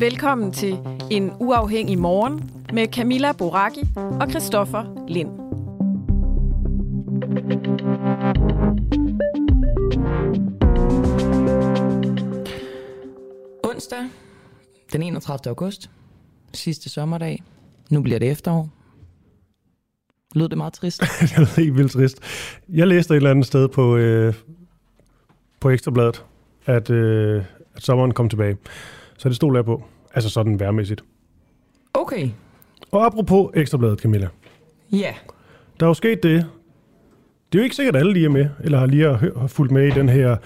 Velkommen til En Uafhængig Morgen med Camilla Boraki og Christoffer Lind. Onsdag, den 31. august, sidste sommerdag. Nu bliver det efterår. Lød det meget trist? det lød helt vildt trist. Jeg læste et eller andet sted på, øh, på Ekstrabladet, at, øh, at sommeren kom tilbage. Så det stod jeg på. Altså sådan værmæssigt. Okay. Og apropos Ekstrabladet, Camilla. Ja. Der er jo sket det. Det er jo ikke sikkert, at alle lige er med, eller har lige har fulgt med i den her...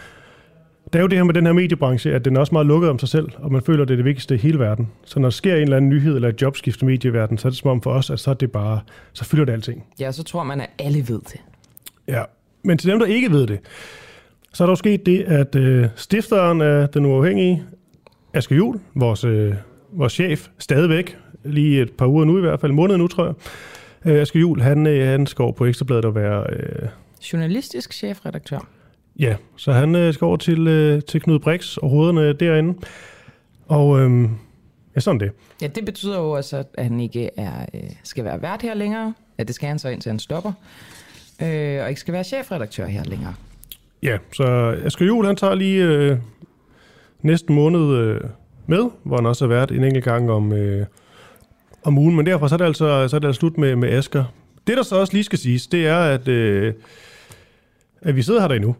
Der er jo det her med den her mediebranche, at den er også meget lukket om sig selv, og man føler, at det er det vigtigste i hele verden. Så når der sker en eller anden nyhed eller et jobskift i medieverdenen, så er det som om for os, at så er det bare, så fylder det alting. Ja, så tror man, at alle ved det. Ja, men til dem, der ikke ved det, så er der jo sket det, at øh, stifteren af Den Uafhængige, Asger Juhl, vores, øh, vores chef, stadigvæk, lige et par uger nu i hvert fald, en måned nu, tror jeg, øh, Asger Juhl, han, øh, han skal over på Ekstrabladet og være... Øh, Journalistisk chefredaktør. Ja, så han øh, skal over til, øh, til Knud Brix og hovederne derinde. Og øh, ja, sådan det. Ja, det betyder jo også, at han ikke er, øh, skal være vært her længere. Ja, det skal han så indtil han stopper. Øh, og ikke skal være chefredaktør her længere. Ja, så Asger Juhl, han tager lige øh, næste måned øh, med, hvor han også har været en enkelt gang om, øh, om ugen. Men derfor så er det altså, så er det altså slut med, med Asker. Det, der så også lige skal siges, det er, at, øh, at vi sidder her der endnu.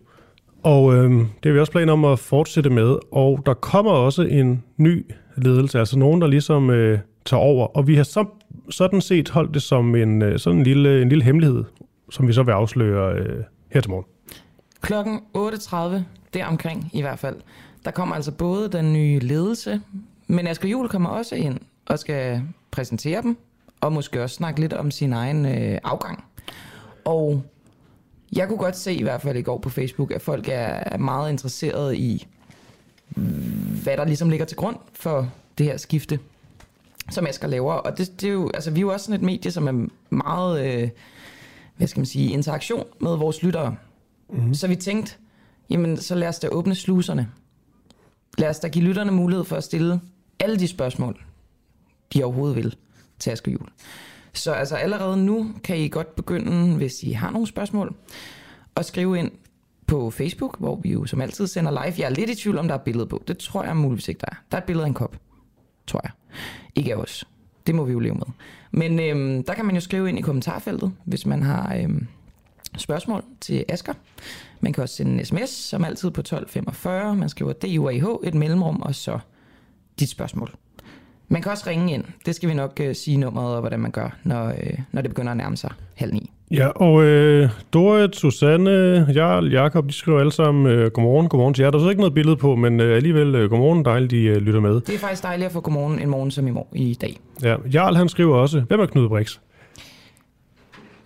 Og øh, det har vi også planer om at fortsætte med. Og der kommer også en ny ledelse, altså nogen, der ligesom øh, tager over. Og vi har så, sådan set holdt det som en, øh, sådan en, lille, en lille hemmelighed, som vi så vil afsløre øh, her til morgen. Klokken 8.30, deromkring i hvert fald, der kommer altså både den nye ledelse, men Asger Juhl kommer også ind og skal præsentere dem, og måske også snakke lidt om sin egen øh, afgang. Og jeg kunne godt se i hvert fald i går på Facebook, at folk er meget interesserede i, hvad der ligesom ligger til grund for det her skifte, som Asger laver. Og det, det er jo, altså, vi er jo også sådan et medie, som er meget, øh, hvad skal man sige, interaktion med vores lyttere. Mm-hmm. Så vi tænkte, jamen så lad os da åbne sluserne. Lad os da give lytterne mulighed for at stille alle de spørgsmål, de overhovedet vil til Asger Jul. Så altså allerede nu kan I godt begynde, hvis I har nogle spørgsmål, at skrive ind på Facebook, hvor vi jo som altid sender live. Jeg er lidt i tvivl om, der er et billede på. Det tror jeg muligvis ikke, der er. Der er et billede af en kop, tror jeg. Ikke af os. Det må vi jo leve med. Men øhm, der kan man jo skrive ind i kommentarfeltet, hvis man har øhm, spørgsmål til Asker. Man kan også sende en sms, som altid på 1245. Man skriver DUAH, et mellemrum, og så dit spørgsmål. Man kan også ringe ind. Det skal vi nok øh, sige nummeret og hvordan man gør, når, øh, når det begynder at nærme sig halv ni. Ja, og øh, Dorit, Susanne, Jarl, Jakob, de skriver alle sammen øh, godmorgen, godmorgen til jer. Der er så ikke noget billede på, men øh, alligevel øh, godmorgen, dejligt, de øh, lytter med. Det er faktisk dejligt at få godmorgen en morgen som i, morgen, i dag. Ja, Jarl han skriver også, hvem er Knud Brix?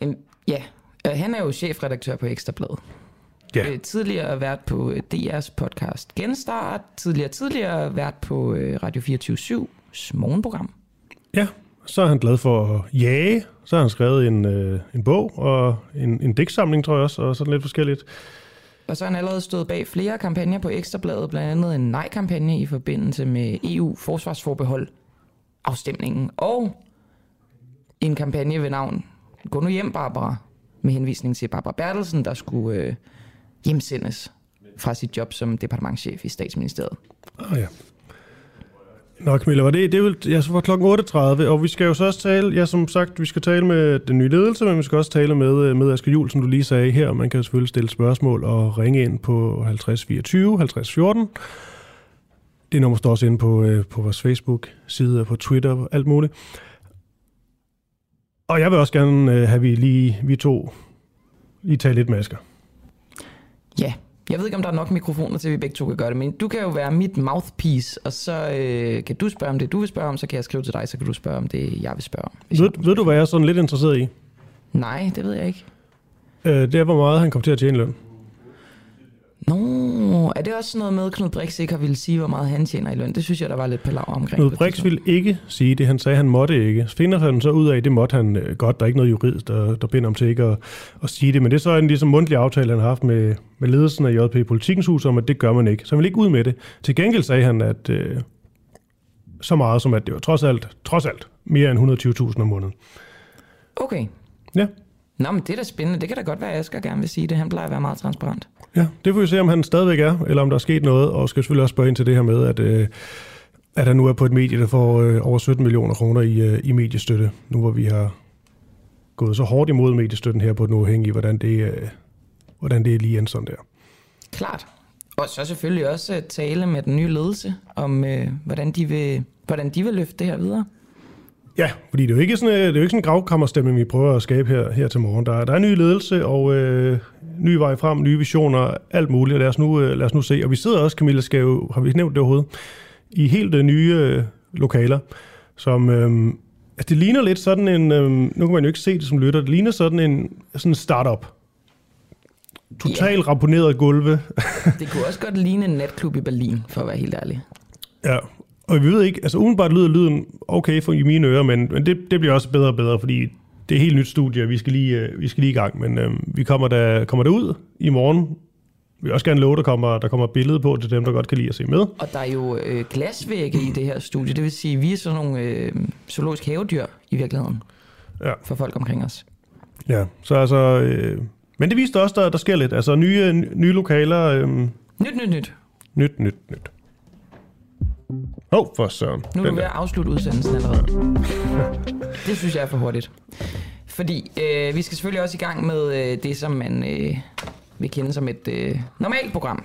En, ja, han er jo chefredaktør på Ekstrabladet. Ja. Øh, tidligere været på øh, DR's podcast Genstart, tidligere tidligere været på øh, Radio 24-7's morgenprogram. Ja, så er han glad for at jage. Så har han skrevet en, øh, en bog og en, en digtsamling, tror jeg også, og sådan lidt forskelligt. Og så har han allerede stået bag flere kampagner på Ekstrabladet, blandt andet en nej-kampagne i forbindelse med EU-forsvarsforbehold afstemningen, og en kampagne ved navn Gå nu hjem, Barbara, med henvisning til Barbara Bertelsen, der skulle øh, hjemsendes fra sit job som departementchef i statsministeriet. Ah, ja. Nå Camilla, var det, det vil, jeg ja, så var klokken 8.30, og vi skal jo så også tale, ja som sagt, vi skal tale med den nye ledelse, men vi skal også tale med, øh, med Asger Juhl, som du lige sagde her. Man kan selvfølgelig stille spørgsmål og ringe ind på 50 24 50 14. Det nummer står også inde på, øh, på vores Facebook-side og på Twitter og alt muligt. Og jeg vil også gerne øh, have, vi lige, vi to, lige tale lidt med Asger. Ja, jeg ved ikke, om der er nok mikrofoner til, at vi begge to kan gøre det, men du kan jo være mit mouthpiece, og så øh, kan du spørge om det, du vil spørge om, så kan jeg skrive til dig, så kan du spørge om det, jeg vil spørge om. Ved, jeg- ved du, hvad jeg er sådan lidt interesseret i? Nej, det ved jeg ikke. Øh, det er, hvor meget han kommer til at tjene løn. Nå, er det også sådan noget med, at Knud Brix ikke har ville sige, hvor meget han tjener i løn? Det synes jeg, der var lidt palaver omkring. Knud Brix ville ikke sige det, han sagde, han måtte ikke. Finder han så ud af, at det måtte han øh, godt. Der er ikke noget juridisk, der, der binder ham til ikke at, at sige det. Men det er så en ligesom mundtlig aftale, han har haft med, med ledelsen af JP Politikens Hus, om at det gør man ikke. Så han vil ikke ud med det. Til gengæld sagde han, at øh, så meget som, at det var trods alt, trods alt mere end 120.000 om måneden. Okay. Ja. Nå, men det er da spændende. Det kan da godt være, at Asger gerne vil sige det. Han plejer at være meget transparent. Ja, det får vi se, om han stadigvæk er, eller om der er sket noget, og skal selvfølgelig også spørge ind til det her med, at, øh, at han nu er på et medie, der får øh, over 17 millioner kroner i, øh, i mediestøtte, nu hvor vi har gået så hårdt imod mediestøtten her på den uafhængige, hvordan det, øh, hvordan det er lige endt sådan der. Klart. Og så selvfølgelig også øh, tale med den nye ledelse om, øh, hvordan, de vil, hvordan de vil løfte det her videre. Ja, fordi det er jo ikke sådan, øh, det er jo ikke sådan en gravkammerstemning, vi prøver at skabe her, her til morgen. Der, er- der er en ny ledelse og øh, ny vej frem, nye visioner, alt muligt. Lad os, nu, øh, lad os nu se. Og vi sidder også, Camilla, skal jo, har vi nævnt det overhovedet, i helt øh, nye øh, lokaler, som... Øh, altså det ligner lidt sådan en... Øh, nu kan man jo ikke se det som lytter. Det ligner sådan en sådan en startup. Totalt yeah. ramponerede gulve. Det kunne også godt ligne en natklub i Berlin, for at være helt ærlig. Ja, og vi ved ikke, altså udenbart lyder lyden okay for i mine ører, men, men det, det bliver også bedre og bedre, fordi det er et helt nyt studie, og vi skal lige, øh, vi skal lige i gang, men øh, vi kommer der, kommer der ud i morgen. Vi vil også gerne love, der kommer, der kommer billede på til dem, der godt kan lide at se med. Og der er jo øh, glasvægge i det her studie. Det vil sige, at vi er sådan nogle øh, zoologisk havedyr i virkeligheden. Ja. For folk omkring os. Ja, så altså... Øh, men det viste også, der, der sker lidt. Altså nye, nye lokaler. Øh, Nyt, nyt, nyt. nyt, nyt, nyt. Åh, oh, for søren. Nu er du ved at afslutte udsendelsen allerede. det synes jeg er for hurtigt. Fordi øh, vi skal selvfølgelig også i gang med øh, det, som man øh, vil kende som et øh, normalt program.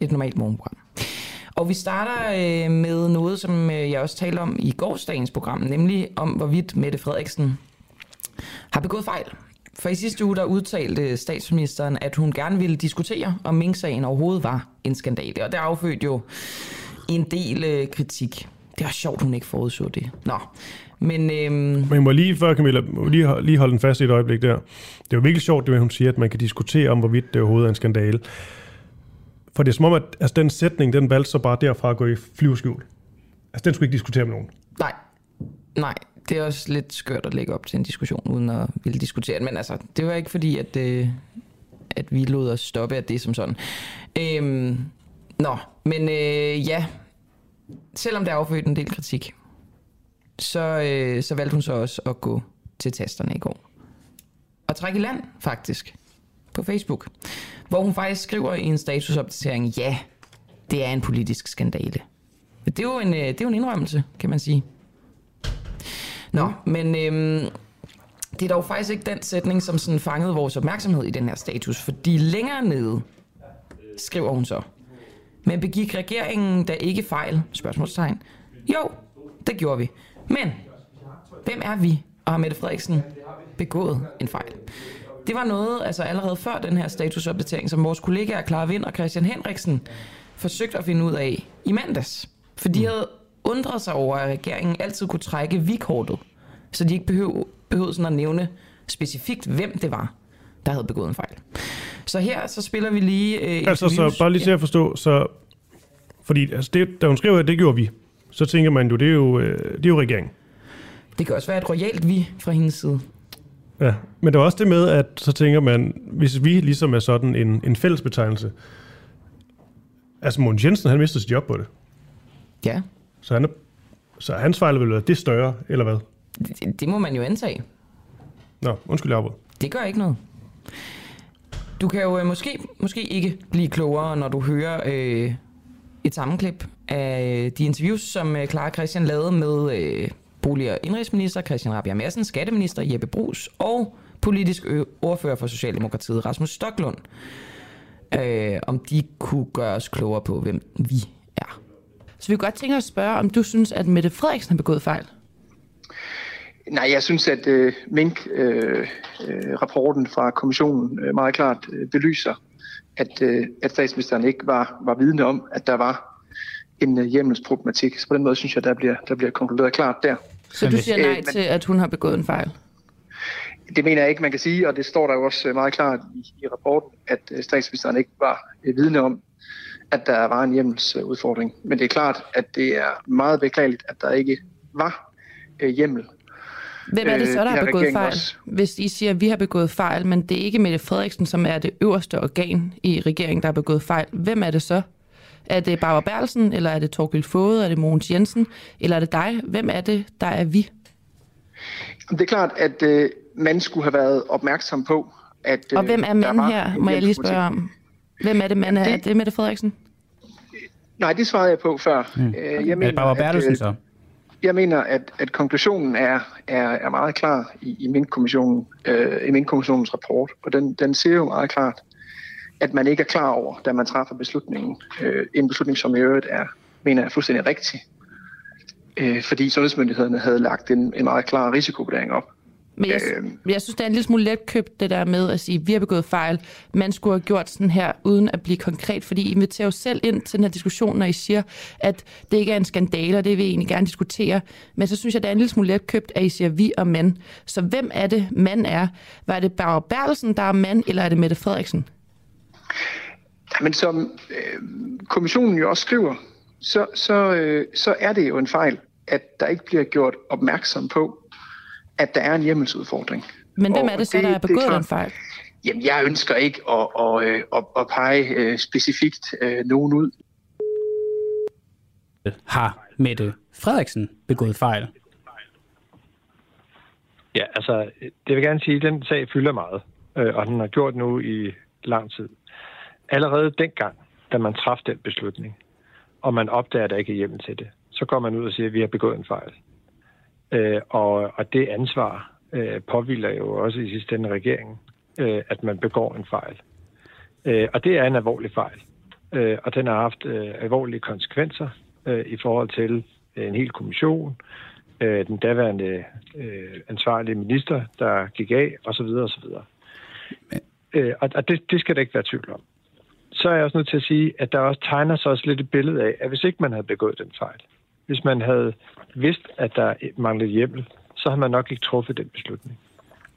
Et normalt morgenprogram. Og vi starter øh, med noget, som øh, jeg også talte om i gårsdagens program, nemlig om, hvorvidt Mette Frederiksen har begået fejl. For i sidste uge, der udtalte statsministeren, at hun gerne ville diskutere, om Mink-sagen overhovedet var en skandale. Og det affødte jo en del øh, kritik. Det var sjovt, hun ikke forudså det. Nå, men øhm, Men må lige før, Camilla, må lige, lige holde den fast i et øjeblik der. Det er jo virkelig sjovt, det med, hun siger, at man kan diskutere om, hvorvidt det overhovedet er en skandale. For det er som om, at altså, den sætning, den valgte så bare derfra at gå i flyveskjul. Altså, den skulle ikke diskutere med nogen. nej, nej, det er også lidt skørt at lægge op til en diskussion, uden at ville diskutere det. Men altså, det var ikke fordi, at, øh, at vi lod os stoppe af det som sådan. Øhm, nå, men øh, ja, selvom der er affødt en del kritik, så, øh, så valgte hun så også at gå til tasterne i går. Og trække i land, faktisk, på Facebook. Hvor hun faktisk skriver i en statusopdatering, ja, det er en politisk skandale. Det er jo en, øh, det er jo en indrømmelse, kan man sige. Nå, men øhm, det er dog faktisk ikke den sætning, som sådan fangede vores opmærksomhed i den her status, fordi længere nede skriver hun så, men begik regeringen da ikke fejl? Spørgsmålstegn. Jo, det gjorde vi. Men, hvem er vi, og har Mette Frederiksen begået en fejl? Det var noget, altså allerede før den her statusopdatering, som vores kollegaer Clara Vind og Christian Henriksen forsøgte at finde ud af i mandags. For de havde undret sig over, at regeringen altid kunne trække vikortet, så de ikke behøv, behøvede sådan at nævne specifikt, hvem det var, der havde begået en fejl. Så her så spiller vi lige... Øh, Altså, så bare lige til at forstå, så... Fordi altså det, da hun skriver, at det gjorde vi, så tænker man jo, det er jo, øh, det er jo regeringen. Det kan også være et royalt vi fra hendes side. Ja, men der er også det med, at så tænker man, hvis vi ligesom er sådan en, en fælles betegnelse, altså Mogens Jensen, han mistede sit job på det, Ja, så, han så hans fejl vil være det større, eller hvad? det, det må man jo antage. Nå, undskyld, jeg afbrød. Det gør ikke noget. Du kan jo øh, måske, måske ikke blive klogere, når du hører øh, et sammenklip af øh, de interviews, som øh, Clara Christian lavede med øh, bolig- og indrigsminister Christian Rabia Madsen, skatteminister Jeppe Brugs og politisk øh, ordfører for Socialdemokratiet Rasmus Stoklund. Øh, om de kunne gøre os klogere på, hvem vi er. Så vi kunne godt tænke os at spørge, om du synes, at Mette Frederiksen har begået fejl? Nej, jeg synes, at øh, Mink-rapporten øh, øh, fra kommissionen øh, meget klart øh, belyser, at, øh, at statsministeren ikke var, var vidne om, at der var en øh, hjemmelsproblematik. Så på den måde synes jeg, der bliver, der bliver konkluderet klart der. Så du siger nej øh, til, at hun har begået en fejl? Det mener jeg ikke, man kan sige, og det står der jo også øh, meget klart i, i rapporten, at øh, statsministeren ikke var øh, vidne om, at der var en hjemmelsudfordring. Men det er klart, at det er meget beklageligt, at der ikke var øh, hjemmel Hvem er det så, der har begået fejl? Også. Hvis I siger, at vi har begået fejl, men det er ikke Mette Frederiksen, som er det øverste organ i regeringen, der har begået fejl. Hvem er det så? Er det Barbara Berlsen, eller er det Torgild Fode, er det Mogens Jensen, eller er det dig? Hvem er det, der er vi? Det er klart, at øh, man skulle have været opmærksom på, at Og hvem er manden her, må jeg lige spørge om? Hvem er det, man er? Det, er det Mette Frederiksen? Nej, det svarede jeg på før. Mm. Jeg mener, er det Barbara Bertelsen så? Jeg mener, at, at konklusionen er, er, er meget klar i, i min kommissionen, øh, i min kommissionens rapport, og den, den siger jo meget klart, at man ikke er klar over, da man træffer beslutningen. Øh, en beslutning, som i øvrigt er, mener jeg, fuldstændig rigtig, øh, fordi sundhedsmyndighederne havde lagt en, en meget klar risikovurdering op. Men jeg, øh, jeg synes, det er en lille smule let købt, det der med at sige, at vi har begået fejl. Man skulle have gjort sådan her, uden at blive konkret, fordi I inviterer jo selv ind til den her diskussion, når I siger, at det ikke er en skandale, og det vil I egentlig gerne diskutere. Men så synes jeg, det er en lille smule let købt, at I siger vi og mand. Så hvem er det, mand er? Var det Barbara Bertelsen, der er mand, eller er det Mette Frederiksen? Men som øh, kommissionen jo også skriver, så, så, øh, så er det jo en fejl, at der ikke bliver gjort opmærksom på, at der er en hjemmelsudfordring. Men hvem er det så, der er begået den fejl? Jamen, jeg ønsker ikke at, at, at, at, at pege øh, specifikt øh, nogen ud. Har Mette Frederiksen begået fejl? Ja, altså, det vil gerne sige, at den sag fylder meget, øh, og den har gjort nu i lang tid. Allerede dengang, da man træffede den beslutning, og man opdager, at der ikke er hjemmel til det, så går man ud og siger, at vi har begået en fejl. Øh, og, og det ansvar øh, påviler jo også i sidste ende regeringen, øh, at man begår en fejl. Øh, og det er en alvorlig fejl. Øh, og den har haft øh, alvorlige konsekvenser øh, i forhold til øh, en hel kommission, øh, den daværende øh, ansvarlige minister, der gik af, osv. osv. Øh, og og det, det skal der ikke være tvivl om. Så er jeg også nødt til at sige, at der også tegner sig også lidt et billede af, at hvis ikke man havde begået den fejl, hvis man havde vidst, at der manglede hjemmel, så havde man nok ikke truffet den beslutning.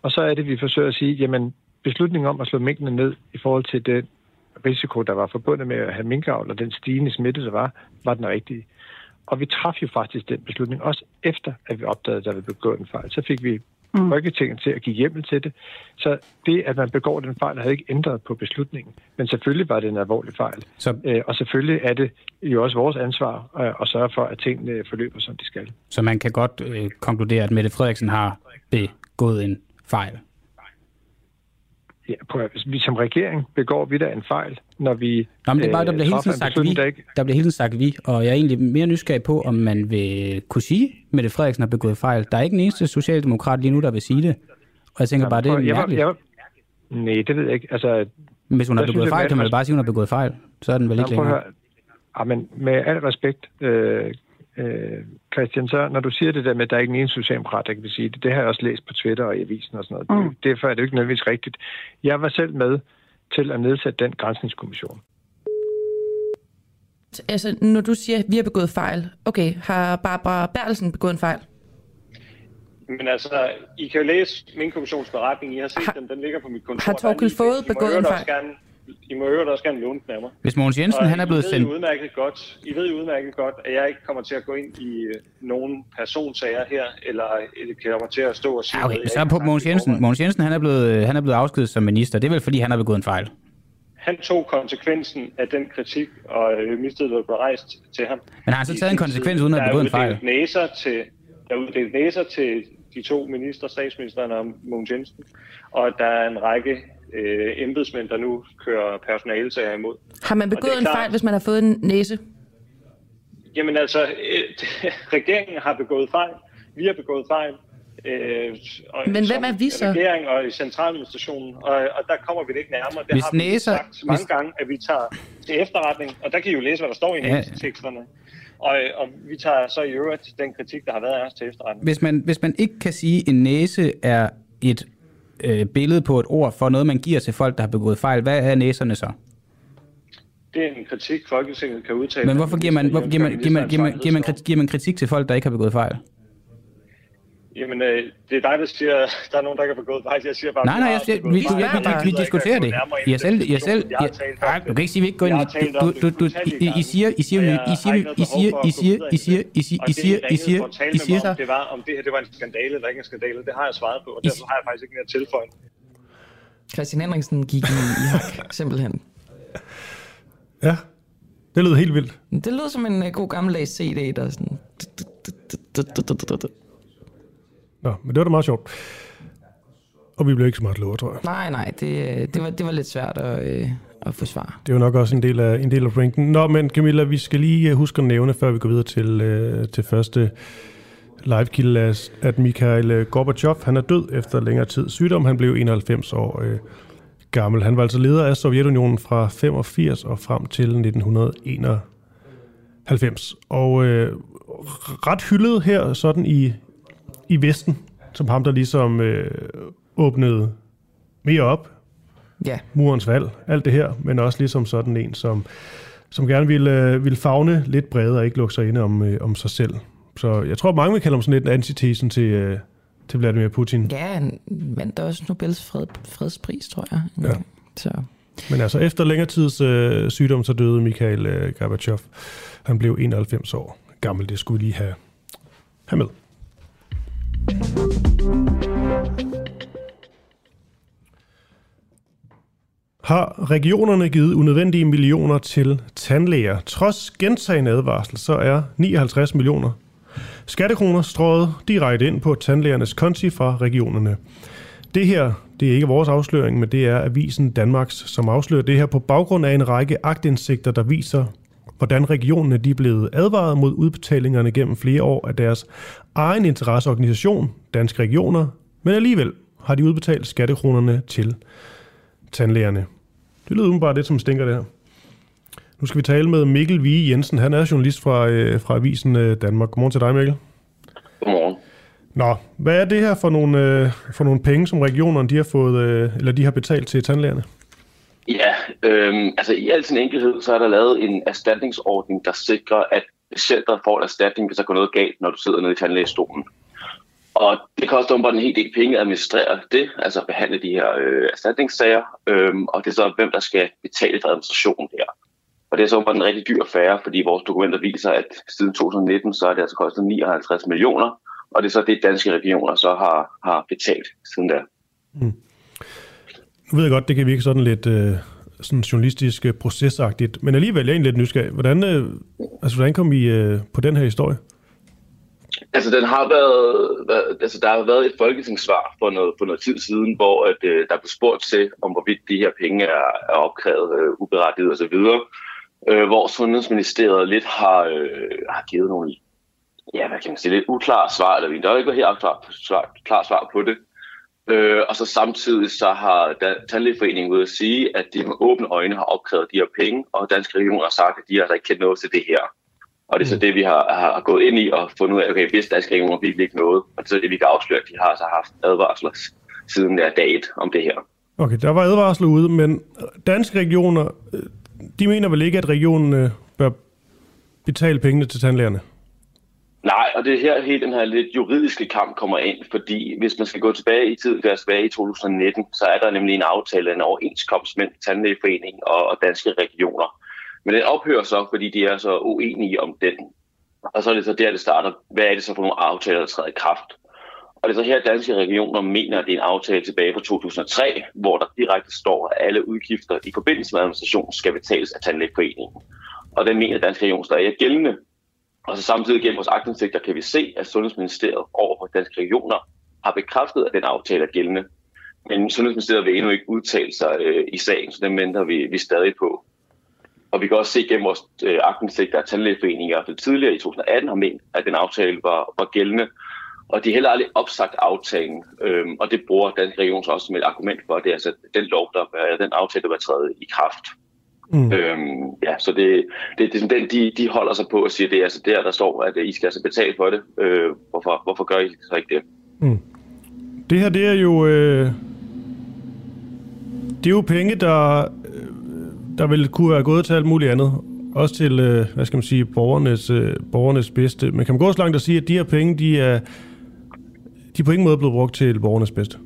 Og så er det, vi forsøger at sige, jamen beslutningen om at slå minkene ned i forhold til den risiko, der var forbundet med at have minkavl og den stigende smitte, der var, var den rigtige. Og vi traf jo faktisk den beslutning, også efter at vi opdagede, at der var begå en fejl. Så fik vi mm. Folketinget til at give hjemmel til det. Så det, at man begår den fejl, havde ikke ændret på beslutningen. Men selvfølgelig var det en alvorlig fejl. Så... Øh, og selvfølgelig er det jo også vores ansvar øh, at sørge for, at tingene forløber, som de skal. Så man kan godt øh, konkludere, at Mette Frederiksen har begået en fejl? Ja, på, vi som regering begår vi da en fejl, når vi Nå, men det er bare, der bliver hele tiden sagt vi, der, ikke... der bliver hele tiden sagt vi, og jeg er egentlig mere nysgerrig på, om man vil kunne sige, at Mette Frederiksen har begået fejl. Der er ikke en eneste socialdemokrat lige nu, der vil sige det. Og jeg tænker bare, det er mærkeligt. Jeg, jeg, nej, det ved jeg ikke. Altså, Hvis hun har begået fejl, kan man bare sige, at hun har begået fejl. Så er den vel ikke længere. Ja, men med al respekt, øh, øh, Christian, så når du siger det der med, at der er ikke en socialdemokrat, der kan sige det, det har jeg også læst på Twitter og i avisen og sådan noget. Mm. Derfor er det jo ikke nødvendigvis rigtigt. Jeg var selv med til at nedsætte den grænsningskommission. Altså, når du siger, at vi har begået fejl, okay, har Barbara Bertelsen begået en fejl? Men altså, I kan jo læse min kommissionsberetning, I har set har, den, den ligger på mit kontor. Har Torkel fået begået en fejl? Gerne, i må øvrigt også gerne låne den af mig. Hvis Mogens Jensen, og han er blevet sendt... Udmærket godt, I ved udmærket godt, at jeg ikke kommer til at gå ind i øh, nogen personsager her, eller kommer til at stå og sige... Okay, noget, så på Mogens Jensen. Mogens Jensen, han er, blevet, han er blevet afskedet som minister. Det er vel, fordi han har begået en fejl? Han tog konsekvensen af den kritik, og øh, mistillid blev rejst til ham. Men har han så taget en konsekvens, uden at begået en fejl? Næser til, der er uddelt næser til de to minister, statsministeren og Mogens Jensen, og der er en række øh, embedsmænd, der nu kører personalesager imod. Har man begået en klart, fejl, hvis man har fået en næse? Jamen altså, øh, regeringen har begået fejl. Vi har begået fejl. Øh, og Men hvem er vi så? Regering og i centraladministrationen, og, og der kommer vi det ikke nærmere. Det hvis har vi næser, sagt mange hvis... gange, at vi tager til efterretning, og der kan I jo læse, hvad der står i ja. teksterne. Og, og vi tager så i øvrigt den kritik, der har været af os til efterretning. Hvis man, hvis man ikke kan sige, at en næse er et øh, billede på et ord for noget, man giver til folk, der har begået fejl, hvad er næserne så? Det er en kritik, Folketinget kan udtale. Men hvorfor giver man, hvorfor giver man, giver man, giver man, giver man, giver man kritik til folk, der ikke har begået fejl? Jamen, øh, det er dig, der siger, der er nogen, der kan begå fejl. Jeg siger bare... Nej, nej, jeg siger, vi, vi, vi, vi, diskuterer det. Jeg selv, jeg selv, jeg, ej, du kan ikke sige, at vi ikke går ind i... Du, du, du, I, I siger, I siger, I siger, I siger, I siger, I siger, I siger, I siger, I siger, I siger, det var, om det her det var en skandale eller ikke en skandale. Det har jeg svaret på, og derfor har jeg faktisk ikke mere at tilføje. Christian Henriksen gik i, i hak, simpelthen. Ja, det lød helt vildt. Det lød som en uh, god gammeldags CD, der sådan... Nå, men det var da meget sjovt. Og vi blev ikke så meget klogere, tror jeg. Nej, nej, det, det, var, det var lidt svært at, øh, at forsvare. Det jo nok også en del af, en del af ranken. Nå, men Camilla, vi skal lige øh, huske at nævne, før vi går videre til, øh, til første live at Mikhail øh, Gorbachev, han er død efter længere tid sygdom. Han blev 91 år øh, gammel. Han var altså leder af Sovjetunionen fra 85 og frem til 1991. Og øh, ret hyldet her sådan i, i Vesten, som ham, der ligesom øh, åbnede mere op. Ja. Murens valg, alt det her, men også ligesom sådan en, som, som gerne ville, øh, ville fagne lidt bredere og ikke lukke sig inde om, øh, om sig selv. Så jeg tror, mange vil kalde ham sådan lidt en antitesen til, øh, til Vladimir Putin. Ja, han vandt også Nobels fred, fredspris, tror jeg. Ja. Så. Men altså, efter længere tids øh, sygdom, så døde Mikhail øh, Gorbachev. Han blev 91 år gammel. Det skulle lige have, have med. Har regionerne givet unødvendige millioner til tandlæger? Trods gentagende advarsel, så er 59 millioner skattekroner strøget direkte ind på tandlægernes konti fra regionerne. Det her, det er ikke vores afsløring, men det er Avisen Danmarks, som afslører det her på baggrund af en række agtindsigter, der viser, hvordan regionerne de er blevet advaret mod udbetalingerne gennem flere år af deres egen interesseorganisation, Danske Regioner, men alligevel har de udbetalt skattekronerne til tandlægerne. Det lyder umiddelbart lidt som stinker det her. Nu skal vi tale med Mikkel Vige Jensen. Han er journalist fra, øh, fra Avisen øh, Danmark. Godmorgen til dig, Mikkel. Godmorgen. Nå, hvad er det her for nogle, øh, for nogle penge, som regionerne de har, fået, øh, eller de har betalt til tandlægerne? Ja, øh, altså i al sin enkelhed, så er der lavet en erstatningsordning, der sikrer, at centret får en erstatning, hvis der går noget galt, når du sidder nede i tandlægestolen. Og det koster bare en hel del penge at administrere det, altså behandle de her øh, erstatningssager, øhm, og det er så, hvem der skal betale for administrationen her. Og det er så bare en rigtig dyr affære, fordi vores dokumenter viser, at siden 2019, så er det altså kostet 59 millioner, og det er så det, danske regioner så har, har betalt siden da. Mm. Nu ved jeg godt, det kan virke sådan lidt øh, sådan journalistisk øh, procesagtigt, men alligevel er jeg lidt nysgerrig. Hvordan, øh, altså, hvordan kom I øh, på den her historie? Altså, den har været, været, altså, der har været et folketingssvar for noget, for noget tid siden, hvor at, øh, der blev spurgt til, om hvorvidt de her penge er, er opkrævet øh, uberettiget osv., øh, hvor Sundhedsministeriet lidt har, øh, har givet nogle, ja, hvad kan man sige, lidt uklare svar, eller der er ikke helt klar svar, klar svar på det. Øh, og så samtidig så har Tandlægeforeningen ude at sige, at de med åbne øjne har opkrævet de her penge, og Danske Regioner har sagt, at de har altså ikke kendt noget til det her. Og det er så mm. det, vi har, har gået ind i og fundet ud af, okay, hvis Danske Regioner virkelig ikke noget, og det er så det, vi kan afsløre, at de har altså haft advarsler siden der dag et om det her. Okay, der var advarsler ude, men Danske Regioner, øh, de mener vel ikke, at regionen bør betale pengene til tandlægerne? Nej, og det er her hele den her lidt juridiske kamp kommer ind, fordi hvis man skal gå tilbage i tid, tilbage i 2019, så er der nemlig en aftale, en overenskomst mellem Tandlægeforeningen og, og danske regioner. Men den ophører så, fordi de er så uenige om den. Og så er det så der, det starter. Hvad er det så for nogle aftaler, der træder i kraft? Og det er så her, danske regioner mener, at det er en aftale tilbage fra 2003, hvor der direkte står, at alle udgifter i forbindelse med administration skal betales af Tandlægeforeningen. Og den mener danske regioner der er gældende. Og så samtidig gennem vores aktindsigter kan vi se, at Sundhedsministeriet over for danske regioner har bekræftet, at den aftale er gældende. Men Sundhedsministeriet vil endnu ikke udtale sig øh, i sagen, så den venter vi, vi stadig på. Og vi kan også se gennem vores øh, aktindsigter, at tandlægeforeninger tidligere i 2018 har ment, at den aftale var, var gældende. Og de har heller aldrig opsagt aftalen, øhm, og det bruger Dansk Regions også som et argument for, at det er altså den lov, der er den aftale, der var træde i kraft. Mm. Øhm, ja, så det, det, det er den, de, de holder sig på og siger, det er altså der, der står, at I skal altså betale for det. Øh, hvorfor, hvorfor gør I så ikke det? Mm. Det her, det er jo... Øh, det er jo penge, der, der vil kunne være gået til alt muligt andet. Også til, øh, hvad skal man sige, borgernes, øh, borgernes bedste. Men kan man gå så langt og sige, at de her penge, de er, de er på ingen måde blevet brugt til borgernes bedste?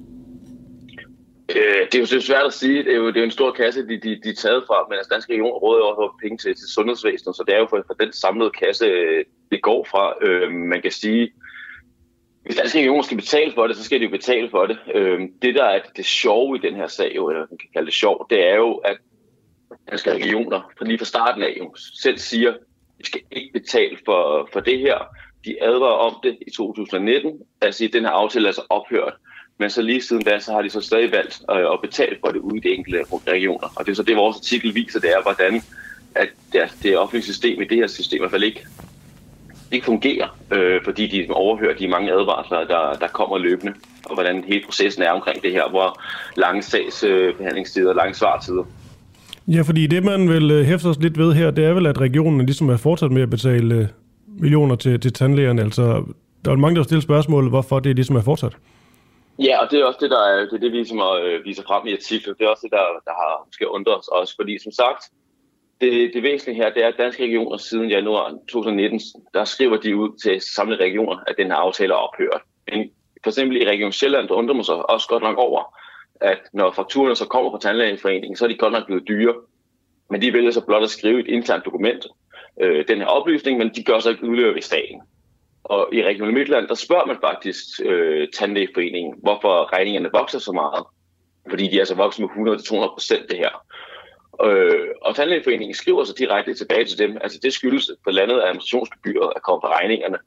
Det er jo svært at sige. Det er jo, det er jo en stor kasse, de, de, de er taget fra, men altså Danske Regioner råder jo også penge til, til sundhedsvæsenet, så det er jo for, for den samlede kasse, det går fra. Øh, man kan sige, hvis Danske Regioner skal betale for det, så skal de jo betale for det. Øh, det, der er det sjove i den her sag, jo, eller man kan kalde det sjov, det er jo, at Danske Regioner fra lige fra starten af jo selv siger, at vi skal ikke betale for, for det her. De advarer om det i 2019, altså den her aftale er altså ophørt. Men så lige siden da, så har de så stadig valgt øh, at betale for det ude i de enkelte regioner. Og det er så det, vores artikel viser, det er, hvordan at det, det offentlige system i det her system i hvert fald ikke, ikke fungerer, øh, fordi de overhører de mange advarsler, der, der kommer løbende, og hvordan hele processen er omkring det her, hvor lange sagsbehandlingstider og lange svartider. Ja, fordi det, man vil øh, hæfte os lidt ved her, det er vel, at regionen ligesom er fortsat med at betale øh, millioner til, til tandlægerne. Altså, der er mange, der stiller spørgsmålet, hvorfor det ligesom er fortsat. Ja, og det er også det, der er, det, er det vi ligesom øh, viser frem i artiklen. Det er også det, der, der har måske undret os også, fordi som sagt, det, det væsentlige her, det er, at danske regioner siden januar 2019, der skriver de ud til samlede regioner, at den her aftale er ophørt. Men for eksempel i Region Sjælland, der undrer man sig også godt nok over, at når fakturerne så kommer fra tandlægeforeningen, så er de godt nok blevet dyre. Men de vælger så blot at skrive et internt dokument, øh, den her oplysning, men de gør så ikke udløb i staten. Og i Region Midtland, der spørger man faktisk øh, tandlægeforeningen, hvorfor regningerne vokser så meget. Fordi de er altså vokset med 100-200 procent det her. Øh, og tandlægeforeningen skriver så direkte tilbage til dem, altså det skyldes, på landet af administrationsgebyret er kommet på regningerne.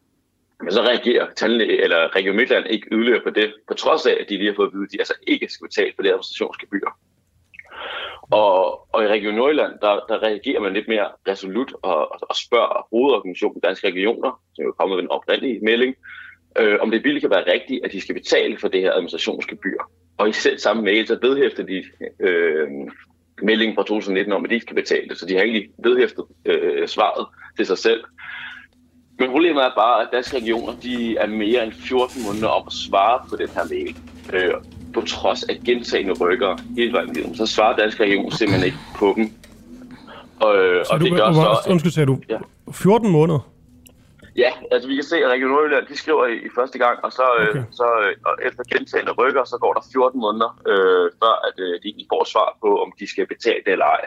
Men så reagerer tandlæge, eller Region Midtland ikke yderligere på det, på trods af, at de lige har fået at vide, at de altså ikke skal betale for det administrationsgebyr. Og, og i Region Nordjylland, der, der reagerer man lidt mere resolut og, og spørger hovedorganisationen Danske Regioner, som jo er kommet med en oprindelig melding, øh, om det virkelig kan være rigtigt, at de skal betale for det her administrationsgebyr. Og i selv samme mail, så vedhæfter de øh, meldingen fra 2019 om, at de ikke skal betale det. Så de har egentlig vedhæftet øh, svaret til sig selv. Men problemet er bare, at danske regioner de er mere end 14 måneder om at svare på den her mail. Øh, på trods af gentagende rykker hele vejen videre. Så svarer danske regioner simpelthen ikke på dem. Og, så og du, det gør så... At, undskyld, sagde du. Ja. 14 måneder? Ja, altså vi kan se, at Region Nordjylland, de skriver i, i første gang, og så, øh, okay. øh, så øh, og efter gentagende rykker, så går der 14 måneder, øh, før at øh, de får svar på, om de skal betale det eller ej.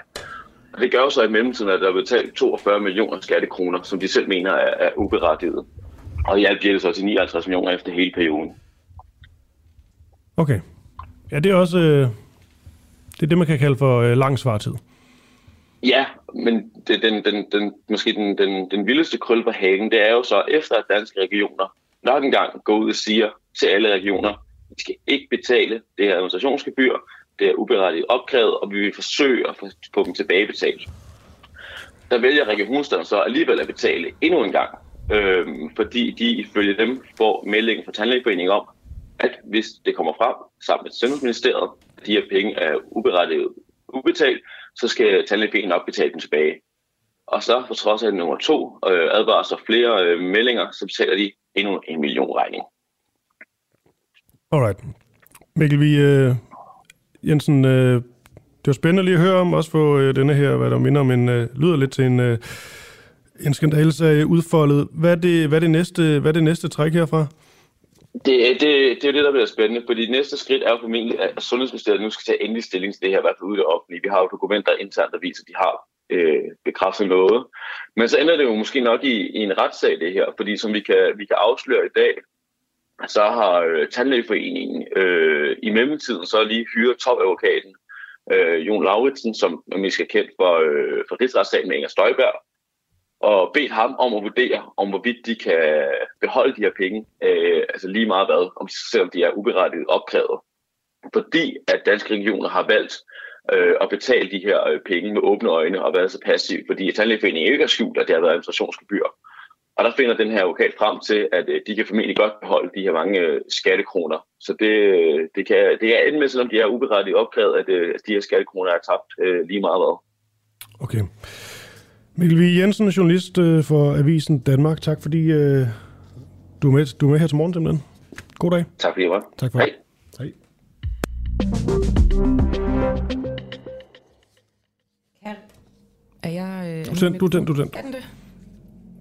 Og det gør jo så i mellemtiden, at der er betalt 42 millioner skattekroner, som de selv mener er, er uberettiget. Og i alt bliver det så til 59 millioner efter hele perioden. Okay. Ja, det er også øh, det, er det, man kan kalde for øh, lang svartid. Ja, men det, den, den, den, måske den, den, den vildeste krøl på hagen, det er jo så, efter at danske regioner nok engang går ud og siger til alle regioner, vi skal ikke betale det her administrationsgebyr, det er uberettiget opkrævet, og vi vil forsøge at få dem tilbagebetalt. Der vælger Region Hovedstaden så alligevel at betale endnu en gang, øh, fordi de ifølge dem får meldingen fra Tandlægeforeningen om, at hvis det kommer frem sammen med Sundhedsministeriet, at de her penge er uberettiget ubetalt, så skal tandlægen nok betale dem tilbage. Og så på trods af nummer to øh, advarsler flere øh, meldinger, så betaler de endnu en million regning. Alright. Mikkel, vi, øh, Jensen, øh, det var spændende lige at høre om, også få øh, denne her, hvad der minder om en, øh, lyder lidt til en, øh, en skandalsag udfoldet. Hvad er, det, hvad, er det næste, hvad er det næste træk herfra? Det, det, det er jo det, der bliver spændende, fordi næste skridt er jo formentlig, at Sundhedsministeriet nu skal tage endelig stilling til det her, i hvert fald ude i det offentlige. Vi har jo dokumenter internt, der viser, at de har øh, bekræftet noget. Men så ender det jo måske nok i, i en retssag, det her, fordi som vi kan, vi kan afsløre i dag, så har øh, Tandlægeforeningen øh, i mellemtiden så lige hyret topadvokaten øh, Jon Lauritsen, som vi skal kendt for, øh, for rigsretssagen med Inger Støjberg, og bedt ham om at vurdere, om hvorvidt de kan beholde de her penge, øh, altså lige meget hvad, om, selvom de er uberettiget opkrævet. Fordi at danske regioner har valgt øh, at betale de her øh, penge med åbne øjne og været så passiv, fordi Tandlægeforeningen ikke har skjult, at det har været administrationsgebyr. Og der finder den her advokat frem til, at øh, de kan formentlig godt beholde de her mange øh, skattekroner. Så det, øh, det, kan, det er enten med, selvom de er uberettiget opkrævet, at, øh, de her skattekroner er tabt øh, lige meget hvad. Okay. Mikkel V. Jensen, journalist øh, for Avisen Danmark. Tak fordi øh, du, er med, du er med her til morgen simpelthen. God dag. Tak fordi jeg var. Tak for Hej. Hej. Er jeg... Øh, du tænd, du tænd, du tænd. Er den det?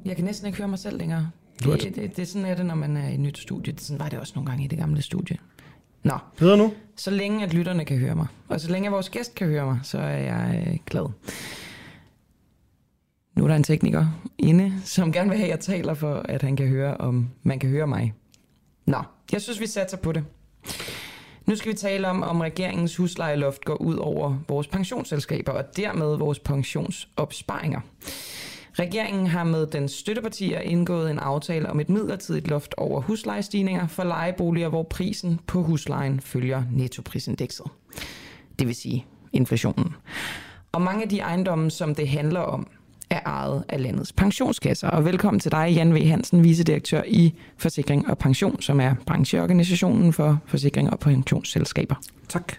Jeg kan næsten ikke høre mig selv længere. Du er det, det, det, sådan er det, når man er i et nyt studie. Sådan var det også nogle gange i det gamle studie. Nå. Hedder nu? Så længe at lytterne kan høre mig, og så længe at vores gæst kan høre mig, så er jeg øh, glad. Nu er der en tekniker inde, som gerne vil have, at jeg taler for, at han kan høre, om man kan høre mig. Nå, jeg synes, vi satser på det. Nu skal vi tale om, om regeringens huslejeloft går ud over vores pensionsselskaber og dermed vores pensionsopsparinger. Regeringen har med den støttepartier indgået en aftale om et midlertidigt loft over huslejestigninger for lejeboliger, hvor prisen på huslejen følger nettoprisindekset. Det vil sige inflationen. Og mange af de ejendomme, som det handler om, er ejet af landets pensionskasser. Og velkommen til dig, Jan V. Hansen, vicedirektør i Forsikring og Pension, som er brancheorganisationen for forsikring og pensionsselskaber. Tak.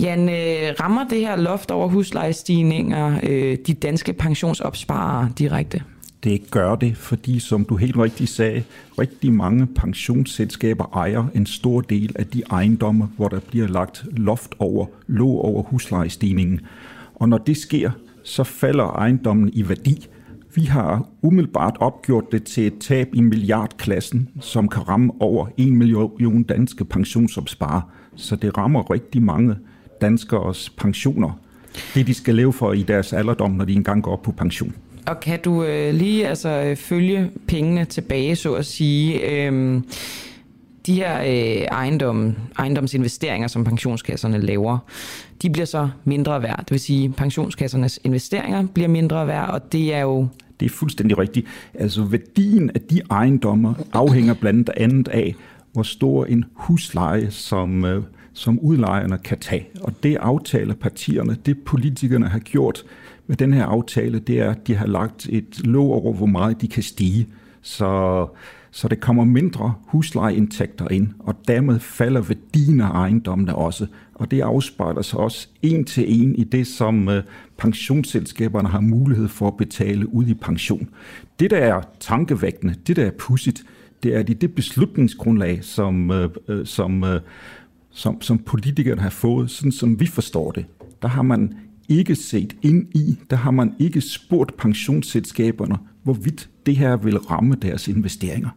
Jan, øh, rammer det her loft over huslejestigninger øh, de danske pensionsopsparere direkte? Det gør det, fordi som du helt rigtigt sagde, rigtig mange pensionsselskaber ejer en stor del af de ejendomme, hvor der bliver lagt loft over, låg over huslejestigningen. Og når det sker, så falder ejendommen i værdi. Vi har umiddelbart opgjort det til et tab i milliardklassen, som kan ramme over 1 million danske pensionsopsparer. Så det rammer rigtig mange danskers pensioner. Det, de skal leve for i deres alderdom, når de engang går op på pension. Og kan du øh, lige altså, øh, følge pengene tilbage, så at sige? Øh de her øh, ejendom, ejendomsinvesteringer, som pensionskasserne laver, de bliver så mindre værd. Det vil sige, at pensionskassernes investeringer bliver mindre værd, og det er jo... Det er fuldstændig rigtigt. Altså værdien af de ejendommer afhænger blandt andet af, hvor stor en husleje, som, øh, som udlejerne kan tage. Og det aftaler partierne, det politikerne har gjort med den her aftale, det er, at de har lagt et lov over, hvor meget de kan stige. Så så det kommer mindre huslejeindtægter ind, og dermed falder værdien af ejendommene også. Og det afspejler sig også en til en i det, som øh, pensionsselskaberne har mulighed for at betale ud i pension. Det, der er tankevækkende, det, der er pudsigt, det er det, det beslutningsgrundlag, som, øh, øh, som, som, som politikerne har fået, sådan som vi forstår det. Der har man ikke set ind i, der har man ikke spurgt pensionsselskaberne, hvorvidt det her vil ramme deres investeringer.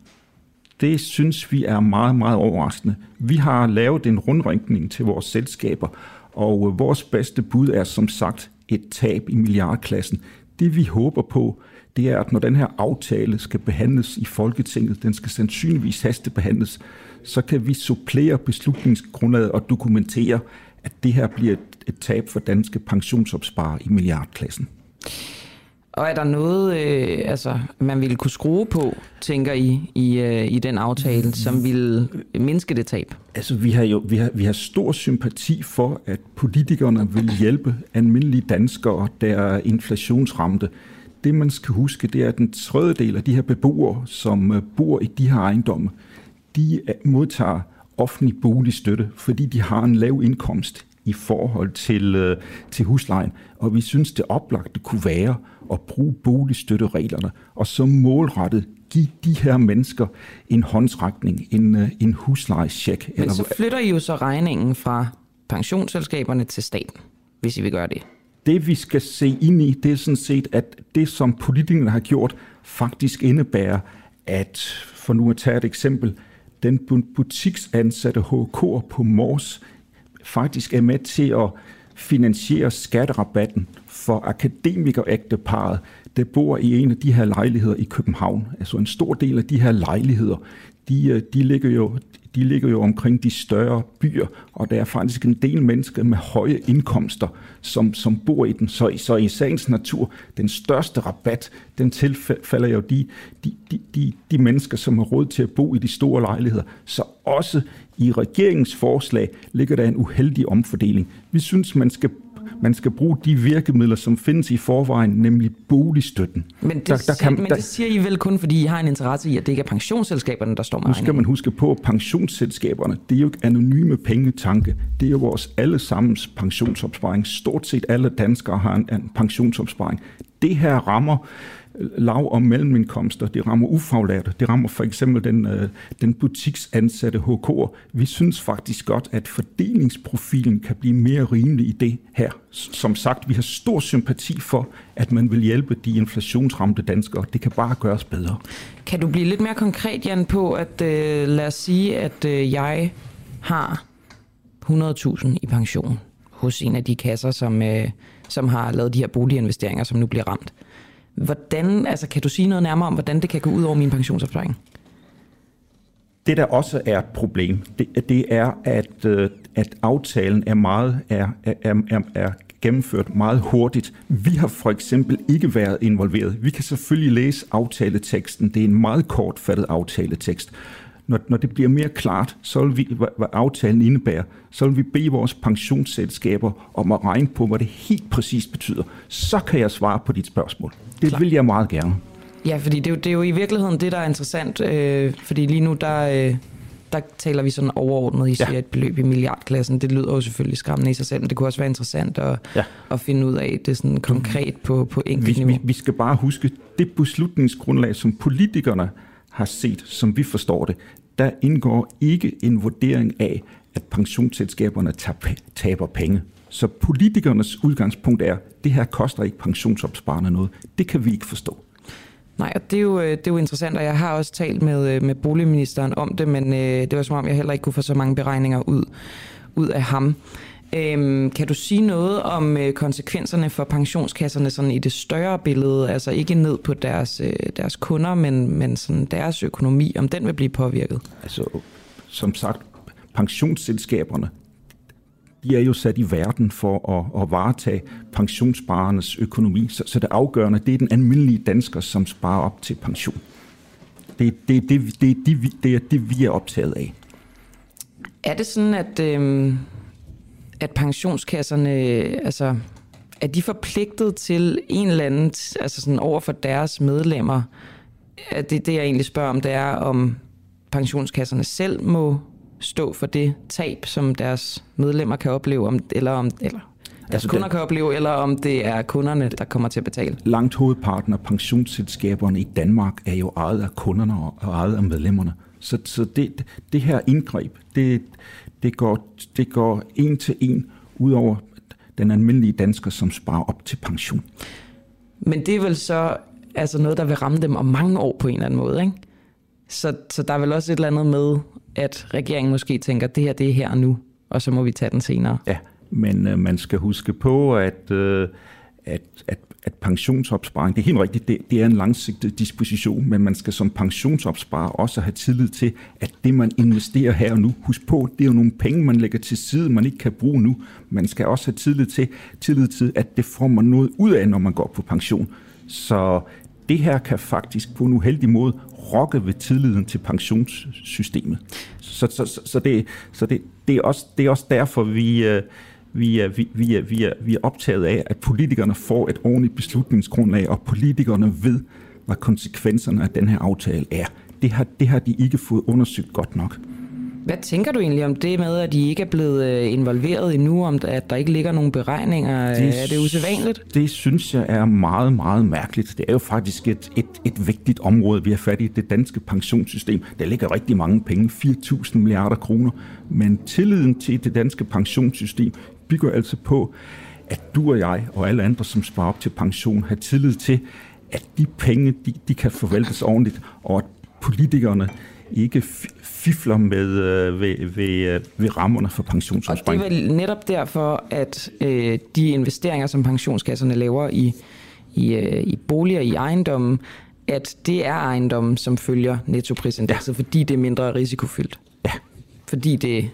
Det synes vi er meget, meget overraskende. Vi har lavet en rundringning til vores selskaber, og vores bedste bud er som sagt et tab i milliardklassen. Det vi håber på, det er, at når den her aftale skal behandles i Folketinget, den skal sandsynligvis hastebehandles, så kan vi supplere beslutningsgrundlaget og dokumentere, at det her bliver et, et tab for danske pensionsopsparere i milliardklassen. Og er der noget, øh, altså, man ville kunne skrue på, tænker I, i, øh, i den aftale, som vil mindske det tab? Altså, vi har jo vi har, vi har stor sympati for, at politikerne vil hjælpe almindelige danskere, der er inflationsramte. Det, man skal huske, det er, at den tredjedel af de her beboere, som øh, bor i de her ejendomme, de øh, modtager offentlig boligstøtte, fordi de har en lav indkomst i forhold til, øh, til huslejen. Og vi synes, det oplagte kunne være at bruge boligstøttereglerne, og så målrettet give de her mennesker en håndsrækning, en, øh, en huslejescheck. Men så flytter I jo så regningen fra pensionsselskaberne til staten, hvis I vil gøre det. Det vi skal se ind i, det er sådan set, at det som politikerne har gjort, faktisk indebærer, at for nu at tage et eksempel, den butiksansatte HK på Mors faktisk er med til at finansiere skatterabatten for akademikerægteparet, der bor i en af de her lejligheder i København. Altså en stor del af de her lejligheder, de, øh, de, ligger jo, de ligger jo omkring de større byer, og der er faktisk en del mennesker med høje indkomster, som, som bor i den. Så, så i sagens natur, den største rabat, den tilfalder jo de, de, de, de, de mennesker, som har råd til at bo i de store lejligheder. Så også i regeringens forslag ligger der en uheldig omfordeling. Vi synes, man skal man skal bruge de virkemidler, som findes i forvejen, nemlig boligstøtten. Men det, der, der kan, men det siger I vel kun, fordi I har en interesse i, at det ikke er pensionsselskaberne, der står med Nu skal man huske på, at pensionsselskaberne, det er jo ikke anonyme pengetanke. Det er jo vores allesammens pensionsopsparing. Stort set alle danskere har en, en pensionsopsparing. Det her rammer lav- og mellemindkomster, det rammer ufaglærte, det rammer for eksempel den, øh, den butiksansatte HK'er. Vi synes faktisk godt, at fordelingsprofilen kan blive mere rimelig i det her. Som sagt, vi har stor sympati for, at man vil hjælpe de inflationsramte danskere. Det kan bare gøres bedre. Kan du blive lidt mere konkret, Jan, på, at øh, lad os sige, at øh, jeg har 100.000 i pension hos en af de kasser, som, øh, som har lavet de her boliginvesteringer, som nu bliver ramt. Hvordan, altså, kan du sige noget nærmere om, hvordan det kan gå ud over min pensionsopsparing? Det, der også er et problem, det, det er, at, øh, at aftalen er, meget, er, er, er, er gennemført meget hurtigt. Vi har for eksempel ikke været involveret. Vi kan selvfølgelig læse aftaleteksten. Det er en meget kortfattet aftaletekst når, når det bliver mere klart, så vil vi, hvad, hvad aftalen indebærer, så vil vi bede vores pensionsselskaber om at regne på, hvad det helt præcis betyder. Så kan jeg svare på dit spørgsmål. Det Klar. vil jeg meget gerne. Ja, fordi det er, jo, det er jo i virkeligheden det, der er interessant. Øh, fordi lige nu, der, øh, der taler vi sådan overordnet, I siger ja. et beløb i milliardklassen. Det lyder jo selvfølgelig skræmmende i sig selv, men det kunne også være interessant at, ja. at finde ud af det sådan konkret på, på enkelt vi, niveau. Vi, vi skal bare huske, det beslutningsgrundlag, som politikerne har set, som vi forstår det, der indgår ikke en vurdering af, at pensionsselskaberne taber penge. Så politikernes udgangspunkt er, at det her koster ikke pensionsopsparerne noget. Det kan vi ikke forstå. Nej, og det er, jo, øh, det er jo interessant, og jeg har også talt med, øh, med boligministeren om det, men øh, det var som om, jeg heller ikke kunne få så mange beregninger ud, ud af ham. Øhm, kan du sige noget om øh, konsekvenserne for pensionskasserne sådan i det større billede, altså ikke ned på deres, øh, deres kunder, men, men sådan deres økonomi, om den vil blive påvirket? Altså, som sagt, pensionsselskaberne, de er jo sat i verden for at, at varetage pensionssparernes økonomi, så, så det afgørende, det er den almindelige dansker, som sparer op til pension. Det, det, det, det, det, det, det er det, vi er optaget af. Er det sådan, at... Øh at pensionskasserne, altså, er de forpligtet til en eller anden, altså sådan over for deres medlemmer? At det, det, jeg egentlig spørger om, det er, om pensionskasserne selv må stå for det tab, som deres medlemmer kan opleve, om, eller om, eller deres altså kunder den, kan opleve, eller om det er kunderne, der kommer til at betale. Langt hovedparten af pensionsselskaberne i Danmark er jo ejet af kunderne og ejet af medlemmerne. Så, så det, det her indgreb, det, det går, det går en til en ud over den almindelige dansker, som sparer op til pension. Men det er vel så altså noget, der vil ramme dem om mange år på en eller anden måde, ikke? Så, så der er vel også et eller andet med, at regeringen måske tænker, det her det er her nu, og så må vi tage den senere. Ja, men øh, man skal huske på, at, øh, at, at at pensionsopsparing, det er helt rigtigt, det, det er en langsigtet disposition, men man skal som pensionsopsparer også have tillid til, at det man investerer her og nu, husk på, det er jo nogle penge, man lægger til side, man ikke kan bruge nu. Man skal også have tillid til, tillid til at det får man noget ud af, når man går på pension. Så det her kan faktisk på en uheldig måde rokke ved tilliden til pensionssystemet. Så, så, så, så, det, så det, det, er også, det er også derfor, vi, øh, vi er, vi, vi, er, vi, er, vi er optaget af, at politikerne får et ordentligt beslutningsgrundlag, og politikerne ved, hvad konsekvenserne af den her aftale er. Det har, det har de ikke fået undersøgt godt nok. Hvad tænker du egentlig om det med, at de ikke er blevet øh, involveret endnu, om at der ikke ligger nogen beregninger? Det, er det usædvanligt? Det synes jeg er meget, meget mærkeligt. Det er jo faktisk et, et, et vigtigt område, vi har fat i. Det danske pensionssystem, der ligger rigtig mange penge, 4.000 milliarder kroner. Men tilliden til det danske pensionssystem bygger altså på, at du og jeg og alle andre, som sparer op til pension, har tillid til, at de penge, de, de kan forvaltes ordentligt, og at politikerne ikke fifler med øh, ved, ved, øh, ved rammerne for pensionsopsparing. Og det er vel netop derfor, at øh, de investeringer, som pensionskasserne laver i, i, øh, i boliger, i ejendommen, at det er ejendommen, som følger nettoprisindekset, ja. fordi det er mindre risikofyldt. Ja. Fordi det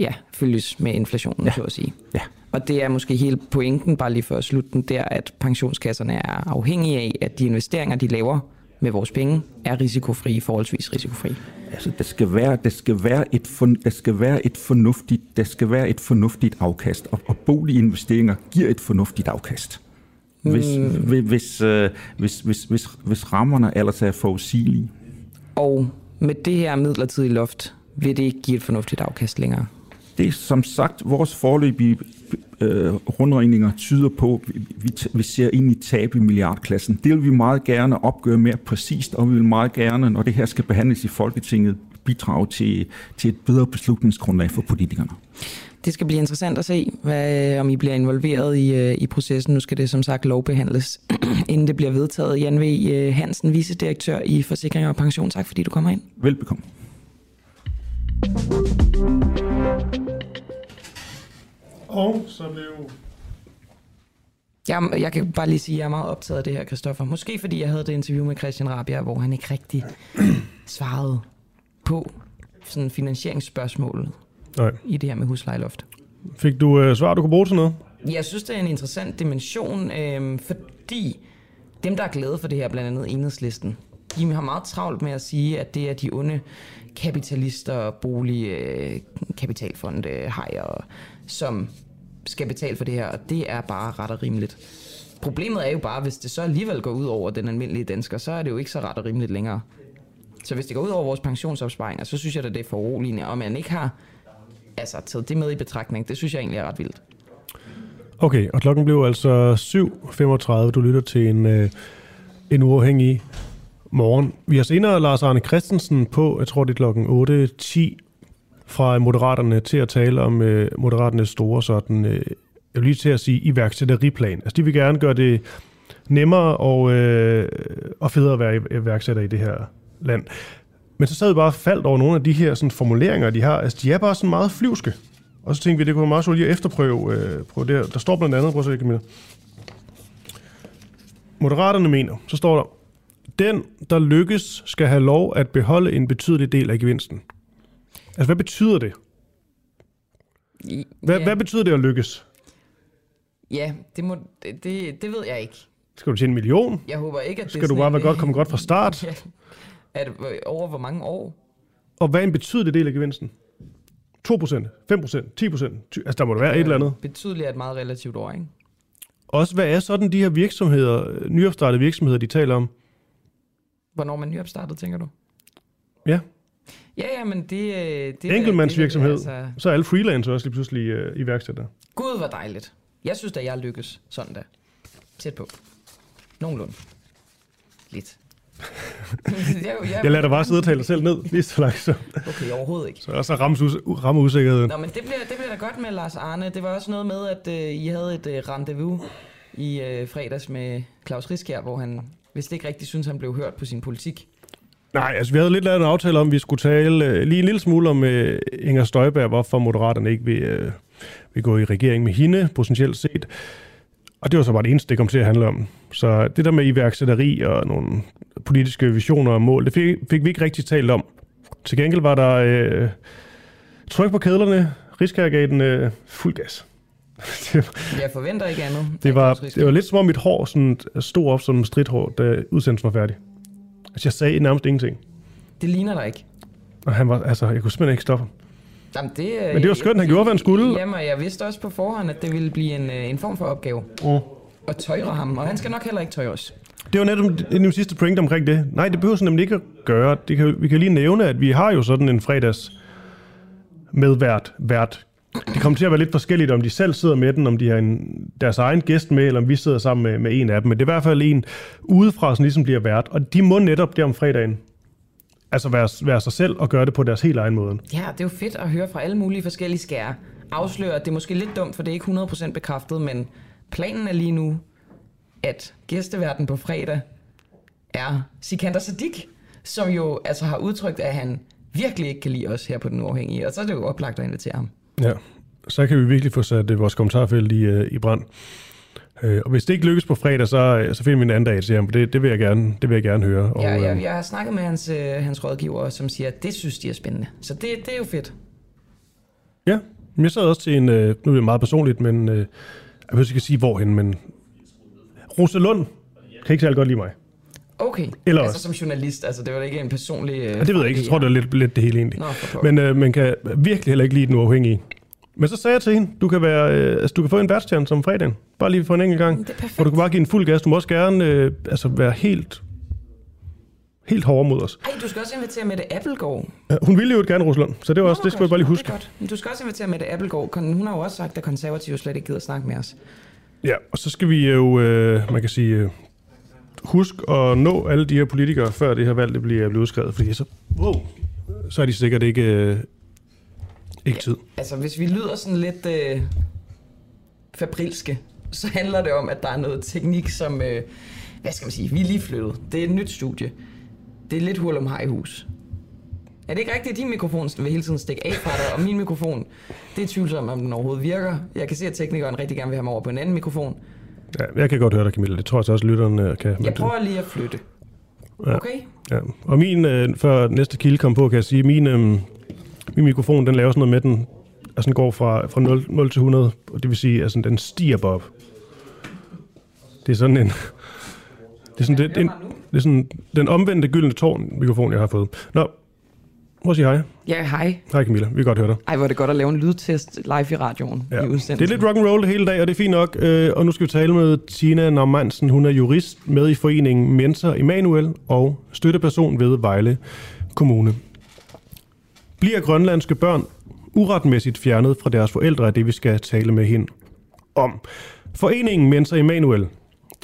ja, følges med inflationen, ja. så at sige. Ja. Og det er måske hele pointen, bare lige for at slutte den der, at pensionskasserne er afhængige af, at de investeringer, de laver med vores penge, er risikofri, forholdsvis risikofri. Altså, der skal være, der skal være, et, for, der skal være, et, fornuftigt, der skal være et fornuftigt afkast, og, og boliginvesteringer giver et fornuftigt afkast. Hvis, mm. hvis, øh, hvis, hvis, hvis, hvis rammerne ellers er forudsigelige. Og med det her midlertidige loft, vil det ikke give et fornuftigt afkast længere? Det er som sagt, vores forløbige øh, rundregninger tyder på, vi, vi ser ind i tab i milliardklassen. Det vil vi meget gerne opgøre mere præcist, og vi vil meget gerne, når det her skal behandles i Folketinget, bidrage til, til et bedre beslutningsgrundlag for politikerne. Det skal blive interessant at se, hvad, om I bliver involveret i, øh, i processen. Nu skal det som sagt lovbehandles, inden det bliver vedtaget. Jan V. Øh, Hansen, vicedirektør i Forsikring og Pension. Tak fordi du kommer ind. Velbekomme. Og så blev... Jeg, jeg kan bare lige sige, at jeg er meget optaget af det her, Kristoffer. Måske fordi jeg havde det interview med Christian Rabia, hvor han ikke rigtig svarede på sådan finansieringsspørgsmålet Nej. i det her med huslejeloft. Fik du øh, svar, du kunne bruge til noget? Jeg synes, det er en interessant dimension, øh, fordi dem, der er glade for det her, blandt andet enhedslisten, de har meget travlt med at sige, at det er de onde kapitalister, bolig, øh, kapitalfonde, hejer, som skal betale for det her, og det er bare ret og rimeligt. Problemet er jo bare, hvis det så alligevel går ud over den almindelige dansker, så er det jo ikke så ret og rimeligt længere. Så hvis det går ud over vores pensionsopsparinger, så synes jeg, at det er for uroligende, og man ikke har altså, taget det med i betragtning. Det synes jeg egentlig er ret vildt. Okay, og klokken blev altså 7.35. Du lytter til en, øh, en uafhængig morgen. Vi har senere Lars Arne Christensen på, jeg tror det er klokken 8.10 fra Moderaterne til at tale om øh, Moderaternes store sådan, øh, jeg vil lige til at sige iværksætteriplan. Altså de vil gerne gøre det nemmere og, øh, og federe at være iværksætter i det her land. Men så sad vi bare og faldt over nogle af de her sådan, formuleringer, de har. Altså de er bare sådan meget flyvske. Og så tænkte vi, det kunne være meget sjovt lige at efterprøve øh, prøve det her. Der står blandt andet, prøv at se, Camilla. Moderaterne mener, så står der, den, der lykkes, skal have lov at beholde en betydelig del af gevinsten. Altså, hvad betyder det? Hvad, ja. hvad betyder det at lykkes? Ja, det, må, det, det, det ved jeg ikke. Skal du tjene en million? Jeg håber ikke, at det Skal du bare være godt, komme godt fra start? ja. Er det over hvor mange år? Og hvad er en betydelig del af gevinsten? 2%, 5%, 10%? Altså, der må der være et eller andet. Betydeligt er et meget relativt år, ikke? Også, hvad er sådan de her virksomheder, nyopstartede virksomheder, de taler om? Hvornår man nyopstartet, tænker du? Ja. Ja, ja, men det... Øh, det Enkeltmandsvirksomhed. Altså... Så er alle freelancer også lige pludselig uh, iværksætter. Gud, hvor dejligt. Jeg synes da, jeg lykkes sådan da. Tæt på. Nogenlunde. Lidt. jeg, jeg, jeg lader dig bare sidde og tale dig selv ned, lige så langt så. Okay, overhovedet ikke. Så også rammes us- ramme usikkerheden. Nå, men det bliver, det bliver da godt med Lars Arne. Det var også noget med, at uh, I havde et uh, rendezvous i uh, fredags med Claus Riskjær, hvor han hvis det ikke rigtig synes, han blev hørt på sin politik. Nej, altså vi havde lidt lavet en aftale om, at vi skulle tale øh, lige en lille smule om uh, Inger Støjberg, hvorfor Moderaterne ikke vil, uh, vil gå i regering med hende, potentielt set. Og det var så bare det eneste, det kom til at handle om. Så det der med iværksætteri og nogle politiske visioner og mål, det fik, fik vi ikke rigtig talt om. Til gengæld var der øh, tryk på kedlerne, Rigskærgaten øh, fuld gas. jeg forventer ikke andet. Det var, det var lidt som om mit hår sådan, stod op som stridthår, da udsendelsen var færdig. Altså jeg sagde nærmest ingenting. Det ligner dig ikke. Og han var, altså, jeg kunne simpelthen ikke stoppe Jamen, det, Men det var skønt, han gjorde, hvad han skulle. Jamen, jeg vidste også på forhånd, at det ville blive en, øh, en form for opgave. Mm. At tøjre ham, og han skal nok heller ikke tøjre os. Det var netop en sidste point omkring det. Nej, det behøver sådan nemlig ikke at gøre. Det kan, vi kan lige nævne, at vi har jo sådan en fredags medvært, vært. Det kommer til at være lidt forskelligt, om de selv sidder med den, om de har en, deres egen gæst med, eller om vi sidder sammen med, med en af dem. Men det er i hvert fald en udefra, som ligesom bliver vært. Og de må netop der om fredagen altså være, være sig selv og gøre det på deres helt egen måde. Ja, det er jo fedt at høre fra alle mulige forskellige skærer. Afsløre, det er måske lidt dumt, for det er ikke 100% bekræftet, men planen er lige nu, at gæsteverden på fredag er Sikander Sadik, som jo altså har udtrykt, at han virkelig ikke kan lide os her på Den Uafhængige, og så er det jo oplagt at invitere ham. Ja, så kan vi virkelig få sat vores kommentarfelt i, uh, i brand. Øh, og hvis det ikke lykkes på fredag, så, så finder vi en anden dag til ham. Det, det, vil jeg gerne, det vil jeg gerne høre. Og, ja, jeg, jeg har snakket med hans, hans rådgiver, som siger, at det synes de er spændende. Så det, det er jo fedt. Ja, jeg sad også til en, nu er det meget personligt, men jeg ved ikke sige hvorhen, men Rosalund kan ikke særlig godt lide mig. Okay, Eller altså også. som journalist, altså det var da ikke en personlig... ja, det ved jeg ikke, jeg tror det er lidt, lidt det hele egentlig. Nå, men øh, man kan virkelig heller ikke lide den uafhængige. Men så sagde jeg til hende, du kan, være, øh, altså, du kan få en værtstjerne som fredagen. Bare lige for en enkelt gang. Det er Og du kan bare give en fuld gas. Du må også gerne øh, altså, være helt helt hårde mod os. Ej, du skal også invitere Mette Appelgaard. Ja, hun ville jo gerne Rusland, så det var også, det skal vi bare lige huske. Det er godt. Men du skal også invitere Mette Appelgaard. Hun har jo også sagt, at konservative slet ikke gider snakke med os. Ja, og så skal vi jo, øh, man kan sige, øh, husk at nå alle de her politikere, før det her valg det bliver, bliver udskrevet, fordi så, wow, så er de sikkert ikke, øh, ikke tid. Ja, altså, hvis vi lyder sådan lidt øh, fabrilske, så handler det om, at der er noget teknik, som, øh, hvad skal man sige, vi er lige flyttet. Det er et nyt studie. Det er lidt hul om i hus. Er det ikke rigtigt, at din mikrofon vil hele tiden stikke af fra dig, og min mikrofon, det er tvivlsomt, om den overhovedet virker. Jeg kan se, at teknikeren rigtig gerne vil have mig over på en anden mikrofon. Ja, jeg kan godt høre dig, Camilla. Det tror jeg så også, lytterne kan. Jeg prøver lige at flytte. Ja. Okay? Ja. Og min, øh, før næste kilde kom på, kan jeg sige, min, øh, min mikrofon, den laver sådan noget med, den altså den går fra, fra 0, 0 til 100, og det vil sige, at altså, den stiger bare op. Det er sådan en... Det er sådan, det, det, det er sådan den omvendte gyldne tårn mikrofon, jeg har fået. Nå, må jeg sige hej? Ja, hej. Hej Camilla, vi kan godt høre dig. Ej, hvor er det godt at lave en lydtest live i radioen ja. i udsendelsen. Det er lidt rock and roll hele dag, og det er fint nok. Øh, og nu skal vi tale med Tina Normandsen. Hun er jurist med i foreningen Mentor Emanuel og støtteperson ved Vejle Kommune. Bliver grønlandske børn uretmæssigt fjernet fra deres forældre, er det, vi skal tale med hende om. Foreningen Mentor Emanuel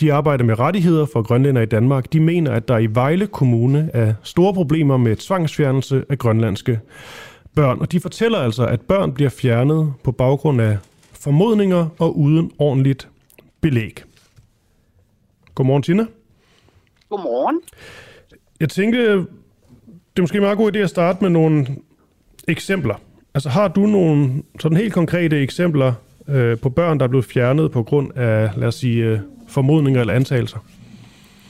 de arbejder med rettigheder for grønlænder i Danmark. De mener, at der i Vejle Kommune er store problemer med tvangsfjernelse af grønlandske børn. Og de fortæller altså, at børn bliver fjernet på baggrund af formodninger og uden ordentligt belæg. Godmorgen, Tina. Godmorgen. Jeg tænker, det er måske en meget god idé at starte med nogle eksempler. Altså har du nogle sådan helt konkrete eksempler øh, på børn, der er blevet fjernet på grund af, lad os sige, øh, formodninger eller antagelser?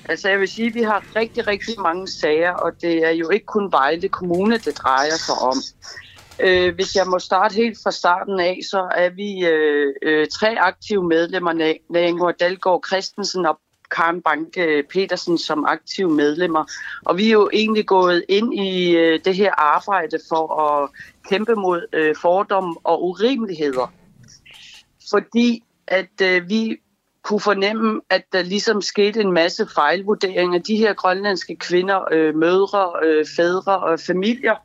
Altså jeg vil sige, at vi har rigtig, rigtig mange sager, og det er jo ikke kun Vejle Kommune, det drejer sig om. Øh, hvis jeg må starte helt fra starten af, så er vi øh, øh, tre aktive medlemmer, Nængård Dalgaard Christensen og Karen Banke Petersen som aktive medlemmer. Og vi er jo egentlig gået ind i øh, det her arbejde for at kæmpe mod øh, fordomme og urimeligheder. Fordi at øh, vi kunne fornemme, at der ligesom skete en masse fejlvurderinger. De her grønlandske kvinder, øh, mødre, øh, fædre og familier,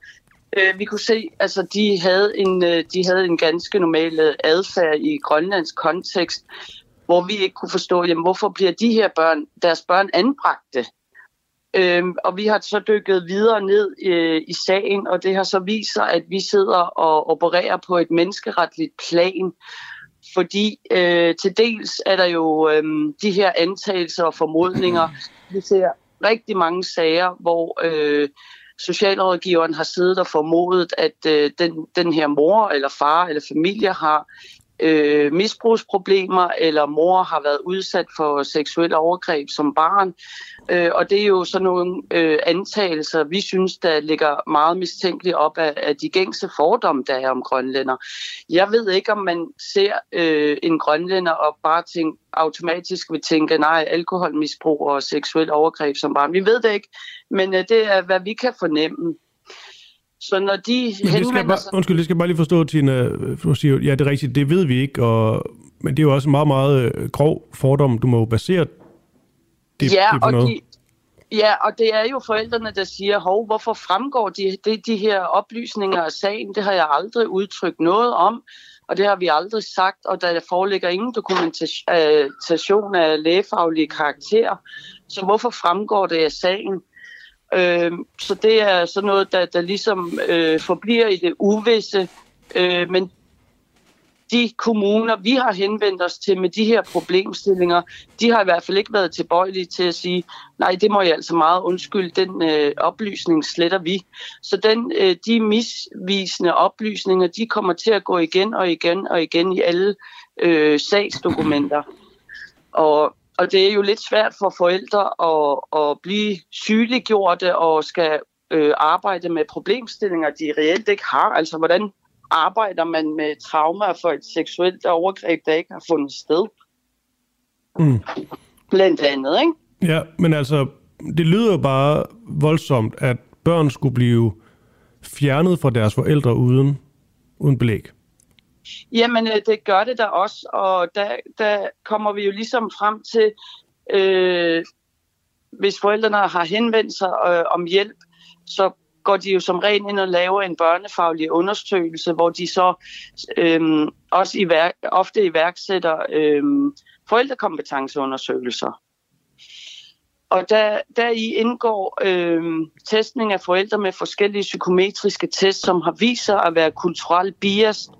øh, vi kunne se, altså de havde en, øh, de havde en ganske normal øh, adfærd i grønlandsk kontekst, hvor vi ikke kunne forstå, jamen, hvorfor bliver de her børn, deres børn anbragte? Øhm, og vi har så dykket videre ned øh, i sagen, og det har så vist sig, at vi sidder og opererer på et menneskeretligt plan, fordi øh, til dels er der jo øh, de her antagelser og formodninger. Vi ser rigtig mange sager, hvor øh, socialrådgiveren har siddet og formodet, at øh, den, den her mor eller far eller familie har øh, misbrugsproblemer, eller mor har været udsat for seksuelle overgreb som barn. Øh, og det er jo sådan nogle øh, antagelser, vi synes, der ligger meget mistænkeligt op af, af de gængse fordomme, der er om grønlænder. Jeg ved ikke, om man ser øh, en grønlænder og bare tænk, automatisk vil tænke, nej, alkoholmisbrug og seksuel overgreb som barn. Vi ved det ikke, men øh, det er, hvad vi kan fornemme. Så når de men det skal bare, sig... Undskyld, det skal bare lige forstå, Tina. Du siger, ja, det er rigtigt, det ved vi ikke, og, men det er jo også en meget, meget øh, grov fordom. Du må jo basere det, ja, det på og noget. De, ja, og det er jo forældrene, der siger, hov, hvorfor fremgår de, de, de her oplysninger af sagen? Det har jeg aldrig udtrykt noget om, og det har vi aldrig sagt, og der foreligger ingen dokumentation af lægefaglige karakterer. Så hvorfor fremgår det af sagen? Øh, så det er sådan noget, der, der ligesom øh, forbliver i det uvisse. Øh, men de kommuner, vi har henvendt os til med de her problemstillinger, de har i hvert fald ikke været tilbøjelige til at sige, nej, det må jeg altså meget undskylde, den øh, oplysning sletter vi. Så den, øh, de misvisende oplysninger, de kommer til at gå igen og igen og igen i alle øh, sagsdokumenter. Og, og det er jo lidt svært for forældre at, at blive sygeliggjorte og skal øh, arbejde med problemstillinger, de reelt ikke har. Altså, hvordan arbejder man med traumer for et seksuelt overgreb, der ikke har fundet sted? Mm. Blandt andet, ikke? Ja, men altså, det lyder jo bare voldsomt, at børn skulle blive fjernet fra deres forældre uden, uden belæg. Jamen, øh, det gør det da også, og der, der kommer vi jo ligesom frem til, øh, hvis forældrene har henvendt sig øh, om hjælp, så går de jo som regel ind og laver en børnefaglig undersøgelse, hvor de så øh, også iværk, ofte iværksætter øh, forældrekompetenceundersøgelser. Og der, der i indgår øh, testning af forældre med forskellige psykometriske tests, som har vist sig at være kulturelt biased.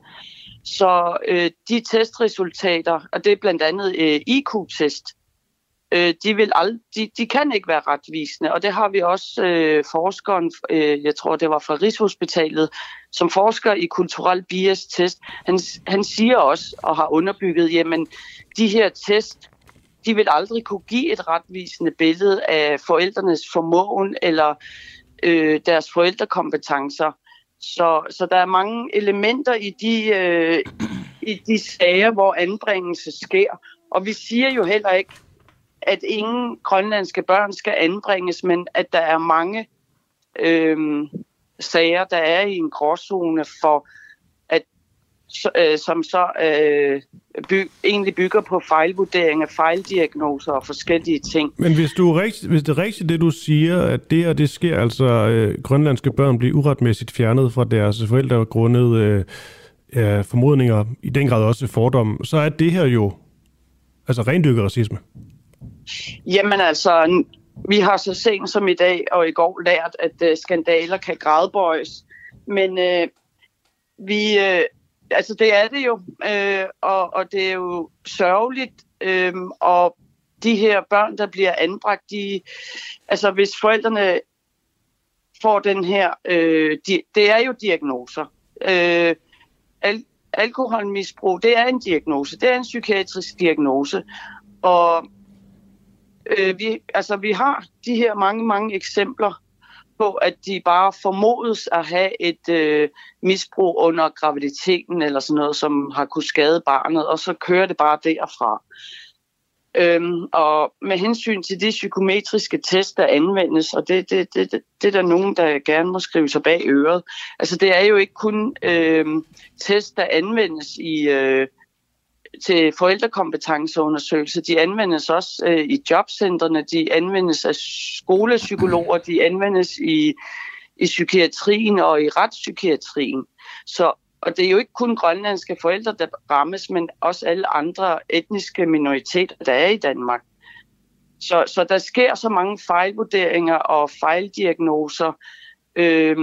Så øh, de testresultater, og det er blandt andet øh, IQ-test, øh, de, vil ald- de, de kan ikke være retvisende. Og det har vi også øh, forskeren, øh, jeg tror det var fra Rigshospitalet, som forsker i kulturel bias test. Han, han siger også og har underbygget, jamen de her test de vil aldrig kunne give et retvisende billede af forældrenes formåen eller øh, deres forældrekompetencer. Så, så der er mange elementer i de, øh, i de sager, hvor anbringelse sker. Og vi siger jo heller ikke, at ingen grønlandske børn skal anbringes, men at der er mange øh, sager, der er i en gråzone for øh, som så øh, by, egentlig bygger på fejlvurderinger, fejldiagnoser og forskellige ting. Men hvis, du er rigt, hvis det er rigtigt, det du siger, at det og det sker, altså øh, grønlandske børn bliver uretmæssigt fjernet fra deres forældre grundet øh, øh, formodninger, i den grad også fordomme, så er det her jo altså rendykket racisme. Jamen altså, vi har så sent som i dag og i går lært, at uh, skandaler kan gradbøjes, men uh, vi, uh, altså det er det jo, øh, og, og det er jo sørgeligt, øh, og de her børn, der bliver anbragt, de, altså hvis forældrene får den her, øh, de, det er jo diagnoser. Øh, al, alkoholmisbrug, det er en diagnose, det er en psykiatrisk diagnose, og øh, vi, altså, vi har de her mange, mange eksempler på, at de bare formodes at have et øh, misbrug under graviditeten eller sådan noget, som har kunne skade barnet, og så kører det bare derfra. Øhm, og med hensyn til de psykometriske test, der anvendes, og det, det, det, det, det er der nogen, der gerne må skrive sig bag øret. Altså det er jo ikke kun øh, test, der anvendes i, øh, til forældrekompetenceundersøgelser. De anvendes også øh, i jobcentrene, de anvendes af skolepsykologer, de anvendes i, i psykiatrien og i retspsykiatrien. Så, og det er jo ikke kun grønlandske forældre, der rammes, men også alle andre etniske minoriteter, der er i Danmark. Så, så der sker så mange fejlvurderinger og fejldiagnoser. Øh,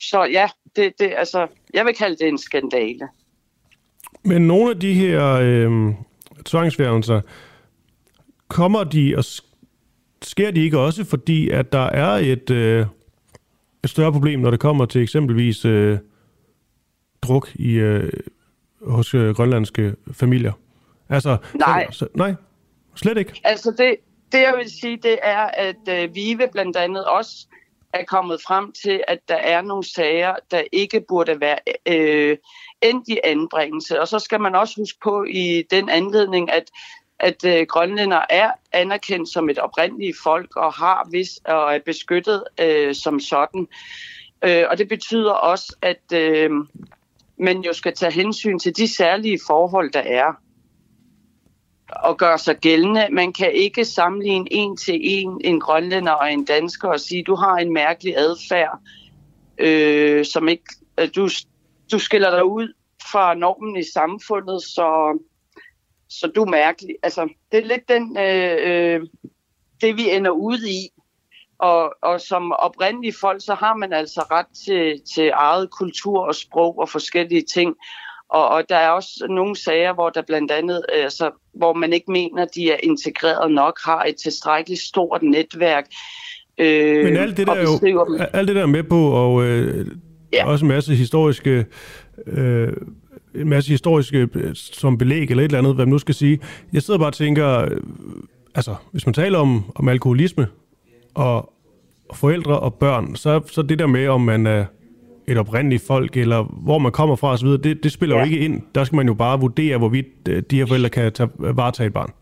så ja, det, det, altså, jeg vil kalde det en skandale. Men nogle af de her øh, tvangsfjernelser, kommer de og sker de ikke også, fordi at der er et, øh, et større problem, når det kommer til eksempelvis øh, druk i øh, hos øh, grønlandske familier? Altså, nej. Så, nej, slet ikke. Altså det, det jeg vil sige, det er, at øh, VIVE blandt andet også er kommet frem til, at der er nogle sager, der ikke burde være øh, endt i anbringelse. Og så skal man også huske på i den anledning, at at øh, grønlænder er anerkendt som et oprindeligt folk og har vis og er beskyttet øh, som sådan. Øh, og det betyder også, at øh, man jo skal tage hensyn til de særlige forhold, der er og gøre sig gældende. Man kan ikke sammenligne en til en en grønlænder og en dansker og sige, du har en mærkelig adfærd, øh, som ikke, øh, du, du skiller dig ud fra normen i samfundet, så, så du er mærkelig. Altså, det er lidt den, øh, øh, det, vi ender ud i. Og, og som oprindelige folk, så har man altså ret til, til eget kultur og sprog og forskellige ting. Og, og der er også nogle sager, hvor der blandt andet, altså, hvor man ikke mener, de er integreret nok, har et tilstrækkeligt stort netværk. Øh, Men alt det der er jo alt det der er med på, og øh, ja. også en masse historiske øh, en masse historiske som belæg eller et eller andet, hvad man nu skal sige. Jeg sidder bare og tænker, øh, altså, hvis man taler om, om alkoholisme og forældre og børn, så, så det der med, om man er et oprindeligt folk, eller hvor man kommer fra osv., det, det spiller ja. jo ikke ind. Der skal man jo bare vurdere, hvorvidt øh, de her forældre kan tage, varetage et barn.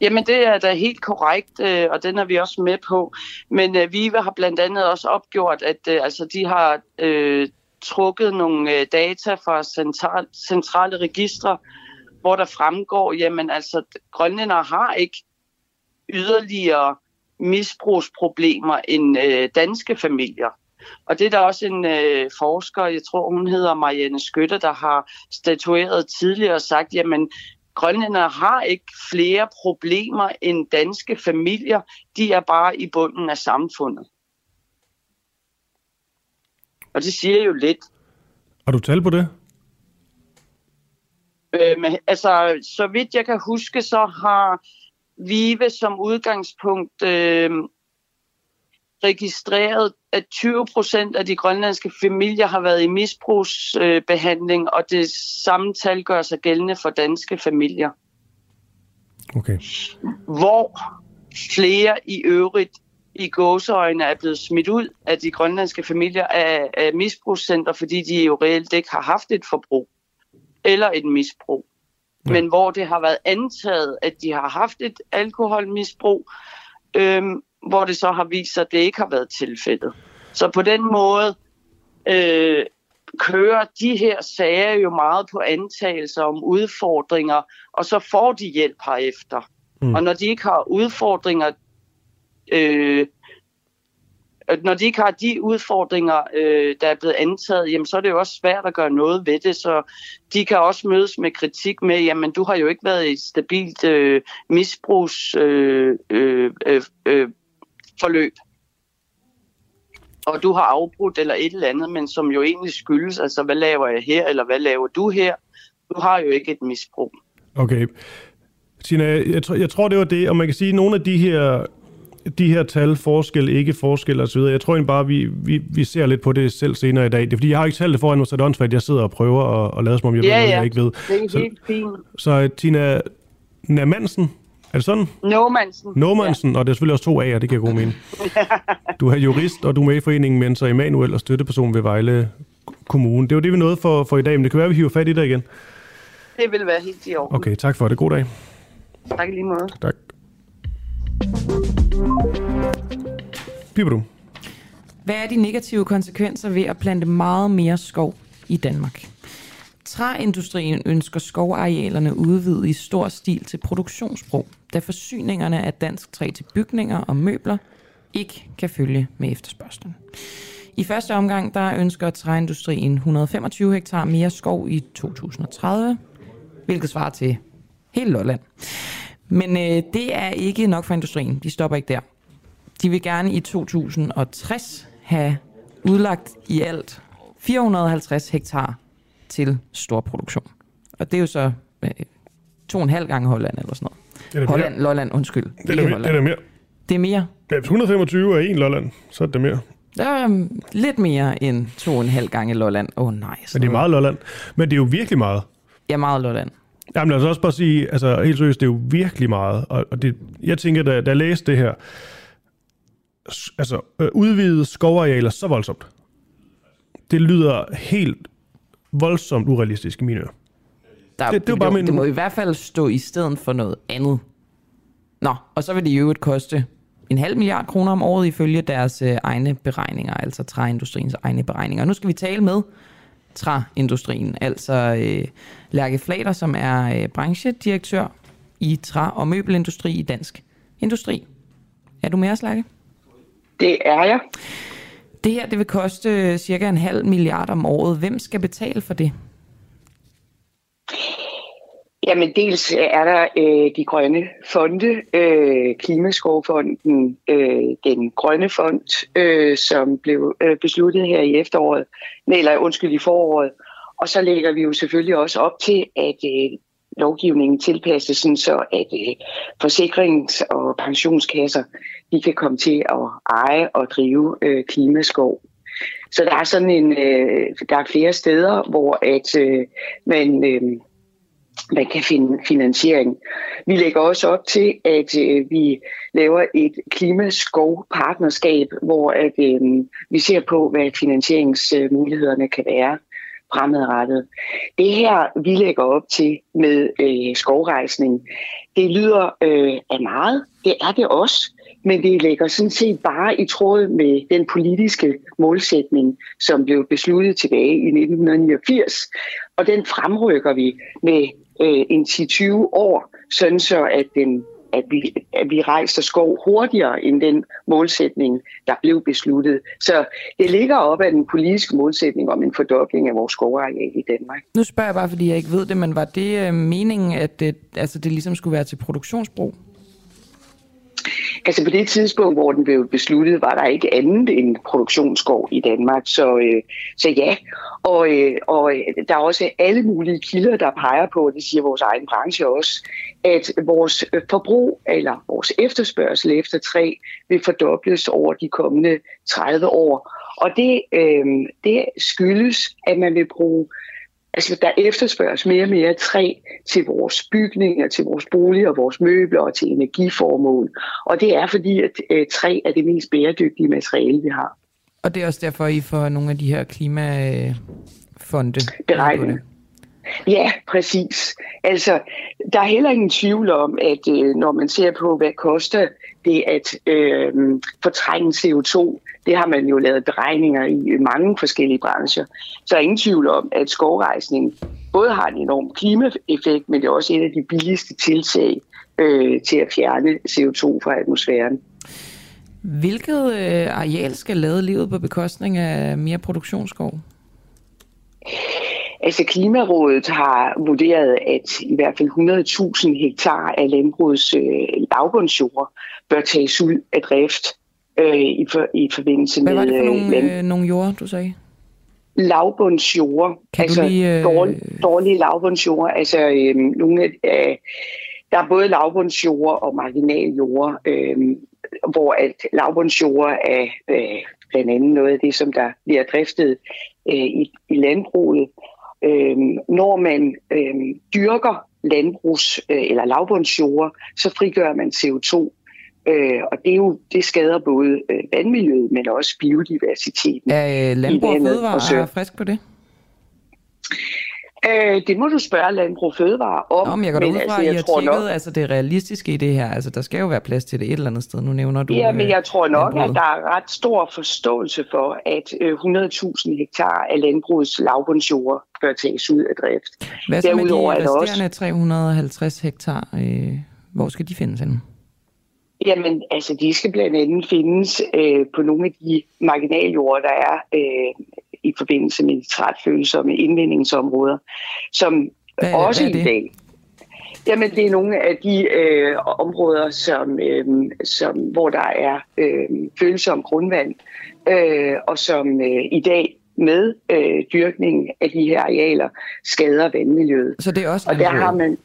Jamen, det er da helt korrekt, øh, og den er vi også med på. Men uh, Viva har blandt andet også opgjort, at øh, altså, de har øh, trukket nogle øh, data fra central, centrale registre, hvor der fremgår, jamen altså, grønlænder har ikke yderligere misbrugsproblemer end øh, danske familier. Og det er der også en øh, forsker, jeg tror hun hedder Marianne Skytte, der har statueret tidligere og sagt, jamen grønlændere har ikke flere problemer end danske familier. De er bare i bunden af samfundet. Og det siger jo lidt. Har du tal på det? Øh, men, altså, så vidt jeg kan huske, så har Vive som udgangspunkt øh, registreret, at 20 procent af de grønlandske familier har været i misbrugsbehandling, og det samme tal gør sig gældende for danske familier. Okay. Hvor flere i øvrigt i gåseøjne er blevet smidt ud af de grønlandske familier af, af misbrugscenter, fordi de jo reelt ikke har haft et forbrug eller et misbrug. Ja. Men hvor det har været antaget, at de har haft et alkoholmisbrug, øhm, hvor det så har vist sig, at det ikke har været tilfældet. Så på den måde øh, kører de her sager jo meget på antagelser om udfordringer, og så får de hjælp herefter. Mm. Og når de ikke har udfordringer, øh, når de ikke har de udfordringer, øh, der er blevet antaget, jamen, så er det jo også svært at gøre noget ved det. Så de kan også mødes med kritik med, jamen du har jo ikke været i et stabilt øh, misbrugs øh, øh, øh, øh forløb. Og du har afbrudt eller et eller andet, men som jo egentlig skyldes, altså hvad laver jeg her, eller hvad laver du her? Du har jo ikke et misbrug. Okay. Tina, jeg, tror, jeg tror, det var det, og man kan sige, at nogle af de her de her tal, forskel, ikke forskel osv., jeg tror egentlig bare, vi, vi, vi ser lidt på det selv senere i dag. Det er fordi, jeg har ikke talt det foran mig, så det er jeg sidder og prøver at, at lade som om, jeg ja, ved noget, ja. jeg ikke ved. det er så, helt fint. Så Tina Namansen, er det sådan? Nomansen. Nomansen, ja. og det er selvfølgelig også to A'er, det giver god mening. Du er jurist, og du er med i foreningen Mentor Emanuel og støtteperson ved Vejle Kommune. Det var det, vi nåede for, for i dag, men det kan være, at vi hiver fat i dig igen. Det vil være helt i orden. Okay, tak for det. God dag. Tak lige måde. Tak. Piber Hvad er de negative konsekvenser ved at plante meget mere skov i Danmark? Træindustrien ønsker skovarealerne udvidet i stor stil til produktionsbrug, da forsyningerne af dansk træ til bygninger og møbler ikke kan følge med efterspørgselen. I første omgang der ønsker træindustrien 125 hektar mere skov i 2030, hvilket svarer til hele Lolland. Men øh, det er ikke nok for industrien. De stopper ikke der. De vil gerne i 2060 have udlagt i alt 450 hektar til stor produktion. Og det er jo så øh, to og en halv gange Holland eller sådan noget. Det Holland, mere. Lolland, undskyld. Det er, mere, det er mere. Det er mere? Ja, hvis 125 er en Lolland, så er det mere. Det er um, lidt mere end to og en halv gange Lolland. Åh oh, nej. Men det er meget Lolland. Men det er jo virkelig meget. Ja, meget Lolland. Jamen lad os også bare sige, altså helt seriøst, det er jo virkelig meget. Og det, jeg tænker, da, da jeg læste det her, altså øh, udvidet skovarealer så voldsomt. Det lyder helt voldsomt urealistisk i mine ører. Der, det, det, det, bare min... det må i hvert fald stå i stedet for noget andet. Nå, og så vil det i øvrigt koste en halv milliard kroner om året ifølge deres øh, egne beregninger, altså træindustriens egne beregninger. Nu skal vi tale med træindustrien, altså øh, Lærke Flater, som er øh, branchedirektør i træ- og møbelindustri i Dansk Industri. Er du med os, Lærke? Det er jeg. Det her det vil koste øh, cirka en halv milliard om året. Hvem skal betale for det? Jamen dels er der øh, de grønne fonde, øh, Klimaskovfonden, øh, den grønne fond, øh, som blev øh, besluttet her i efteråret, eller undskyld i foråret. Og så lægger vi jo selvfølgelig også op til, at øh, lovgivningen tilpasses, sådan så at øh, forsikrings- og pensionskasser de kan komme til at eje og drive øh, klimaskov. Så der er sådan en, øh, der er flere steder, hvor at øh, man, øh, man kan finde finansiering. Vi lægger også op til, at øh, vi laver et klimaskovpartnerskab, hvor at, øh, vi ser på, hvad finansieringsmulighederne kan være fremadrettet. Det her, vi lægger op til med øh, skovrejsning, det lyder øh, af meget. Det er det også men det ligger sådan set bare i tråd med den politiske målsætning, som blev besluttet tilbage i 1989. Og den fremrykker vi med øh, en 10-20 år, sådan så at, den, at, vi, at vi rejser skov hurtigere end den målsætning, der blev besluttet. Så det ligger op af den politiske målsætning om en fordobling af vores skovareal i Danmark. Nu spørger jeg bare, fordi jeg ikke ved det, men var det øh, meningen, at det, altså det ligesom skulle være til produktionsbrug? Altså på det tidspunkt, hvor den blev besluttet, var der ikke andet end produktionsskov i Danmark. Så, øh, så ja, og, øh, og øh, der er også alle mulige kilder, der peger på, og det siger vores egen branche også, at vores øh, forbrug eller vores efterspørgsel efter træ vil fordobles over de kommende 30 år. Og det, øh, det skyldes, at man vil bruge Altså, der efterspørges mere og mere træ til vores bygninger, til vores boliger, vores møbler og til energiformål. Og det er fordi, at øh, træ er det mest bæredygtige materiale, vi har. Og det er også derfor, I får nogle af de her klimafonde beregnet. Ja, præcis. Altså, der er heller ingen tvivl om, at øh, når man ser på, hvad koster det at øh, fortrænge CO2, det har man jo lavet beregninger i mange forskellige brancher. Så er ingen tvivl om, at skovrejsning både har en enorm klimaeffekt, men det er også et af de billigste tiltag øh, til at fjerne CO2 fra atmosfæren. Hvilket øh, areal skal lade livet på bekostning af mere produktionsskov? Altså Klimarådet har vurderet, at i hvert fald 100.000 hektar af landbrugets øh, lavbundsjord bør tages ud af drift øh, i, for, i forbindelse med... Hvad var det for nogle, land... øh, nogle jorder, du sagde? Lavbundsjord. Kan altså lige, øh... dårlige, dårlige lavbundsjord. Altså øh, nogle af... Øh, der er både lavbundsjord og marginaljord, øh, hvor at lavbundsjord er øh, blandt andet noget af det, som der bliver driftet øh, i, i landbruget. Øh, når man øh, dyrker landbrugs- øh, eller lavbundsjord, så frigør man CO2. Øh, og det, er jo, det skader både øh, vandmiljøet, men også biodiversiteten. Er øh, landbrug og fødevare frisk på det? Øh, det må du spørge Landbrug Fødevare om. Nå, men jeg går ud fra, altså, jeg, jeg tror tjekket, nok, altså det realistiske i det her. Altså, der skal jo være plads til det et eller andet sted. Nu nævner du Ja, men jeg tror nok, landbruget. at der er ret stor forståelse for, at 100.000 hektar af landbrugets lavbundsjord bør tages ud af drift. Hvad så med de resterende 350 hektar? Øh, hvor skal de findes henne? Jamen, altså, de skal blandt andet findes øh, på nogle af de marginaljorder, der er øh, i forbindelse med nitratfølsomme indvindingsområder, som hvad, også hvad i dag... Jamen, det er nogle af de øh, områder, som, øh, som, hvor der er øh, følsom grundvand, øh, og som øh, i dag med øh, dyrkning af de her arealer skader vandmiljøet. Så det er også Og der har man...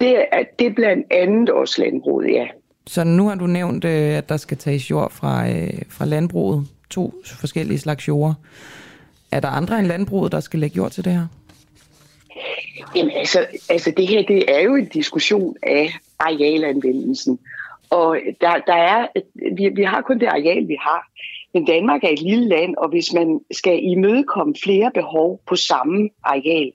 Det er, det er blandt andet også landbruget, ja. Så nu har du nævnt, øh, at der skal tages jord fra, øh, fra landbruget, to forskellige slags jord. Er der andre end landbruget, der skal lægge jord til det her? Jamen altså, altså det her det er jo en diskussion af arealanvendelsen. Og der, der er, vi, vi har kun det areal, vi har. Men Danmark er et lille land, og hvis man skal imødekomme flere behov på samme areal,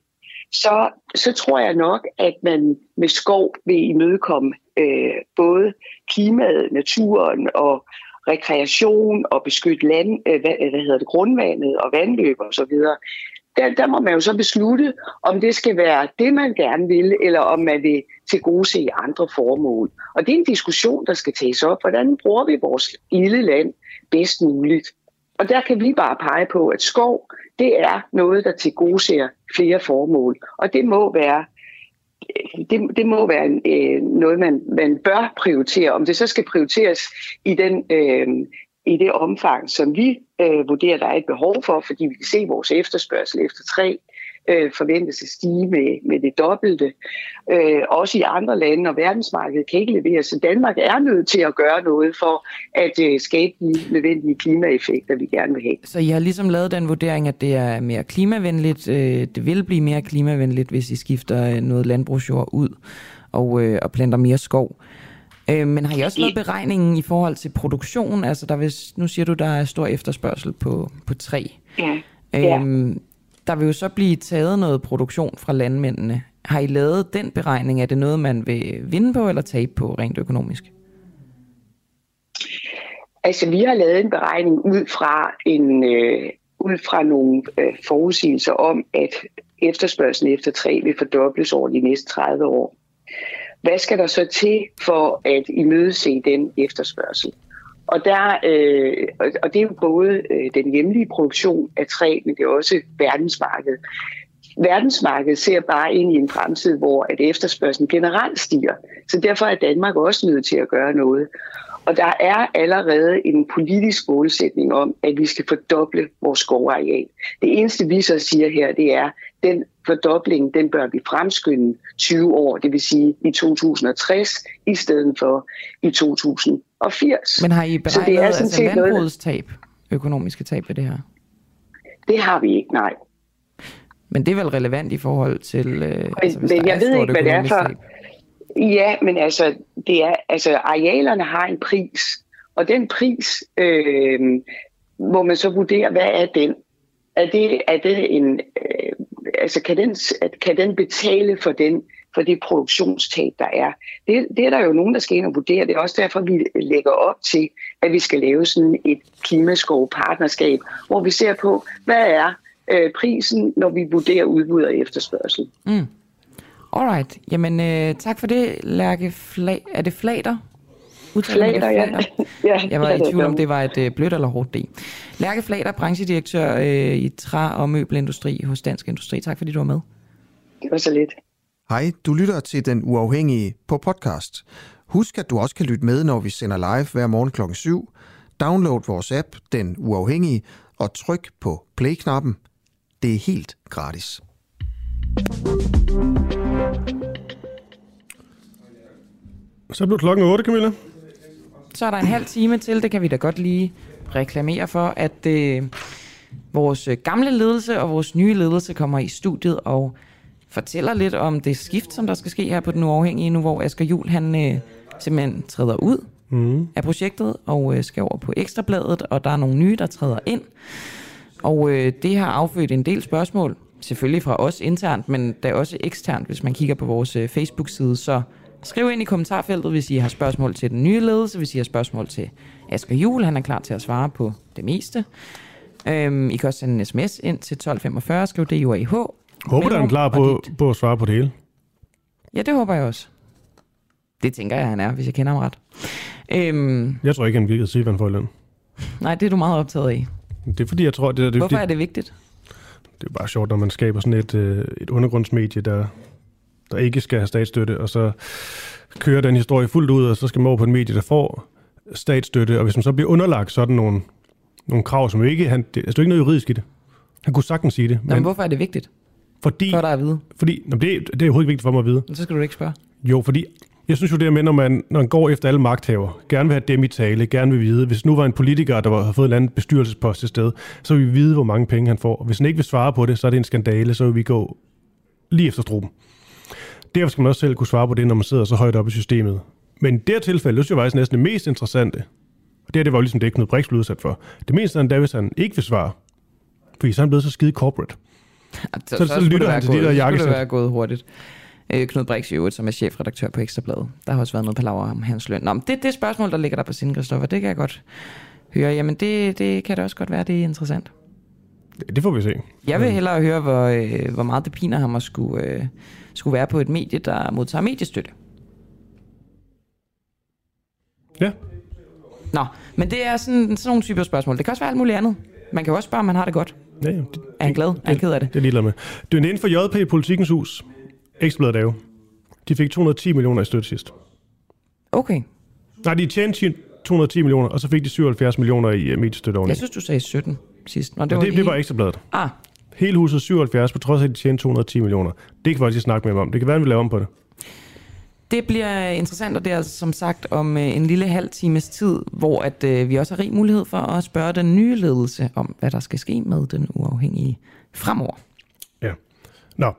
så, så tror jeg nok, at man med skov vil imødekomme øh, både klimaet, naturen og rekreation og beskytte land, øh, hvad, hvad hedder det, grundvandet og vandløb og så videre. Der, der må man jo så beslutte, om det skal være det, man gerne vil, eller om man vil til gode se andre formål. Og det er en diskussion, der skal tages op. Hvordan bruger vi vores lille land bedst muligt? Og der kan vi bare pege på, at skov, det er noget, der til gode ser flere formål. Og det må være det, det må være øh, noget, man, man bør prioritere. Om det så skal prioriteres i, den, øh, i det omfang, som vi øh, vurderer, der er et behov for, fordi vi kan se vores efterspørgsel efter træ øh, forventes at stige med, med det dobbelte. Øh, også i andre lande, og verdensmarkedet kan ikke levere, så Danmark er nødt til at gøre noget for at øh, skabe de nødvendige klimaeffekter, vi gerne vil have. Så I har ligesom lavet den vurdering, at det er mere klimavenligt, øh, det vil blive mere klimavenligt, hvis I skifter noget landbrugsjord ud og, øh, og planter mere skov. Øh, men har I også lavet beregningen i forhold til produktion? Altså, der vil, nu siger du, der er stor efterspørgsel på, på træ. Ja. Øhm, der vil jo så blive taget noget produktion fra landmændene. Har I lavet den beregning? Er det noget, man vil vinde på eller tabe på rent økonomisk? Altså, vi har lavet en beregning ud fra en øh, ud fra nogle øh, forudsigelser om, at efterspørgselen efter træ vil fordobles over de næste 30 år. Hvad skal der så til for at imødese den efterspørgsel? Og, der, øh, og det er jo både øh, den hjemlige produktion af træ, men det er også verdensmarkedet. Verdensmarkedet ser bare ind i en fremtid, hvor at efterspørgselen generelt stiger. Så derfor er Danmark også nødt til at gøre noget. Og der er allerede en politisk målsætning om, at vi skal fordoble vores skovareal. Det eneste, vi så siger her, det er, den fordobling, den bør vi fremskynde 20 år, det vil sige i 2060, i stedet for i 2080. Men har I beregnet så det er altså landbrugstab, økonomiske tab ved det her? Det har vi ikke, nej. Men det er vel relevant i forhold til, øh, men, altså, men jeg ved ikke, hvad det er for... Tab. Ja, men altså, det er, altså, arealerne har en pris, og den pris øh, må man så vurdere, hvad er den? Er det, er det en, øh, altså kan den, kan den betale for den for det produktionstab, der er. Det, det er der jo nogen, der skal ind og vurdere. Det er også derfor, vi lægger op til, at vi skal lave sådan et klimaskov-partnerskab, hvor vi ser på, hvad er øh, prisen, når vi vurderer udbud og efterspørgsel. Mm. Alright. Jamen, øh, tak for det, Lærke Fla- Er det Flater? Flater, ja. ja. Jeg var i tvivl om, det var et øh, blødt eller hårdt D. Lærke Flater, branchedirektør øh, i træ- og møbelindustri hos Dansk Industri. Tak fordi du var med. Det var så lidt. Hej, du lytter til Den Uafhængige på podcast. Husk, at du også kan lytte med, når vi sender live hver morgen kl. 7. Download vores app, Den Uafhængige, og tryk på play-knappen. Det er helt gratis. Så blev klokken 8, Camilla. Så er der en halv time til, det kan vi da godt lige reklamere for, at øh, vores gamle ledelse og vores nye ledelse kommer i studiet og fortæller lidt om det skift, som der skal ske her på Den Uafhængige nu, hvor Asger Jul han øh, simpelthen træder ud mm. af projektet og øh, skal over på Ekstrabladet, og der er nogle nye, der træder ind. Og øh, det har affødt en del spørgsmål, selvfølgelig fra os internt, men da også eksternt, hvis man kigger på vores øh, Facebook-side, så skriv ind i kommentarfeltet, hvis I har spørgsmål til den nye ledelse, hvis I har spørgsmål til Asger Jul, han er klar til at svare på det meste. Øhm, I kan også sende en sms ind til 1245, skriv DUAH. Håber, du er klar på, på at svare på det hele. Ja, det håber jeg også. Det tænker jeg, han er, hvis jeg kender ham ret. Øhm, jeg tror ikke, han virkede sige, hvad han får løn. Nej, det er du meget optaget af. Det er fordi, jeg tror... Det, det, Hvorfor det, er det vigtigt? Det er bare sjovt, når man skaber sådan et, øh, et undergrundsmedie, der, der ikke skal have statsstøtte, og så kører den historie fuldt ud, og så skal man over på et medie, der får statsstøtte, og hvis man så bliver underlagt sådan nogle, nogle krav, som ikke... Han, det, altså, det er ikke noget juridisk i det. Han kunne sagtens sige det. Men, Jamen, hvorfor er det vigtigt? Fordi, for dig at vide? Fordi, jamen, det, det er overhovedet ikke vigtigt for mig at vide. Så skal du ikke spørge. Jo, fordi jeg synes jo det med, når man, når man går efter alle magthaver, gerne vil have dem i tale, gerne vil vide, hvis nu var en politiker, der havde fået en anden bestyrelsespost til sted, så vil vi vide, hvor mange penge han får. Hvis han ikke vil svare på det, så er det en skandale, så vil vi gå lige efter struben. Derfor skal man også selv kunne svare på det, når man sidder så højt oppe i systemet. Men i det her tilfælde, det synes jeg faktisk næsten det mest interessante, og det her, det var jo ligesom det, Knud Brix blev udsat for. Det mest er, hvis han ikke vil svare, fordi så er han blevet så skide corporate. Så, så, så, så lytter han til de der jakkesæt. Så skulle det være gået hurtigt. Øh, Knud Brix i øvrigt, som er chefredaktør på Ekstrabladet. Der har også været noget på laver om hans løn. Nå, men det, det spørgsmål, der ligger der på sin Kristoffer, det kan jeg godt høre. Jamen, det, det kan da også godt være, det er interessant. Det, det får vi se. Jeg vil hellere høre, hvor, øh, hvor meget det piner ham at skulle, øh, skulle være på et medie, der modtager mediestøtte. Ja. Nå, men det er sådan, sådan nogle typer spørgsmål. Det kan også være alt muligt andet. Man kan jo også spørge, om man har det godt. Ja, det, er han glad? Det, er han ked af det? Det er ligeglad med. Det er inden for JP Politikens Hus. Ekstrabladet jo. De fik 210 millioner i støtte sidst. Okay. Nej, de tjente 210 millioner, og så fik de 77 millioner i uh, mediestøtte oveni. Jeg synes, du sagde 17 sidst. Nå, det, ja, var det, det var Ekstrabladet. Ah, Hele huset 77, på trods af, at de tjener 210 millioner. Det kan faktisk snakke med dem om. Det kan være, at vi laver om på det. Det bliver interessant, og det er altså som sagt om øh, en lille halv times tid, hvor at øh, vi også har rig mulighed for at spørge den nye ledelse om, hvad der skal ske med den uafhængige fremover. Ja. Nå.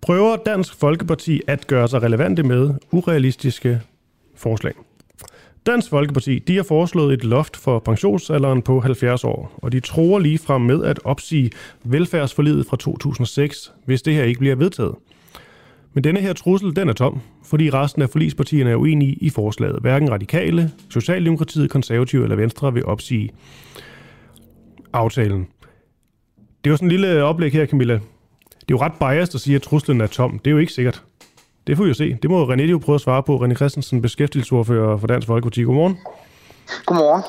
Prøver Dansk Folkeparti at gøre sig relevante med urealistiske forslag? Dansk Folkeparti de har foreslået et loft for pensionsalderen på 70 år, og de tror lige frem med at opsige velfærdsforlidet fra 2006, hvis det her ikke bliver vedtaget. Men denne her trussel, den er tom, fordi resten af forlispartierne er uenige i forslaget. Hverken radikale, Socialdemokratiet, Konservative eller Venstre vil opsige aftalen. Det er jo sådan en lille oplæg her, Camilla. Det er jo ret biased at sige, at truslen er tom. Det er jo ikke sikkert. Det får vi jo se. Det må René jo prøve at svare på. René Christensen, beskæftigelsesordfører for Dansk Folkeparti. Godmorgen. Godmorgen.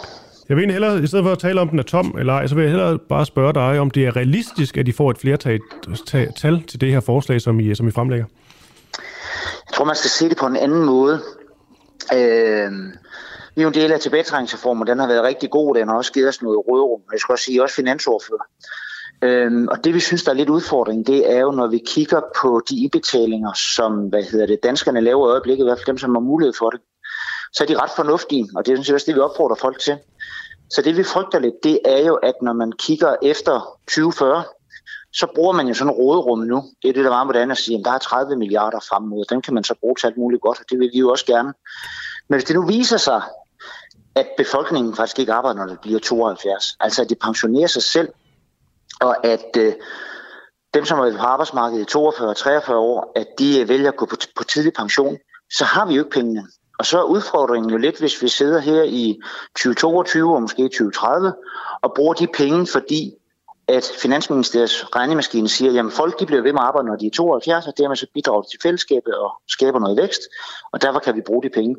Jeg vil egentlig hellere, i stedet for at tale om, den er tom eller ej, så vil jeg hellere bare spørge dig, om det er realistisk, at de får et flertal tal til det her forslag, som I, som I fremlægger. Jeg tror, man skal se det på en anden måde. Øh, vi er jo en del af tilbagetrækningsreformen, den har været rigtig god, den har også givet os noget rådrum. Jeg skal også sige, også finansordfører. Øhm, og det vi synes, der er lidt udfordring, det er jo, når vi kigger på de indbetalinger, som hvad hedder det, danskerne laver i øjeblikket, i hvert fald dem, som har mulighed for det, så er de ret fornuftige, og det er sådan også det, vi opfordrer folk til. Så det vi frygter lidt, det er jo, at når man kigger efter 2040, så bruger man jo sådan råderum nu. Det er det, der var moderne at sige, at der er 30 milliarder frem mod. Dem kan man så bruge til alt muligt godt, og det vil vi jo også gerne. Men hvis det nu viser sig, at befolkningen faktisk ikke arbejder, når det bliver 72, altså at de pensionerer sig selv, og at øh, dem, som er på arbejdsmarkedet i 42-43 år, at de øh, vælger at gå på, på tidlig pension, så har vi jo ikke pengene. Og så er udfordringen jo lidt, hvis vi sidder her i 2022 og måske 2030 og bruger de penge, fordi at Finansministeriets regnemaskine siger, at folk de bliver ved med at arbejde, når de er 72, og dermed så bidrager til fællesskabet og skaber noget vækst, og derfor kan vi bruge de penge.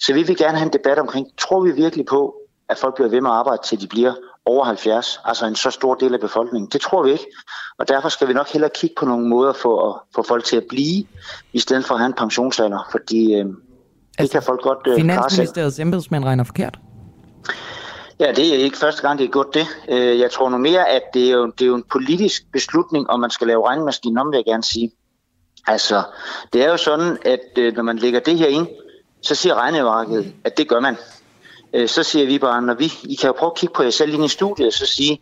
Så vi vil gerne have en debat omkring, tror vi virkelig på, at folk bliver ved med at arbejde, til de bliver over 70, altså en så stor del af befolkningen. Det tror vi ikke, og derfor skal vi nok hellere kigge på nogle måder for at få folk til at blive, i stedet for at have en pensionsalder, fordi øh, det altså, kan folk godt øh, Finansministeriets embedsmænd regner forkert? Ja, det er ikke første gang, det er gjort det. Øh, jeg tror nu mere, at det er, jo, det er jo en politisk beslutning, om man skal lave regnmaskinen om, vil jeg gerne sige. Altså, det er jo sådan, at øh, når man lægger det her ind, så siger regnemarkedet, at det gør man. Øh, så siger vi bare, når vi, I kan jo prøve at kigge på jer selv ind i studiet, så sige,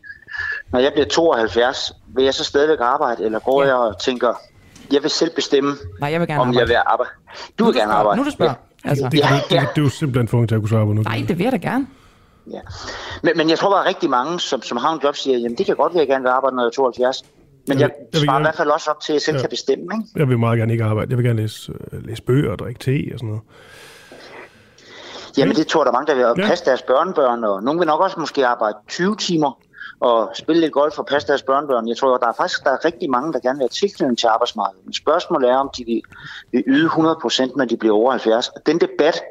når jeg bliver 72, vil jeg så stadigvæk arbejde, eller går ja. jeg og tænker, jeg vil selv bestemme, Nej, jeg vil gerne om arbejde. jeg vil arbejde. Du vil gerne arbejde. Nu du spørger. Ja. Altså. Det, det, det, det, er jo simpelthen for til at kunne svare på nu. Nej, det vil jeg da gerne. Ja. Men, men jeg tror bare, at rigtig mange, som, som har en job, siger, jamen det kan godt være, at jeg gerne vil arbejde, når jeg er 72. Men jeg, jeg sparer gerne, i hvert fald også op til, at jeg selv ja. kan bestemme. Ikke? Jeg vil meget gerne ikke arbejde. Jeg vil gerne læse, uh, læse bøger og drikke te og sådan noget. Jamen det tror jeg, der er mange, der vil ja. passe deres børnebørn, og nogle vil nok også måske arbejde 20 timer og spille lidt golf og passe deres børnebørn. Jeg tror, der er faktisk der er rigtig mange, der gerne vil have tilknytning til arbejdsmarkedet. Men spørgsmålet er, om de vil, vil yde 100% når de bliver over 70. Og den debat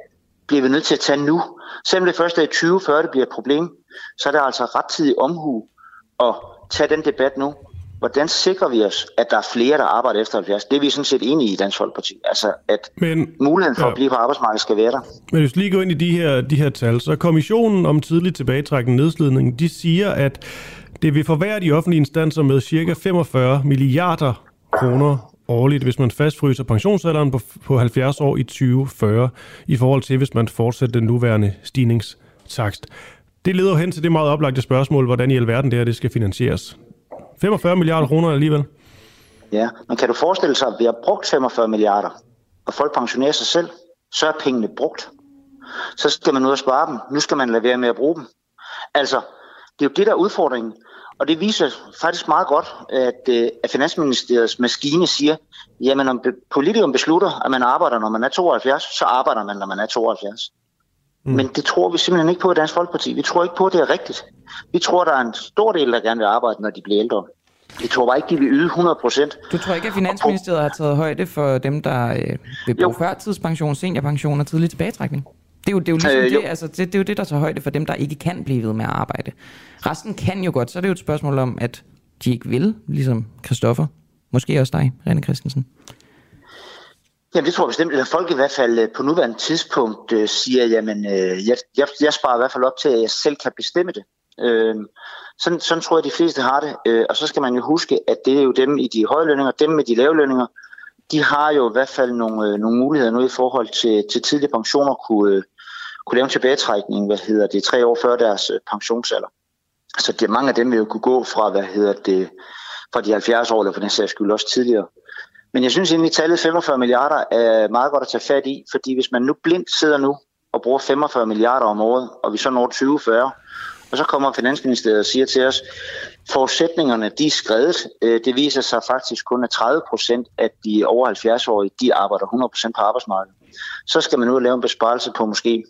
bliver vi nødt til at tage nu. Selvom det først er i 2040, det bliver et problem, så er det altså rettidig omhu at tage den debat nu. Hvordan sikrer vi os, at der er flere, der arbejder efter 70? Det er vi sådan set enige i Dansk Folkeparti. Altså, at Men, muligheden for ja. at blive på arbejdsmarkedet skal være der. Men hvis vi lige går ind i de her, de her tal, så kommissionen om tidlig tilbagetrækkende nedslidning, de siger, at det vil forværre de offentlige instanser med cirka 45 milliarder kroner årligt, hvis man fastfryser pensionsalderen på, på 70 år i 2040, i forhold til, hvis man fortsætter den nuværende stigningstakst. Det leder hen til det meget oplagte spørgsmål, hvordan i alverden det her det skal finansieres. 45 milliarder kroner alligevel. Ja, men kan du forestille sig, at vi har brugt 45 milliarder, og folk pensionerer sig selv, så er pengene brugt. Så skal man ud og spare dem. Nu skal man lade være med at bruge dem. Altså, det er jo det, der er udfordringen. Og det viser faktisk meget godt, at, øh, at Finansministeriets maskine siger, jamen om politikeren beslutter, at man arbejder, når man er 72, så arbejder man, når man er 72. Mm. Men det tror vi simpelthen ikke på i Dansk Folkeparti. Vi tror ikke på, at det er rigtigt. Vi tror, der er en stor del, der gerne vil arbejde, når de bliver ældre. Vi tror bare ikke, de vil yde 100 procent. Du tror ikke, at Finansministeriet har taget højde for dem, der øh, vil bruge førtidspension, seniorpension og tidlig tilbagetrækning? Det er jo, det er jo ligesom øh, det, altså, det, det er jo det, der tager højde for dem, der ikke kan blive ved med at arbejde. Resten kan jo godt, så er det jo et spørgsmål om, at de ikke vil, ligesom Christoffer. Måske også dig, René Christensen. Jamen det tror jeg bestemt, at folk i hvert fald øh, på nuværende tidspunkt øh, siger, jamen øh, jeg, jeg, jeg sparer i hvert fald op til, at jeg selv kan bestemme det. Øh, sådan, sådan tror jeg, de fleste har det. Øh, og så skal man jo huske, at det er jo dem i de høje lønninger, dem med de lave lønninger, de har jo i hvert fald nogle, øh, nogle muligheder nu i forhold til, til tidlige pensioner kunne, øh, kunne lave en tilbagetrækning, hvad hedder det, tre år før deres øh, pensionsalder. Så det, mange af dem vil jo kunne gå fra, hvad hedder det, fra de 70 år, eller for den sags skyld også tidligere. Men jeg synes egentlig, at tallet 45 milliarder er meget godt at tage fat i, fordi hvis man nu blindt sidder nu og bruger 45 milliarder om året, og vi så når 2040, og så kommer Finansministeriet og siger til os, forudsætningerne de er skrevet. Øh, det viser sig faktisk kun, at 30 procent af de over 70-årige, de arbejder 100 procent på arbejdsmarkedet. Så skal man nu lave en besparelse på måske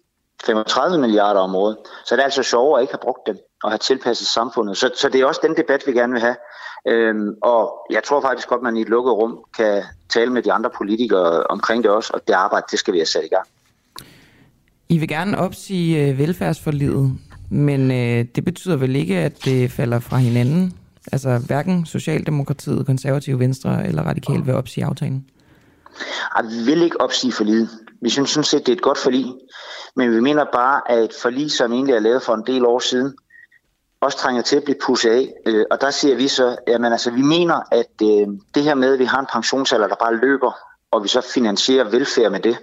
35 milliarder om året. Så det er altså sjovere at ikke have brugt dem og have tilpasset samfundet. Så, så det er også den debat, vi gerne vil have. Øhm, og jeg tror faktisk godt, at man i et lukket rum kan tale med de andre politikere omkring det også, og det arbejde, det skal vi have sat i gang. I vil gerne opsige øh, men øh, det betyder vel ikke, at det falder fra hinanden? Altså hverken Socialdemokratiet, Konservative Venstre eller Radikal vil opsige aftalen? Ej, vi vil ikke opsige forlidet. Vi synes sådan set, det er et godt forlig. Men vi mener bare, at et forlig, som egentlig er lavet for en del år siden, også trænger til at blive pusset af. Øh, og der siger vi så, at altså, vi mener, at øh, det her med, at vi har en pensionsalder, der bare løber, og vi så finansierer velfærd med det,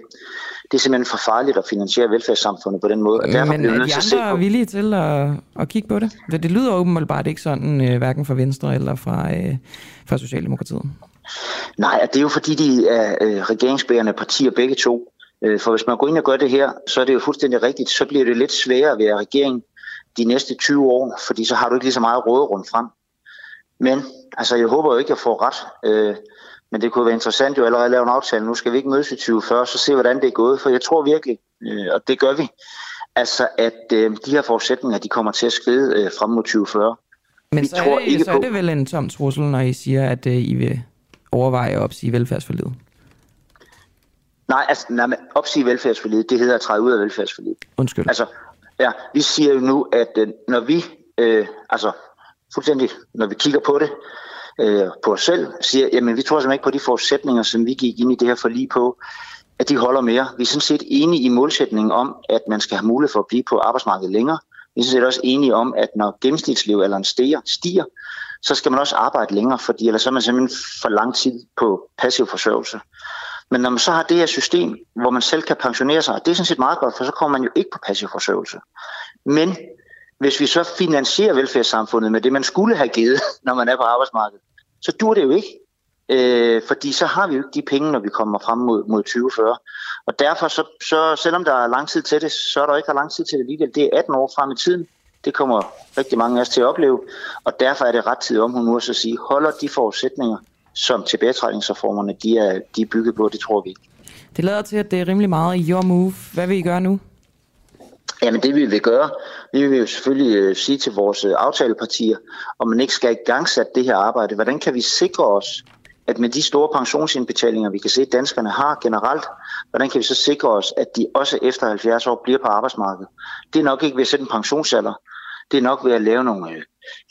det er simpelthen for farligt at finansiere velfærdssamfundet på den måde. Og derfor Men er de andre villige til at, at kigge på det? Det, lyder åbenbart ikke sådan, øh, hverken fra Venstre eller fra, fra Socialdemokratiet. Nej, det er jo fordi, de er øh, regeringsbærende partier begge to. Øh, for hvis man går ind og gør det her, så er det jo fuldstændig rigtigt. Så bliver det lidt sværere at være regering de næste 20 år, fordi så har du ikke lige så meget råderum frem. Men altså, jeg håber jo ikke, at jeg får ret. Øh, men det kunne være interessant jo allerede at lave en aftale. Nu skal vi ikke mødes i 2040, så se, hvordan det er gået. For jeg tror virkelig, øh, og det gør vi, altså, at øh, de her forudsætninger, de kommer til at skride øh, frem mod 2040. Men vi så, tror er det, ikke så er det vel en tom trussel, når I siger, at øh, I vil overveje at opsige velfærdsforlidet? Nej, altså, nej, men opsige velfærdsforlidet, det hedder at træde ud af velfærdsforlidet. Undskyld. Altså, ja, vi siger jo nu, at øh, når vi, øh, altså fuldstændig, når vi kigger på det, øh, på os selv, siger, jamen vi tror simpelthen ikke på de forudsætninger, som vi gik ind i det her forlig på, at de holder mere. Vi er sådan set enige i målsætningen om, at man skal have mulighed for at blive på arbejdsmarkedet længere. Vi er sådan set også enige om, at når gennemsnitslevealderen stiger, stiger, så skal man også arbejde længere, fordi ellers er man simpelthen for lang tid på passiv forsørgelse. Men når man så har det her system, hvor man selv kan pensionere sig, det er sådan set meget godt, for så kommer man jo ikke på passiv forsørgelse. Men hvis vi så finansierer velfærdssamfundet med det, man skulle have givet, når man er på arbejdsmarkedet, så dur det jo ikke. Øh, fordi så har vi jo ikke de penge, når vi kommer frem mod, mod 2040. Og derfor, så, så, selvom der er lang tid til det, så er der ikke lang tid til det alligevel. Det er 18 år frem i tiden. Det kommer rigtig mange af os til at opleve. Og derfor er det ret tid om, hun nu at sige, holder de forudsætninger, som tilbagetrækningsreformerne de er, de er bygget på, det tror vi ikke. Det lader til, at det er rimelig meget i your move. Hvad vil I gøre nu? Jamen det vi vil gøre, vi vil jo selvfølgelig øh, sige til vores øh, aftalepartier, om man ikke skal i gang sætte det her arbejde. Hvordan kan vi sikre os, at med de store pensionsindbetalinger, vi kan se, at danskerne har generelt, hvordan kan vi så sikre os, at de også efter 70 år bliver på arbejdsmarkedet? Det er nok ikke ved at sætte en pensionsalder. Det er nok ved at lave nogle øh,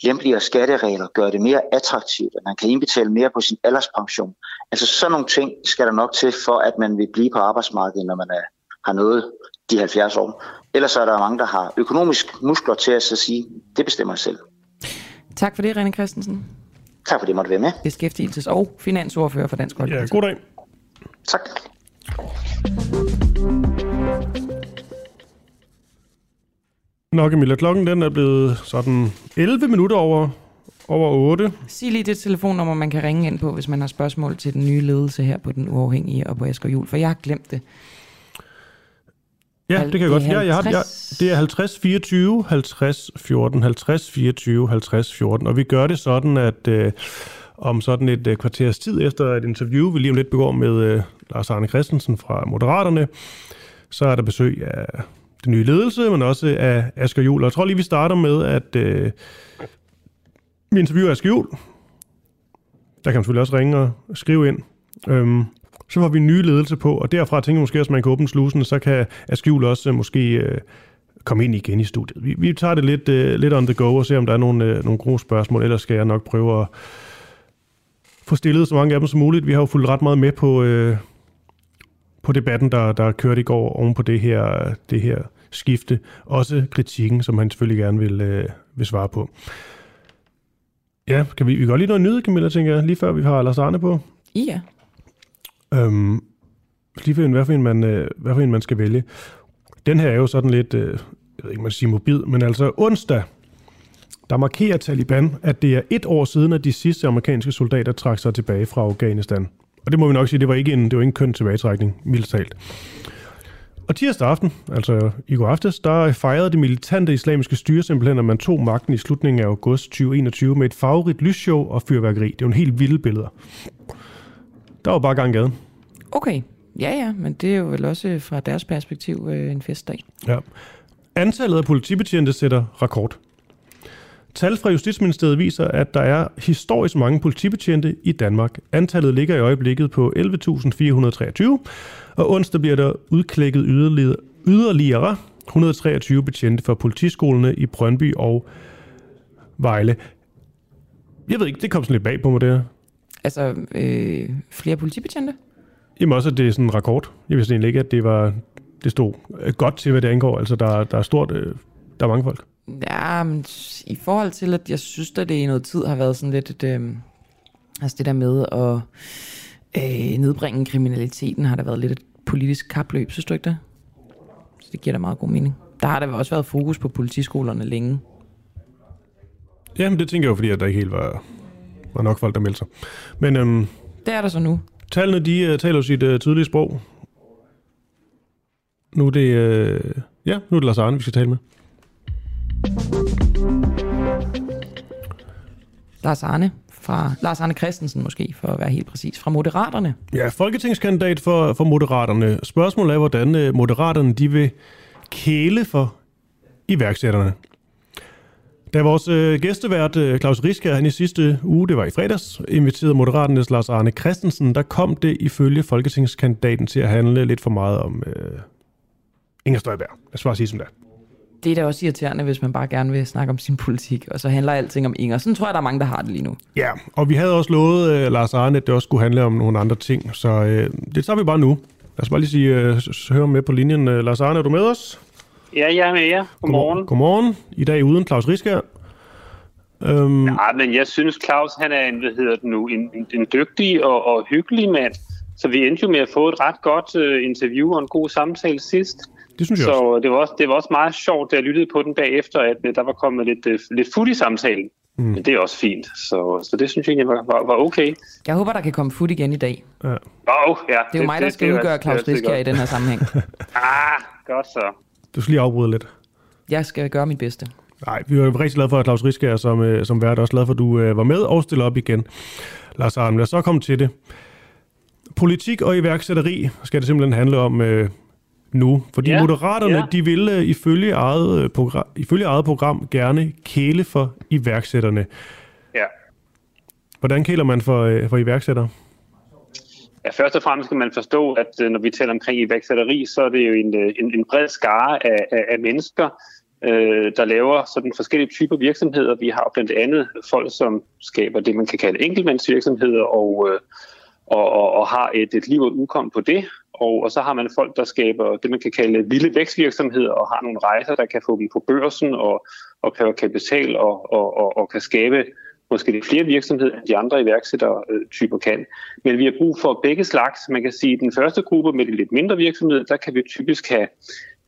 lempeligere skatteregler, gøre det mere attraktivt, at man kan indbetale mere på sin alderspension. Altså sådan nogle ting skal der nok til, for at man vil blive på arbejdsmarkedet, når man er, har nået de 70 år. Ellers er der mange, der har økonomisk muskler til at sige, det bestemmer jeg selv. Tak for det, René Christensen. Tak for det, måtte være med. Beskæftigelses- og finansordfører for Dansk Folkeparti. Ja, god dag. Tak. Nok Emilia, klokken den er blevet sådan 11 minutter over, over 8. Sig lige det telefonnummer, man kan ringe ind på, hvis man har spørgsmål til den nye ledelse her på Den Uafhængige og på Asger Jul, for jeg har glemt det. Ja, det kan jeg godt. Ja, jeg har, jeg, det er 50 24 50 14, 50 24 50 14, og vi gør det sådan, at øh, om sådan et øh, kvarters tid efter et interview, vi lige om lidt begår med øh, Lars Arne Christensen fra Moderaterne, så er der besøg af den nye ledelse, men også af Asger Juhl. Og jeg tror lige, vi starter med, at øh, vi interviewer Asger Juhl. Der kan man selvfølgelig også ringe og skrive ind. Øhm, så får vi en ny ledelse på, og derfra tænker jeg måske også, at man kan åbne slusen, så kan Askjul også øh, måske øh, komme ind igen i studiet. Vi, vi tager det lidt, øh, lidt on the go og ser, om der er nogle, øh, nogle gode spørgsmål, ellers skal jeg nok prøve at få stillet så mange af dem som muligt. Vi har jo fulgt ret meget med på, øh, på debatten, der, der kørte i går oven på det her, det her skifte. Også kritikken, som han selvfølgelig gerne vil, øh, vil svare på. Ja, kan vi, vi kan lige noget nyde, Camilla, tænker jeg, lige før vi har Lars Arne på. Ja. Øhm, lige for en, hvad for en, man, øh, hvad for en man skal vælge. Den her er jo sådan lidt, øh, jeg ved ikke, man siger mobil, men altså onsdag, der markerer Taliban, at det er et år siden, at de sidste amerikanske soldater trak sig tilbage fra Afghanistan. Og det må vi nok sige, det var ikke en, det var ikke en køn tilbagetrækning, mildt talt. Og tirsdag aften, altså i går aftes, der fejrede det militante islamiske styre simpelthen, at man tog magten i slutningen af august 2021 med et farverigt lysshow og fyrværkeri. Det er jo en helt vilde billeder. Der var bare gang gaden. Okay, ja ja, men det er jo vel også fra deres perspektiv øh, en festdag. Ja. Antallet af politibetjente sætter rekord. Tal fra Justitsministeriet viser, at der er historisk mange politibetjente i Danmark. Antallet ligger i øjeblikket på 11.423, og onsdag bliver der udklækket yderligere, yderligere 123 betjente for politiskolerne i Brøndby og Vejle. Jeg ved ikke, det kom sådan lidt bag på mig der. Altså, øh, flere politibetjente? Jamen også, at det er sådan en rekord. Jeg vidste egentlig ikke, at det var det stod godt til, hvad det angår. Altså, der, der er stort, øh, der er mange folk. Ja, men i forhold til, at jeg synes, at det i noget tid har været sådan lidt et, øh, altså det der med at øh, nedbringe kriminaliteten, har der været lidt et politisk kapløb, synes du ikke det? Så det giver da meget god mening. Der har der også været fokus på politiskolerne længe. Jamen, det tænker jeg jo, fordi at der ikke helt var, var nok folk, der meldte sig. Men øhm, det er der så nu. Tallene, de uh, taler sit uh, tydelige sprog. Nu er det, uh, ja, nu er det Lars Arne, vi skal tale med. Lars Arne fra Lars Arne Christensen måske, for at være helt præcis, fra Moderaterne. Ja, folketingskandidat for, for Moderaterne. Spørgsmålet er, hvordan øh, Moderaterne de vil kæle for iværksætterne. Da vores øh, gæstevært øh, Claus Riske, han i sidste uge, det var i fredags, inviterede Moderaternes Lars Arne Christensen, der kom det ifølge folketingskandidaten til at handle lidt for meget om øh, Inger Støjberg. Lad os bare sige som det det er da også irriterende, hvis man bare gerne vil snakke om sin politik, og så handler alting om Inger. Sådan tror jeg, der er mange, der har det lige nu. Ja, og vi havde også lovet, uh, Lars Arne, at det også skulle handle om nogle andre ting, så uh, det tager vi bare nu. Lad os bare lige sige, uh, høre med på linjen. Uh, Lars Arne, er du med os? Ja, jeg er med jer. Godmorgen. Godmorgen. I dag uden Claus Riskær. Um... Ja, men jeg synes, Claus han er en, hvad hedder det nu, en, en, en dygtig og, og hyggelig mand. Så vi endte jo med at få et ret godt uh, interview og en god samtale sidst. Det synes jeg så også. det var også, det var også meget sjovt, da jeg lyttede på den bagefter, at uh, der var kommet lidt, uh, lidt fod i samtalen. Mm. Men det er også fint, så, så det synes jeg egentlig var, var, var okay. Jeg håber, der kan komme fod igen i dag. Ja. Oh, ja, det er jo det, mig, der skal det, udgøre det, Claus Riskær i den her sammenhæng. ah, godt så. Du skal lige afbryde lidt. Jeg skal gøre mit bedste. Nej, vi er jo rigtig glade for, at Claus Riskær som, øh, som vært også glad for, at du øh, var med og stille op igen. Lars Arne, lad os så komme til det. Politik og iværksætteri skal det simpelthen handle om øh, nu, fordi ja, Moderaterne, ja. de vil øh, ifølge, eget, øh, program, ifølge eget program gerne kæle for iværksætterne. Ja. Hvordan kæler man for, øh, for iværksættere? Ja, først og fremmest skal man forstå, at når vi taler omkring iværksætteri, så er det jo en, en, en bred skare af, af, af mennesker, øh, der laver sådan forskellige typer virksomheder. Vi har blandt andet folk, som skaber det, man kan kalde enkeltmandsvirksomheder, og, øh, og, og, og har et, et liv og udkom på det. Og, og så har man folk, der skaber det, man kan kalde vilde vækstvirksomheder, og har nogle rejser, der kan få dem på børsen og, og kræver kapital og, og, og, og kan skabe måske lidt flere virksomheder, end de andre iværksættertyper øh, kan. Men vi har brug for begge slags. Man kan sige, at den første gruppe med de lidt mindre virksomheder, der kan vi typisk have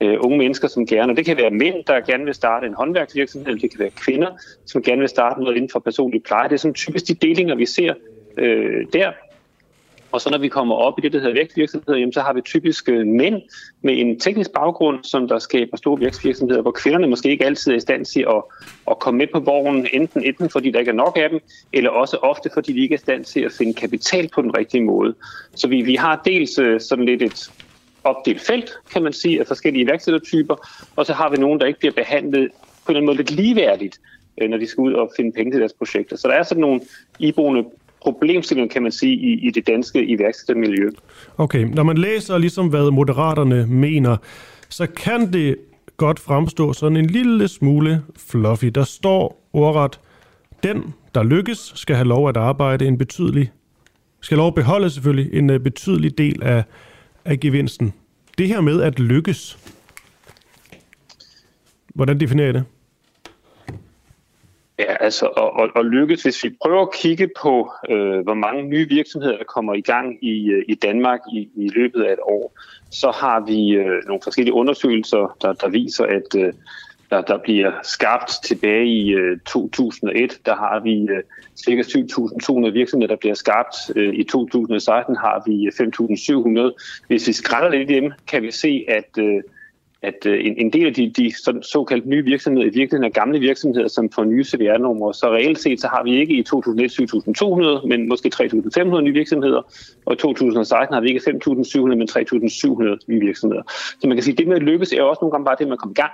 øh, unge mennesker, som gerne, og det kan være mænd, der gerne vil starte en håndværksvirksomhed, det kan være kvinder, som gerne vil starte noget inden for personlig pleje. Det er sådan typisk de delinger, vi ser øh, der. Og så når vi kommer op i det, der hedder vækstvirksomheder, jamen, så har vi typisk øh, mænd med en teknisk baggrund, som der skaber store vækstvirksomheder, hvor kvinderne måske ikke altid er i stand til at, at komme med på vognen, enten, enten fordi der ikke er nok af dem, eller også ofte fordi de ikke er i stand til at finde kapital på den rigtige måde. Så vi, vi har dels øh, sådan lidt et opdelt felt, kan man sige, af forskellige iværksættertyper, og så har vi nogen, der ikke bliver behandlet på en måde lidt ligeværdigt, øh, når de skal ud og finde penge til deres projekter. Så der er sådan nogle iboende problemstilling, kan man sige, i, i det danske iværksættermiljø. Okay, når man læser ligesom, hvad moderaterne mener, så kan det godt fremstå sådan en lille smule fluffy. Der står ordret, den, der lykkes, skal have lov at arbejde en betydelig, skal lov at beholde selvfølgelig en øh, betydelig del af, af gevinsten. Det her med at lykkes, hvordan definerer I det? Ja, altså og, og lykkes, hvis vi prøver at kigge på, øh, hvor mange nye virksomheder, der kommer i gang i, øh, i Danmark i, i løbet af et år, så har vi øh, nogle forskellige undersøgelser, der, der viser, at øh, der, der bliver skabt tilbage i øh, 2001. Der har vi øh, ca. 7.200 virksomheder, der bliver skabt. Øh, I 2016 har vi øh, 5.700. Hvis vi skræller lidt i dem, kan vi se, at øh, at øh, en, en del af de, de såkaldte nye virksomheder i virkeligheden er gamle virksomheder, som får nye CVR-numre. Så reelt set så har vi ikke i 2001 7.200, men måske 3.500 nye virksomheder, og i 2016 har vi ikke 5.700, men 3.700 nye virksomheder. Så man kan sige, at det med at lykkes er også nogle gange bare det med at komme i gang.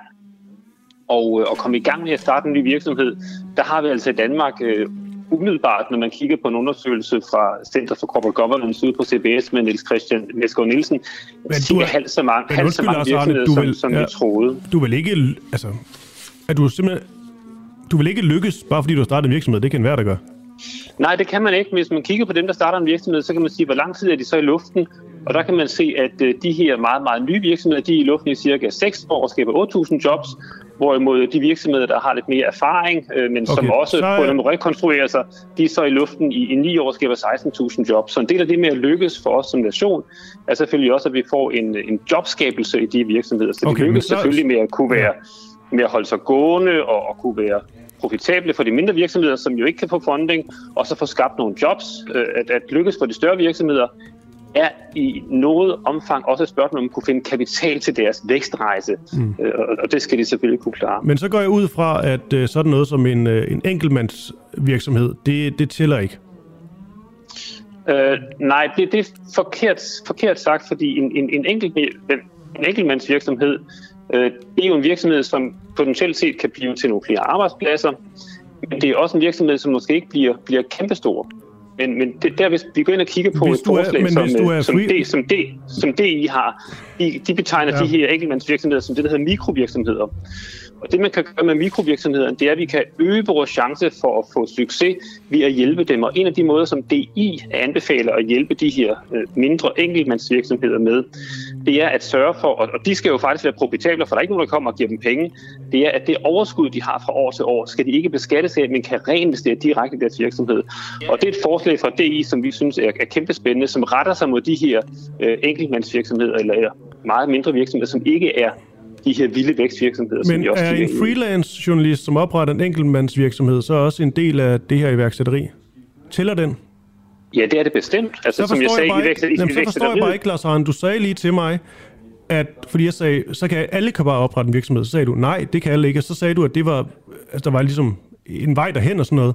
Og, øh, og komme i gang med at starte en ny virksomhed, der har vi altså i Danmark øh, umiddelbart, når man kigger på en undersøgelse fra Center for Corporate Governance ude på CBS med Niels Christian Nesgaard Nielsen, men du er, halvt så mange, halvt så mange virksomheder, du vil, som, som ja, vi troede. Du vil ikke, altså, er du simpelthen, du vil ikke lykkes, bare fordi du har startet en virksomhed. Det kan være, der gør. Nej, det kan man ikke. Hvis man kigger på dem, der starter en virksomhed, så kan man sige, hvor lang tid er de så i luften? Og der kan man se, at øh, de her meget, meget nye virksomheder, de er i luften i cirka 6 år og skaber 8.000 jobs, Hvorimod de virksomheder, der har lidt mere erfaring, øh, men okay, som også så, på en rekonstruere sig, de er så i luften i, i 9 år skaber 16.000 jobs. Så en del af det med at lykkes for os som nation, er selvfølgelig også, at vi får en, en jobskabelse i de virksomheder. Så okay, det lykkes så... selvfølgelig med at kunne være med at holde sig gående og, og kunne være profitable for de mindre virksomheder, som jo ikke kan få funding, og så få skabt nogle jobs. Øh, at, at lykkes for de større virksomheder er i noget omfang også et spørgsmål, om man kunne finde kapital til deres vækstrejse, mm. øh, og det skal de selvfølgelig kunne klare. Men så går jeg ud fra, at øh, sådan noget som en, øh, en enkeltmandsvirksomhed, det, det tæller ikke? Øh, nej, det, det er forkert, forkert sagt, fordi en, en, en, enkelt, en enkeltmandsvirksomhed, øh, det er jo en virksomhed, som potentielt set kan blive til nogle flere arbejdspladser, men det er også en virksomhed, som måske ikke bliver, bliver kæmpestor. Men, men det, der, hvis vi går ind og kigger på hvis et forslag, er, som, øh, som, det, som, det, som DI har, de, de betegner ja. de her enkeltmandsvirksomheder som det, der hedder mikrovirksomheder. Og det, man kan gøre med mikrovirksomhederne, det er, at vi kan øge vores chance for at få succes ved at hjælpe dem. Og en af de måder, som DI anbefaler at hjælpe de her øh, mindre enkeltmandsvirksomheder med, det er at sørge for, og de skal jo faktisk være profitable, for der er ikke nogen, der kommer og giver dem penge, det er, at det overskud, de har fra år til år, skal de ikke beskattes af, men kan reinvestere direkte i deres virksomhed. Og det er et forslag fra DI, som vi synes er, er kæmpe spændende, som retter sig mod de her øh, enkeltmandsvirksomheder, eller meget mindre virksomheder, som ikke er de her vilde vækstvirksomheder. Men som også er en freelance journalist, som opretter en enkeltmandsvirksomhed, så også en del af det her iværksætteri? Tæller den? Ja, det er det bestemt. Altså, så som jeg sagde, jeg bare ikke, jamen, så forstår jeg bare ikke, Lars Arne. Du sagde lige til mig, at, fordi jeg sagde, så kan alle kan bare oprette en virksomhed. Så sagde du, nej, det kan alle ikke. Og så sagde du, at det var, altså, der var ligesom en vej derhen og sådan noget.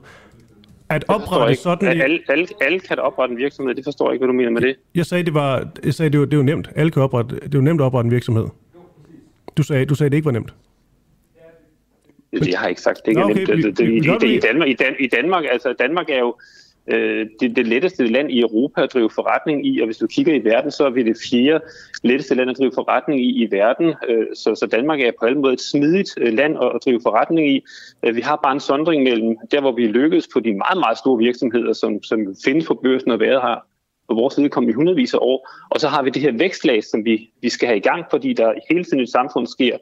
At oprette sådan... At alle, alle, alle kan oprette en virksomhed, det forstår jeg ikke, hvad du mener med det. Jeg sagde, det var, jeg sagde, det var, det var nemt. Alle kan oprette, det var nemt at oprette en virksomhed. Du sagde, du sagde, det ikke var nemt. Det har jeg ikke sagt. Det er ikke okay, nemt. Det, det, det, det, i, Danmark, i, Dan, I Danmark, altså Danmark er jo øh, det, det letteste land i Europa at drive forretning i, og hvis du kigger i verden, så er vi det fjerde letteste land at drive forretning i i verden. Øh, så, så Danmark er på alle måder et smidigt øh, land at, at drive forretning i. Øh, vi har bare en sondring mellem der, hvor vi lykkes på de meget, meget store virksomheder, som, som findes på børsen og været her, for vores vedkommende i hundredvis af år. Og så har vi det her vækstlag, som vi, vi skal have i gang, fordi der hele tiden i samfundet sker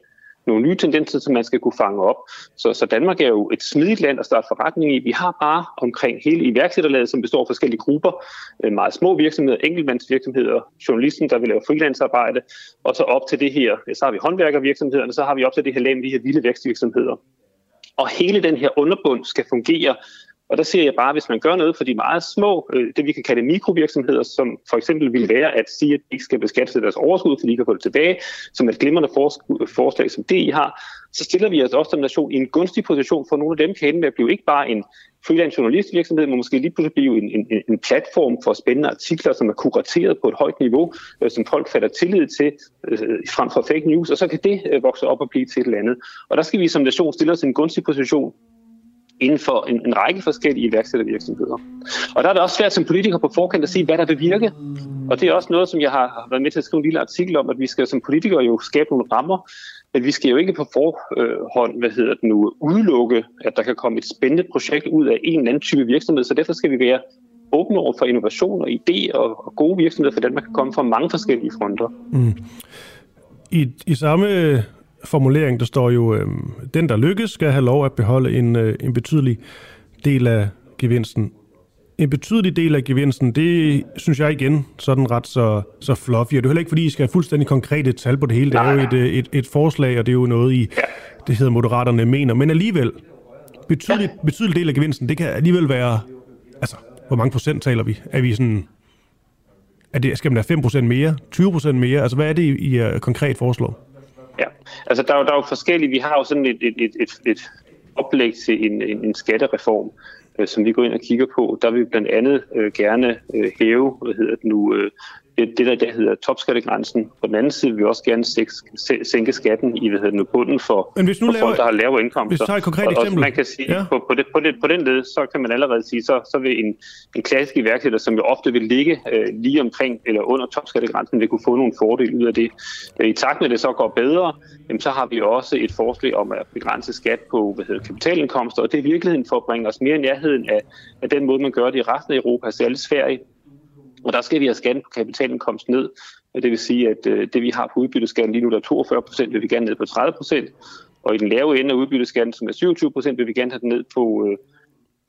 nogle nye tendenser, som man skal kunne fange op. Så, så Danmark er jo et smidigt land at starte forretning i. Vi har bare omkring hele iværksætterlaget, som består af forskellige grupper, øh, meget små virksomheder, enkeltmandsvirksomheder, journalisten, der vil lave freelancearbejde, og så op til det her, så har vi håndværkervirksomhederne, så har vi op til det her lag med de her vilde vækstvirksomheder. Og hele den her underbund skal fungere og der siger jeg bare, at hvis man gør noget for de meget små, øh, det vi kan kalde mikrovirksomheder, som for eksempel vil være at sige, at de ikke skal beskatte deres overskud, fordi de kan få det tilbage, som et glimrende forslag, som det I har, så stiller vi os også som nation i en gunstig position, for nogle af dem kan ende med at blive ikke bare en freelance journalistvirksomhed, men måske lige pludselig blive en, en, en platform for spændende artikler, som er kurateret på et højt niveau, øh, som folk fatter tillid til, øh, frem for fake news, og så kan det øh, vokse op og blive til et eller andet. Og der skal vi som nation stille os i en gunstig position, inden for en, en række forskellige iværksættervirksomheder. Og der er det også svært som politiker på forkant at sige, hvad der vil virke. Og det er også noget, som jeg har været med til at skrive en lille artikel om, at vi skal som politikere jo skabe nogle rammer, men vi skal jo ikke på forhånd, hvad hedder det nu, udelukke, at der kan komme et spændende projekt ud af en eller anden type virksomhed, så derfor skal vi være åbne over for innovation og idéer og, og gode virksomheder, for Danmark kan komme fra mange forskellige fronter. Mm. I, I samme formulering, der står jo, øh, den der lykkes skal have lov at beholde en, øh, en betydelig del af gevinsten. En betydelig del af gevinsten, det synes jeg igen sådan ret så, så fluffy. Og det er heller ikke, fordi I skal have fuldstændig konkrete tal på det hele. Det er jo et, øh, et, et forslag, og det er jo noget, I, det hedder Moderaterne, mener. Men alligevel, betydelig, betydelig del af gevinsten, det kan alligevel være, altså, hvor mange procent taler vi? Er vi sådan, er det, skal man have 5% mere, 20% mere? Altså, hvad er det, I, I uh, konkret foreslår? Ja, altså der er, der er jo forskellige, vi har jo sådan et, et, et, et, et oplæg til en, en, en skattereform, øh, som vi går ind og kigger på. Der vil vi blandt andet øh, gerne øh, hæve, hvad hedder det nu, øh, det, det der, der hedder topskattegrænsen. På den anden side vil vi også gerne sænke skatten i hvad hedder det bunden for, Men hvis nu for laver, folk, der har lave indkomster. Hvis du tager et konkret og, eksempel. Og man kan sige, ja. på, på, det, på, det, på den led, så kan man allerede sige, så, så vil en, en klassisk iværksætter, som jo ofte vil ligge øh, lige omkring eller under topskattegrænsen, vil kunne få nogle fordele ud af det. I takt med, at det så går bedre, jamen, så har vi også et forslag om at begrænse skat på hvad hedder, kapitalindkomster, og det er virkeligheden for at bringe os mere i nærheden af, af den måde, man gør det i resten af Europa, særligt Sverige, og der skal vi have skatten på kapitalindkomst ned. Det vil sige, at øh, det vi har på udbytteskatten lige nu, der er 42 procent, vil vi gerne ned på 30 procent. Og i den lave ende af udbytteskatten, som er 27 procent, vil vi gerne have den ned på, øh,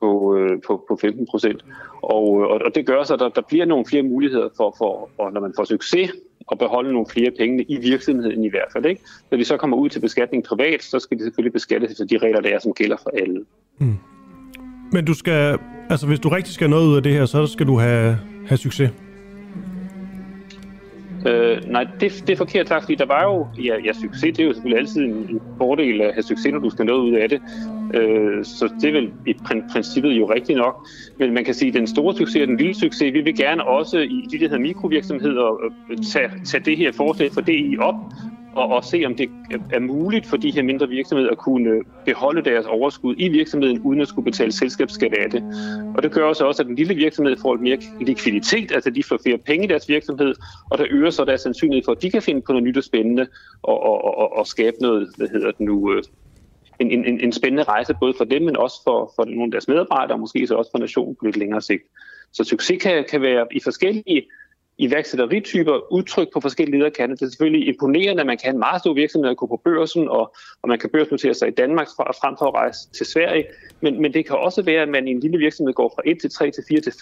øh, på, på, på 15 procent. Og, og, og det gør så, at der, der bliver nogle flere muligheder for, for og når man får succes, at beholde nogle flere penge i virksomheden i hvert fald. Ikke? Når vi så kommer ud til beskatning privat, så skal det selvfølgelig beskattes efter de regler, der er, som gælder for alle. Mm. Men du skal, altså hvis du rigtig skal noget ud af det her, så skal du have, have succes. Øh, nej, det, det er forkert tak, fordi der var jo, ja, ja, succes, det er jo selvfølgelig altid en, en fordel at have succes, når du skal noget ud af det. Øh, så det er vel i princippet jo rigtigt nok. Men man kan sige, at den store succes og den lille succes, vi vil gerne også i de, der hedder mikrovirksomheder, øh, tage, tage det her forslag for det i op, og, og se, om det er muligt for de her mindre virksomheder at kunne beholde deres overskud i virksomheden, uden at skulle betale selskabsskat af det. Og det gør også, at den lille virksomhed får mere likviditet, altså de får flere penge i deres virksomhed, og der øger så deres sandsynlighed for, at de kan finde på noget nyt og spændende og, og, og, og skabe noget, hvad hedder det nu, øh, en, en, en spændende rejse, både for dem, men også for, for nogle af deres medarbejdere, og måske så også for nationen på lidt længere sigt. Så succes kan, kan være i forskellige iværksætterityper udtryk på forskellige lederkanter. Det er selvfølgelig imponerende, at man kan have en meget stor virksomhed at gå på børsen, og, og man kan børsnotere sig i Danmark frem for at rejse til Sverige. Men, men det kan også være, at man i en lille virksomhed går fra 1 til 3 til 4 til,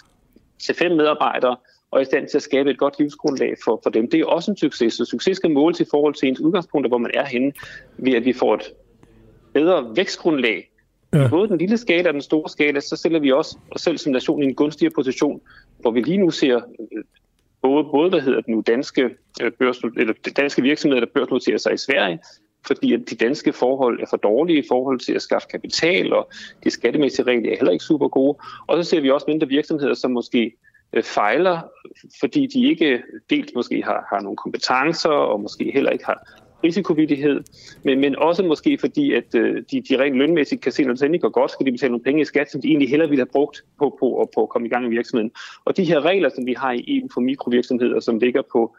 til 5 medarbejdere, og er i stand til at skabe et godt livsgrundlag for, for dem. Det er også en succes, så succes skal måles i forhold til ens udgangspunkter, hvor man er henne, ved at vi får et bedre vækstgrundlag. Ja. Både den lille skala og den store skala, så stiller vi også os selv som nation i en gunstigere position, hvor vi lige nu ser både, både hvad hedder det nu, danske, øh, børs, eller danske virksomheder, der børsnoterer sig i Sverige, fordi at de danske forhold er for dårlige i forhold til at skaffe kapital, og de skattemæssige regler er heller ikke super gode. Og så ser vi også mindre virksomheder, som måske øh, fejler, fordi de ikke dels måske har, har nogle kompetencer, og måske heller ikke har risikovillighed, men, men også måske fordi, at øh, de, de rent lønmæssigt kan se, når det går godt, skal de betale nogle penge i skat, som de egentlig hellere ville have brugt på, på, på, på at komme i gang i virksomheden. Og de her regler, som vi har i EU for mikrovirksomheder, som ligger på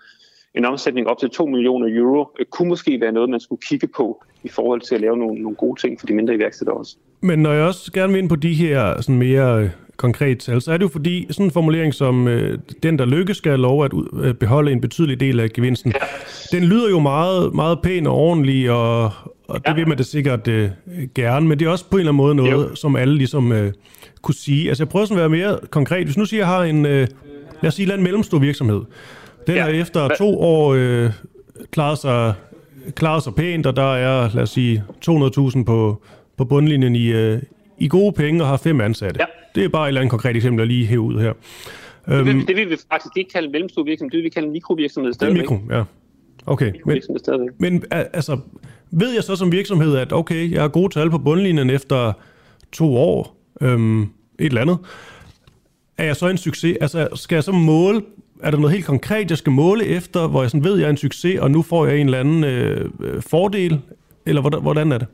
en omsætning op til 2 millioner euro, øh, kunne måske være noget, man skulle kigge på i forhold til at lave nogle, nogle gode ting for de mindre iværksættere også. Men når jeg også gerne vil ind på de her sådan mere øh, konkret tal, så er det jo fordi sådan en formulering som øh, den, der lykkes, skal lov at øh, beholde en betydelig del af gevinsten. Ja. Den lyder jo meget, meget pæn og ordentlig, og, og det ja. vil man da sikkert øh, gerne, men det er også på en eller anden måde noget, jo. som alle ligesom øh, kunne sige. Altså jeg prøver sådan at være mere konkret. Hvis nu siger, jeg har en, øh, lad os sige, en mellemstor virksomhed. Den ja. efter to år øh, klaret, sig, klaret sig pænt, og der er, lad os sige, 200.000 på, på bundlinjen i, øh, i gode penge og har fem ansatte. Ja. Det er bare et eller andet konkret eksempel, der lige hæve ud her. Det vil, øhm, det vil vi faktisk ikke kalde mellemstor virksomhed, det vil vi kalde mikrovirksomhed stadigvæk. Det er mikro, ja. Okay, men, men altså, ved jeg så som virksomhed, at okay, jeg har gode tal på bundlinjen efter to år, øhm, et eller andet, er jeg så en succes? Altså, skal jeg så måle, er der noget helt konkret, jeg skal måle efter, hvor jeg sådan ved, at jeg er en succes, og nu får jeg en eller anden øh, fordel? Eller hvordan, hvordan er det?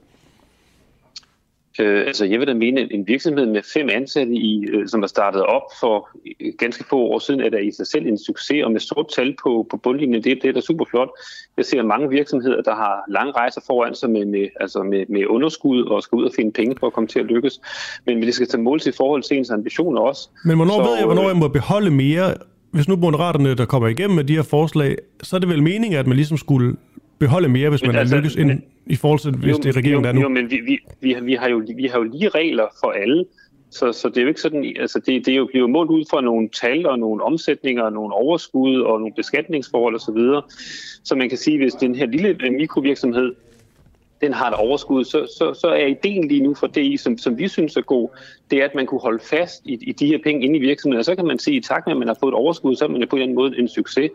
Øh, altså jeg vil da mene, at en virksomhed med fem ansatte, i, øh, som er startet op for øh, ganske få år siden, er der i sig selv en succes, og med stort tal på, på bundlinjen, det, det er da super flot. Jeg ser mange virksomheder, der har lange rejser foran sig med, med, altså med, med underskud og skal ud og finde penge for at komme til at lykkes. Men, men det skal tage mål til forhold til ens ambitioner også. Men hvornår så, ved jeg, hvornår jeg må beholde mere? Hvis nu moderaterne, der kommer igennem med de her forslag, så er det vel meningen, at man ligesom skulle beholde mere, hvis man altså, lykkes. En, I forhold til, hvis jo, det er regeringen, jo, der er nu? Jo, men vi, vi, vi, vi, har jo, vi har jo lige regler for alle. Så, så det er jo ikke sådan, altså det, det er jo, bliver jo målt ud fra nogle tal og nogle omsætninger og nogle overskud og nogle beskatningsforhold osv. Så, videre. så man kan sige, hvis den her lille mikrovirksomhed den har et overskud, så, så, så er ideen lige nu for DI, som, som vi synes er god, det er, at man kunne holde fast i, i de her penge inde i virksomheden, og så kan man sige, at i takt med, at man har fået et overskud, så er man på en eller anden måde en succes.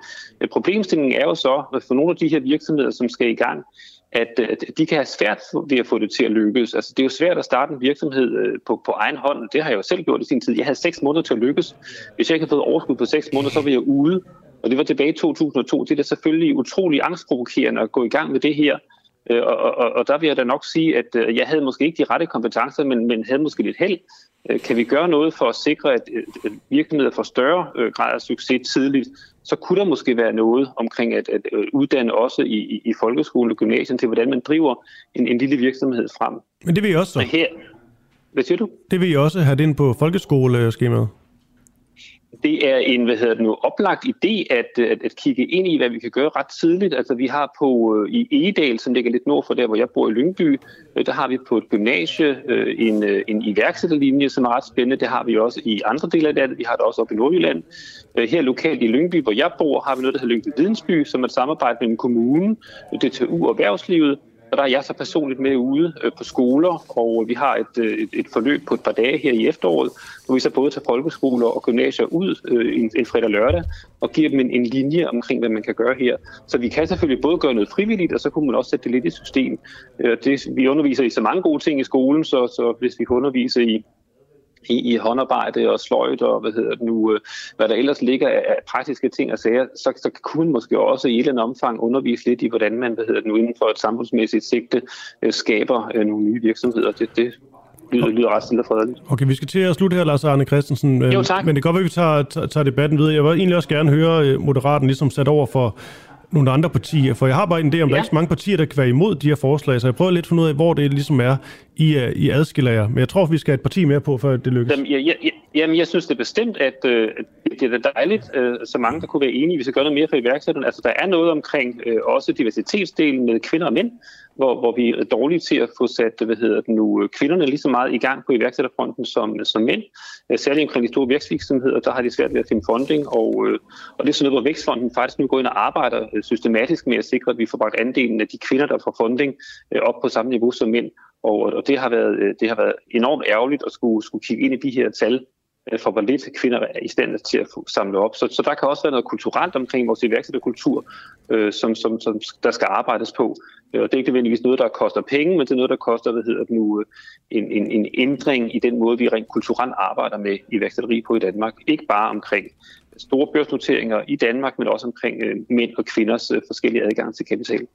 Problemstillingen er jo så, at for nogle af de her virksomheder, som skal i gang, at, at de kan have svært ved at få det til at lykkes. Altså, det er jo svært at starte en virksomhed øh, på, på egen hånd. Det har jeg jo selv gjort i sin tid. Jeg havde seks måneder til at lykkes. Hvis jeg ikke havde fået overskud på seks måneder, så var jeg ude. Og det var tilbage i 2002. Det er da selvfølgelig utrolig angstprovokerende at gå i gang med det her. Øh, og, og, og der vil jeg da nok sige, at øh, jeg havde måske ikke de rette kompetencer, men, men havde måske lidt held. Øh, kan vi gøre noget for at sikre, at virksomheder får større grad af succes tidligt, så kunne der måske være noget omkring at, at uddanne også i, i, i folkeskole og gymnasiet til, hvordan man driver en, en lille virksomhed frem. Men det vil I også så? Her, hvad siger du? Det vil I også have det ind på folkeskoleskemaet? Det er en hvad hedder det nu, oplagt idé at, at, at kigge ind i, hvad vi kan gøre ret tidligt. Altså vi har på øh, i Egedal, som ligger lidt nord for der, hvor jeg bor i Lyngby, øh, der har vi på et gymnasie øh, en, øh, en iværksætterlinje, som er ret spændende. Det har vi også i andre dele af landet. Vi har det også oppe i Nordjylland. Øh, her lokalt i Lyngby, hvor jeg bor, har vi noget, der hedder Lyngby Vidensby, som er et samarbejde mellem kommunen, DTU og erhvervslivet, og der er jeg så personligt med ude øh, på skoler, og øh, vi har et, øh, et, et forløb på et par dage her i efteråret, hvor vi så både tager folkeskoler og gymnasier ud øh, en, en fredag og lørdag, og giver dem en, en linje omkring, hvad man kan gøre her. Så vi kan selvfølgelig både gøre noget frivilligt, og så kunne man også sætte det lidt i system. Øh, det, vi underviser i så mange gode ting i skolen, så, så hvis vi kan undervise i i, i håndarbejde og sløjt og hvad hedder det nu, øh, hvad der ellers ligger af praktiske ting og sager, så, så kunne måske også i et eller andet omfang undervise lidt i, hvordan man hvad hedder det nu, inden for et samfundsmæssigt sigte øh, skaber øh, nogle nye virksomheder. Det, det lyder, lyder ret stille og fredeligt. Okay, vi skal til at slutte her, Lars Arne Christensen. Jo, tak. Men det kan godt være, at vi tager, tager debatten videre. Jeg vil egentlig også gerne høre Moderaten ligesom sat over for nogle andre partier? For jeg har bare en idé om, ja. der er ikke så mange partier, der kan være imod de her forslag, så jeg prøver lidt at finde ud af, hvor det ligesom er, I, uh, I adskiller jer. Men jeg tror, vi skal have et parti mere på, før det lykkes. Jamen, jeg, jeg, jamen, jeg synes det er bestemt, at, uh, det er dejligt, uh, så mange der kunne være enige, hvis vi gør noget mere for iværksætterne. Altså, der er noget omkring uh, også diversitetsdelen med kvinder og mænd, hvor, hvor vi er dårlige til at få sat hvad hedder det nu, kvinderne lige så meget i gang på iværksætterfronten som, som mænd. Øh, særligt omkring de store virksomheder, der har de svært ved at finde funding, og, øh, og det er sådan noget, hvor Vækstfonden faktisk nu går ind og arbejder øh, systematisk med at sikre, at vi får bragt andelen af de kvinder, der får funding, op på samme niveau som mænd. Og, og det, har været, det har været enormt ærgerligt at skulle, skulle kigge ind i de her tal, for hvor lidt kvinder er i stand til at få op. Så, så der kan også være noget kulturelt omkring vores iværksætterkultur, øh, som, som, som der skal arbejdes på. Øh, og det er ikke nødvendigvis noget, der koster penge, men det er noget, der koster hvad hedder det nu, øh, en, en, en ændring i den måde, vi rent kulturelt arbejder med iværksætteri på i Danmark. Ikke bare omkring store børsnoteringer i Danmark, men også omkring øh, mænd og kvinders øh, forskellige adgang til kapital.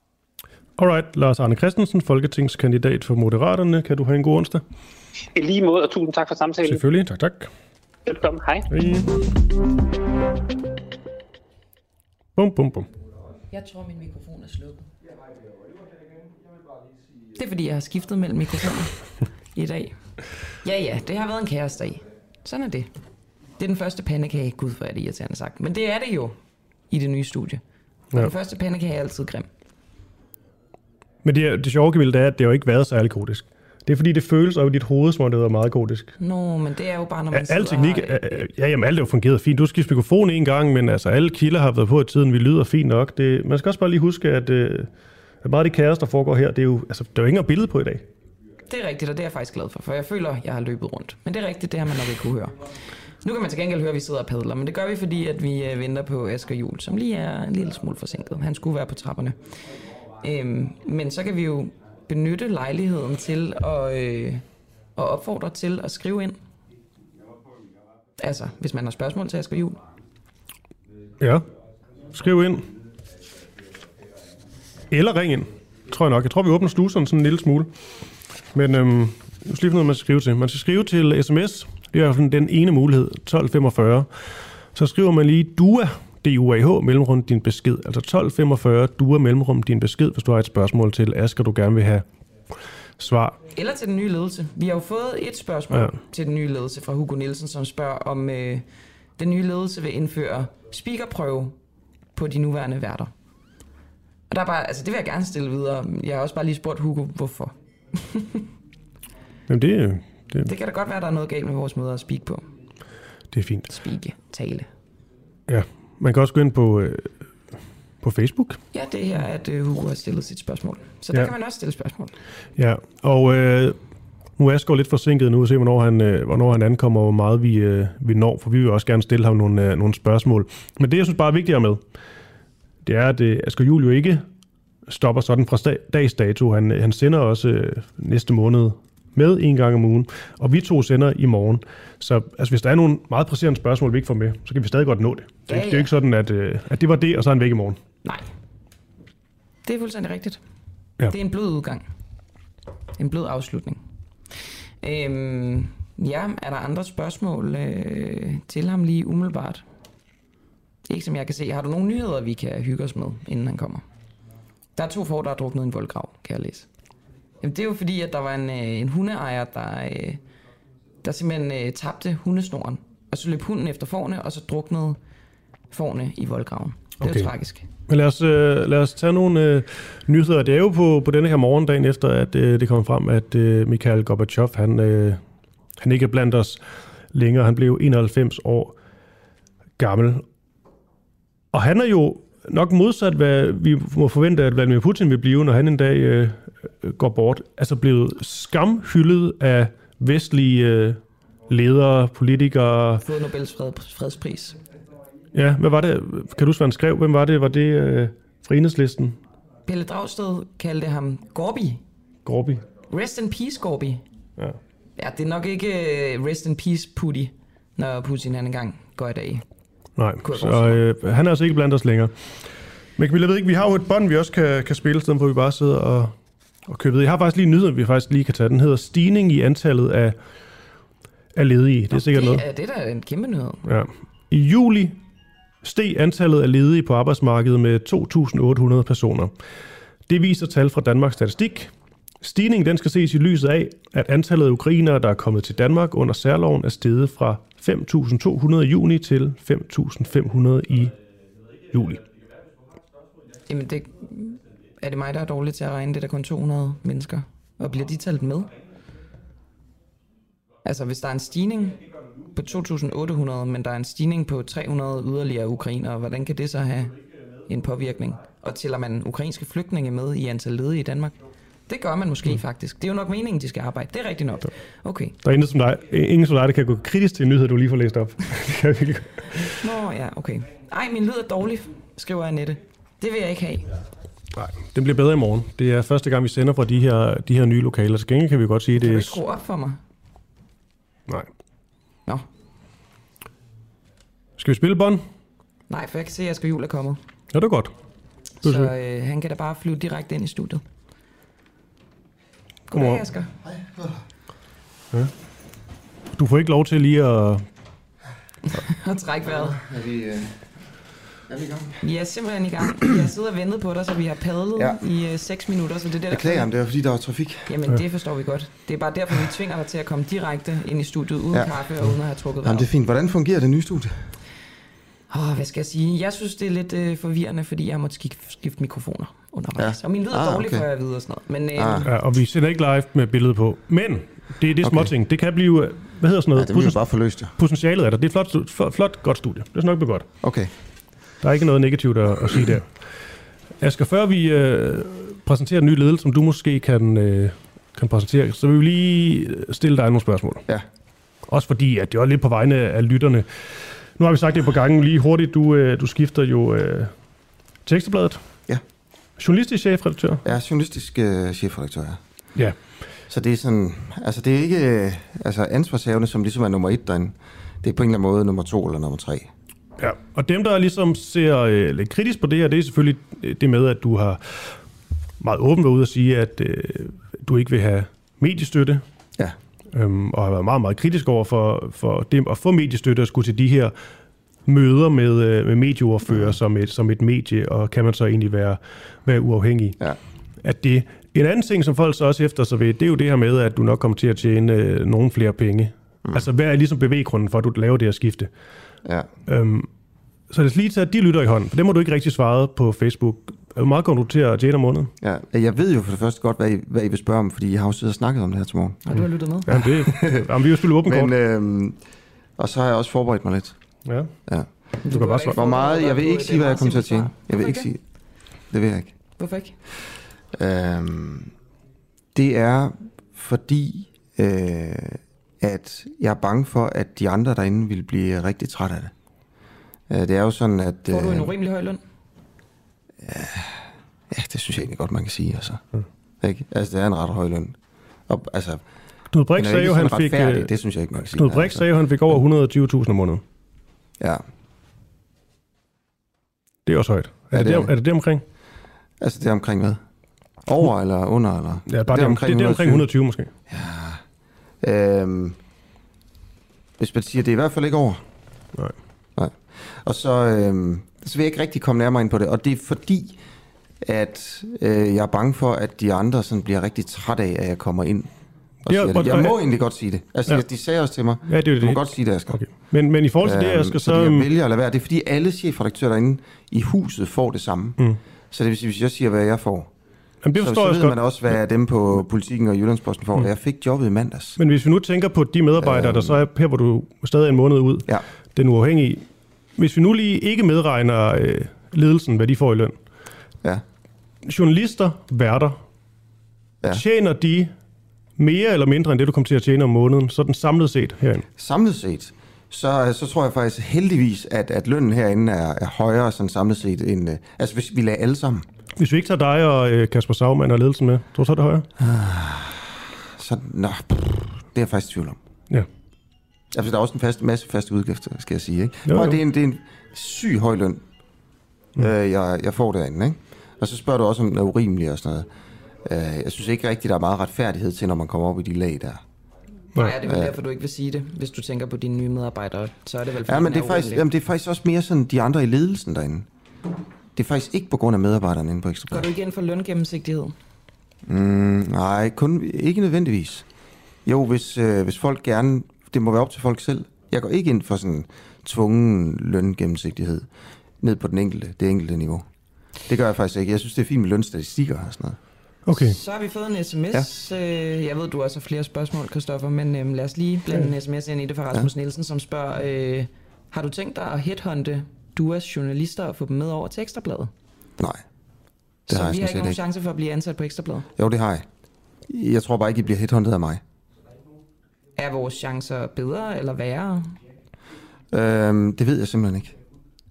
Alright, Lars Arne Christensen, folketingskandidat for Moderaterne. Kan du have en god onsdag? I lige måde, og tusind tak for samtalen. Selvfølgelig, tak tak. Velkommen, hej. hej. Bum, bum, bum. Jeg tror, min mikrofon er slukket. Det er, fordi jeg har skiftet mellem mikrofoner i dag. Ja, ja, det har været en kæresdag. Sådan er det. Det er den første pandekage. Gud, hvor er det irriterende sagt. Men det er det jo i det nye studie. Ja. Den første pandekage er altid grim. Men det, det sjove, Camille, det er, at det har ikke været så alkoholisk. Det er fordi, det føles op i dit hoved, som om det er meget kodisk. Nå, men det er jo bare, når man Al teknik, og... ja, jamen alt er jo fungeret fint. Du skal skifte mikrofon en gang, men altså alle kilder har været på i tiden, vi lyder fint nok. Det, man skal også bare lige huske, at, øh, at meget af det kaos, der foregår her, det er jo, altså, der er jo ingen billede på i dag. Det er rigtigt, og det er jeg faktisk glad for, for jeg føler, jeg har løbet rundt. Men det er rigtigt, det har man nok ikke kunne høre. Nu kan man til gengæld høre, at vi sidder og padler, men det gør vi, fordi at vi øh, venter på Asger Jul, som lige er en lille smule forsinket. Han skulle være på trapperne. Øhm, men så kan vi jo benytte lejligheden til at, øh, at opfordre til at skrive ind. Altså, hvis man har spørgsmål til Asger Jul. Ja, skriv ind. Eller ring ind, tror jeg nok. Jeg tror, vi åbner sluserne sådan en lille smule. Men øhm, nu skal lige noget, man skal skrive til. Man skal skrive til sms. Det er i hvert fald den ene mulighed, 1245. Så skriver man lige DUA, D-U-A-H, mellemrum din besked. Altså 1245, DUA, mellemrum din besked, hvis du har et spørgsmål til Asger, du gerne vil have svar. Eller til den nye ledelse. Vi har jo fået et spørgsmål ja. til den nye ledelse fra Hugo Nielsen, som spørger, om øh, den nye ledelse vil indføre speakerprøve på de nuværende værter. Og der er bare, altså det vil jeg gerne stille videre. Jeg har også bare lige spurgt Hugo, hvorfor. Jamen det, det... det kan da godt være, der er noget galt med vores måde at speak på. Det er fint. Speak, tale. Ja, man kan også gå ind på, øh, på Facebook. Ja, det her, at øh, Hugo har stillet sit spørgsmål. Så der ja. kan man også stille spørgsmål. Ja, og øh, nu er Asgaard lidt forsinket nu, og se, hvornår han, øh, hvornår han ankommer, og hvor meget vi, øh, vi når, for vi vil også gerne stille ham nogle, øh, nogle spørgsmål. Men det, jeg synes bare er vigtigere med, det er, at øh, Asger Jul jo ikke stopper sådan fra dags dato. Han, han sender også øh, næste måned med en gang om ugen, og vi to sender i morgen. Så altså, hvis der er nogle meget presserende spørgsmål, vi ikke får med, så kan vi stadig godt nå det. Det, ja, ja. det er jo ikke sådan, at, øh, at det var det, og så er han væk i morgen. Nej. Det er fuldstændig rigtigt. Ja. Det er en blød udgang. En blød afslutning. Øhm, ja, er der andre spørgsmål øh, til ham lige umiddelbart? Ikke som jeg kan se. Har du nogle nyheder, vi kan hygge os med, inden han kommer? Der er to får, der er druknet i en voldgrav, kan jeg læse. Jamen, det er jo fordi, at der var en, øh, en hundeejer, der, øh, der simpelthen øh, tabte hundesnoren. Og så løb hunden efter forne, og så druknede forne i voldgraven. Det er okay. jo tragisk. Men lad os, øh, lad os tage nogle øh, nyheder. Det er jo på, på denne her morgendagen efter, at øh, det kom frem, at øh, Mikhail Gorbachev, han, øh, han ikke er blandt os længere. Han blev 91 år gammel. Og han er jo nok modsat, hvad vi må forvente, at Vladimir Putin vil blive, når han en dag øh, går bort. Altså blevet skamhyldet af vestlige øh, ledere, politikere. Fået Nobels fred, fredspris. Ja, hvad var det? Kan du huske, hvad han skrev? Hvem var det? Var det øh, fra enhedslisten? Pelle Dragsted kaldte ham Gorbi. Gorbi. Rest in peace, Gorbi. Ja. Ja, det er nok ikke uh, rest in peace, Putti, når Putin han engang går i dag. Nej, så øh, han er altså ikke blandt os længere. Men Camilla, ved ikke, vi har jo et bånd, vi også kan, kan spille, stedet for vi bare sidder og, og køber. Jeg har faktisk lige en nyhed, vi faktisk lige kan tage. Den hedder stigning i antallet af, af ledige. Det er sikkert det, noget. Det er da en kæmpe nyhed. Ja. I juli steg antallet af ledige på arbejdsmarkedet med 2.800 personer. Det viser tal fra Danmarks Statistik. Stigningen den skal ses i lyset af, at antallet af ukrainere, der er kommet til Danmark under særloven, er steget fra 5.200 i juni til 5.500 i juli. Jamen, det, er det mig, der er dårlig til at regne det der kun 200 mennesker? Og bliver de talt med? Altså, hvis der er en stigning på 2.800, men der er en stigning på 300 yderligere ukrainere, hvordan kan det så have en påvirkning? Og tæller man ukrainske flygtninge med i antal ledige i Danmark? Det gør man måske mm. faktisk. Det er jo nok meningen, de skal arbejde. Det er rigtigt nok. Okay. Der er ingen som dig, ingen som dig der kan gå kritisk til en nyhed, du lige får læst op. kan Nå ja, okay. Ej, min lyd er dårlig, skriver Annette. Det vil jeg ikke have. Nej, den bliver bedre i morgen. Det er første gang, vi sender fra de her, de her nye lokaler. Så gengæld kan vi godt sige, at det er... Kan du op for mig? Nej. Nå. Skal vi spille bånd? Nej, for jeg kan se, at jeg skal jul er kommet. Ja, det er godt. Så øh, han kan da bare flyve direkte ind i studiet. Asger. Hej. Ja. Du får ikke lov til lige at... at trække vejret. Er vi, øh, er vi i gang? Vi er simpelthen i gang. Har siddet og ventet på dig, så vi har padlet ja. i øh, 6 minutter. Så det er det, der Beklager, det er fordi, der var trafik. Jamen, ja. det forstår vi godt. Det er bare derfor, vi tvinger dig til at komme direkte ind i studiet uden ja. kaffe og uden at have trukket vejret. Jamen, det er fint. Hvordan fungerer det nye studie? Åh, hvad skal jeg sige? Jeg synes, det er lidt øh, forvirrende, fordi jeg skifte, skifte mikrofoner undervejs. Ja. Og min lyd er ah, dårlig, okay. før jeg ved og sådan noget. Men, øh, ah. ja, og vi sender ikke live med billedet på. Men det er det okay. småting. Det kan blive, hvad hedder sådan noget? Ja, det bliver bare forløst, ja. Potentialet er der. Det er et flot, flot, flot, godt studie. Det er nok godt. Okay. Der er ikke noget negativt at, at sige der. Asger, før vi øh, præsenterer den nye ledelse, som du måske kan, øh, kan præsentere, så vil vi lige stille dig nogle spørgsmål. Ja. Også fordi, at det er lidt på vegne af lytterne. Nu har vi sagt det på gangen lige hurtigt. Du, øh, du skifter jo øh, tekstebladet. Journalistisk chefredaktør. Ja, journalistisk øh, chefredaktør, ja. Ja. Så det er sådan, altså det er ikke øh, altså ansvarshavende, som ligesom er nummer et derinde. Det er på en eller anden måde nummer to eller nummer tre. Ja, og dem, der ligesom ser øh, lidt kritisk på det her, det er selvfølgelig øh, det med, at du har meget åbent været ude at sige, at øh, du ikke vil have mediestøtte. Ja. Øhm, og har været meget, meget kritisk over for, for dem at få mediestøtte og skulle til de her møder med, øh, med medieordfører ja. som, et, som et medie, og kan man så egentlig være, være uafhængig. Ja. At det, en anden ting, som folk så også efter sig ved, det er jo det her med, at du nok kommer til at tjene øh, nogle flere penge. Mm. Altså, hvad er ligesom bevæggrunden for, at du laver det her skifte? Ja. Øhm, så lad os lige tage de lytter i hånden, for det må du ikke rigtig svare på Facebook. hvor meget går du til at tjene om måneden? Ja, jeg ved jo for det første godt, hvad I, hvad I vil spørge om, fordi jeg har jo siddet og snakket om det her til morgen. Og du har lyttet med? Ja, det, jamen, vi har spillet åben kort. Men, øhm, og så har jeg også forberedt mig lidt. Ja. ja. Du, du kan bare svare. Hvor meget, jeg vil ikke sige, hvad jeg kommer til at tjene. Jeg vil ikke sige. Det vil jeg ikke. Hvorfor ikke? Øhm, det er fordi, øh, at jeg er bange for, at de andre derinde vil blive rigtig træt af det. Øh, det er jo sådan, at... Får du en urimelig høj løn? Ja, ja, det synes jeg egentlig godt, man kan sige. Altså. Mm. Ikke? altså det er en ret høj løn. Og, altså, Knud Brix sagde jo, han fik... Det synes jeg ikke, man kan sige. Knud Brix sagde jo, han fik over 120.000 om måneden. Ja. Det er også højt. Er, ja, det, er, er det det omkring? Altså det er omkring hvad? Over eller under? Eller? Ja, bare det, er omkring, det, det er omkring 120 måske. Ja. Øhm, hvis man siger, det er i hvert fald ikke over. Nej. Nej. Og så, øhm, så vil jeg ikke rigtig komme nærmere ind på det. Og det er fordi, at øh, jeg er bange for, at de andre sådan bliver rigtig træt af, at jeg kommer ind og ja, det. Jeg må egentlig godt sige det. Altså, ja. de sagde også til mig, ja, det er det. du må godt sige det, Asger. Okay. Men, men i forhold til øhm, det, Asger, så... Så jeg vælger at lade være. Det er fordi, alle chefredaktører derinde i huset får det samme. Mm. Så det vil sige, hvis jeg siger, hvad jeg får, Jamen, det så, så ved man også, hvad dem på Politiken og Jyllandsposten får. Mm. Jeg fik jobbet i mandags. Men hvis vi nu tænker på de medarbejdere, øhm, der så er her, hvor du stadig en måned ud, ja. den uafhængige. Hvis vi nu lige ikke medregner øh, ledelsen, hvad de får i løn. Ja. Journalister, værter, ja. tjener de mere eller mindre end det, du kommer til at tjene om måneden, sådan samlet set herinde? Samlet set? Så, så tror jeg faktisk heldigvis, at, at lønnen herinde er, er højere sådan samlet set, end, øh, altså hvis vi lader alle sammen. Hvis vi ikke tager dig og øh, Kasper Sagmann og ledelsen med, tror du så er det højere? Ah, så, nå, pff, det er jeg faktisk tvivl om. Ja. Altså, der er også en fast, masse faste udgifter, skal jeg sige. Ikke? Jo, jo. Det, er en, det er en syg høj løn, mm. øh, jeg, jeg får derinde. Ikke? Og så spørger du også, om den er urimelig og sådan noget. Øh, jeg synes ikke rigtigt, der er meget retfærdighed til, når man kommer op i de lag der. Nej, det er vel derfor, du ikke vil sige det. Hvis du tænker på dine nye medarbejdere, så er det vel Ja, men det er, faktisk, jamen, det er faktisk også mere sådan de andre i ledelsen derinde. Det er faktisk ikke på grund af medarbejderne inde på Ekstra Går du ikke ind for løngennemsigtighed? Mm, nej, kun, ikke nødvendigvis. Jo, hvis, øh, hvis folk gerne... Det må være op til folk selv. Jeg går ikke ind for sådan tvungen løngennemsigtighed ned på den enkelte, det enkelte niveau. Det gør jeg faktisk ikke. Jeg synes, det er fint med lønstatistikker og sådan noget. Okay. Så har vi fået en sms. Ja. Øh, jeg ved, du også har flere spørgsmål, Kristoffer, men øhm, lad os lige blande ja. en sms ind i det fra Rasmus ja. Nielsen, som spørger, øh, har du tænkt dig at headhunte duas journalister og få dem med over til Ekstrabladet? Nej. Det så har vi har ikke nogen ikke. chance for at blive ansat på Ekstrabladet? Jo, det har jeg. Jeg tror bare ikke, I bliver headhunted af mig. Er vores chancer bedre eller værre? Øhm, det ved jeg simpelthen ikke.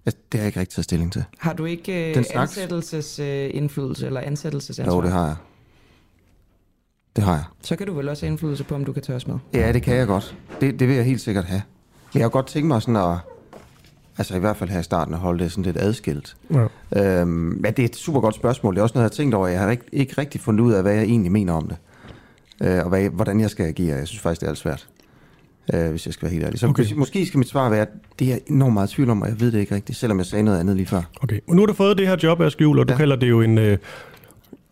Det har jeg ikke rigtig taget stilling til. Har du ikke Den ansættelsesindflydelse eller ansættelsesansvar? Jo, det har jeg. Det har jeg. Så kan du vel også have indflydelse på, om du kan tørres med? Ja, det kan jeg godt. Det, det vil jeg helt sikkert have. Men jeg har godt tænkt mig sådan at, altså i hvert fald her i starten, at holde det sådan lidt adskilt. Ja. Øhm, men det er et super godt spørgsmål. Det er også noget, jeg har tænkt over. Jeg har ikke, ikke rigtig fundet ud af, hvad jeg egentlig mener om det. Øh, og hvad, hvordan jeg skal agere. Jeg synes faktisk, det er alt svært øh, hvis jeg skal være helt ærlig. Så okay. måske skal mit svar være, at det er jeg enormt meget tvivl om, og jeg ved det ikke rigtigt, selvom jeg sagde noget andet lige før. Okay, og nu har du fået det her job, Aske Juhl, og du ja. kalder det jo en, øh,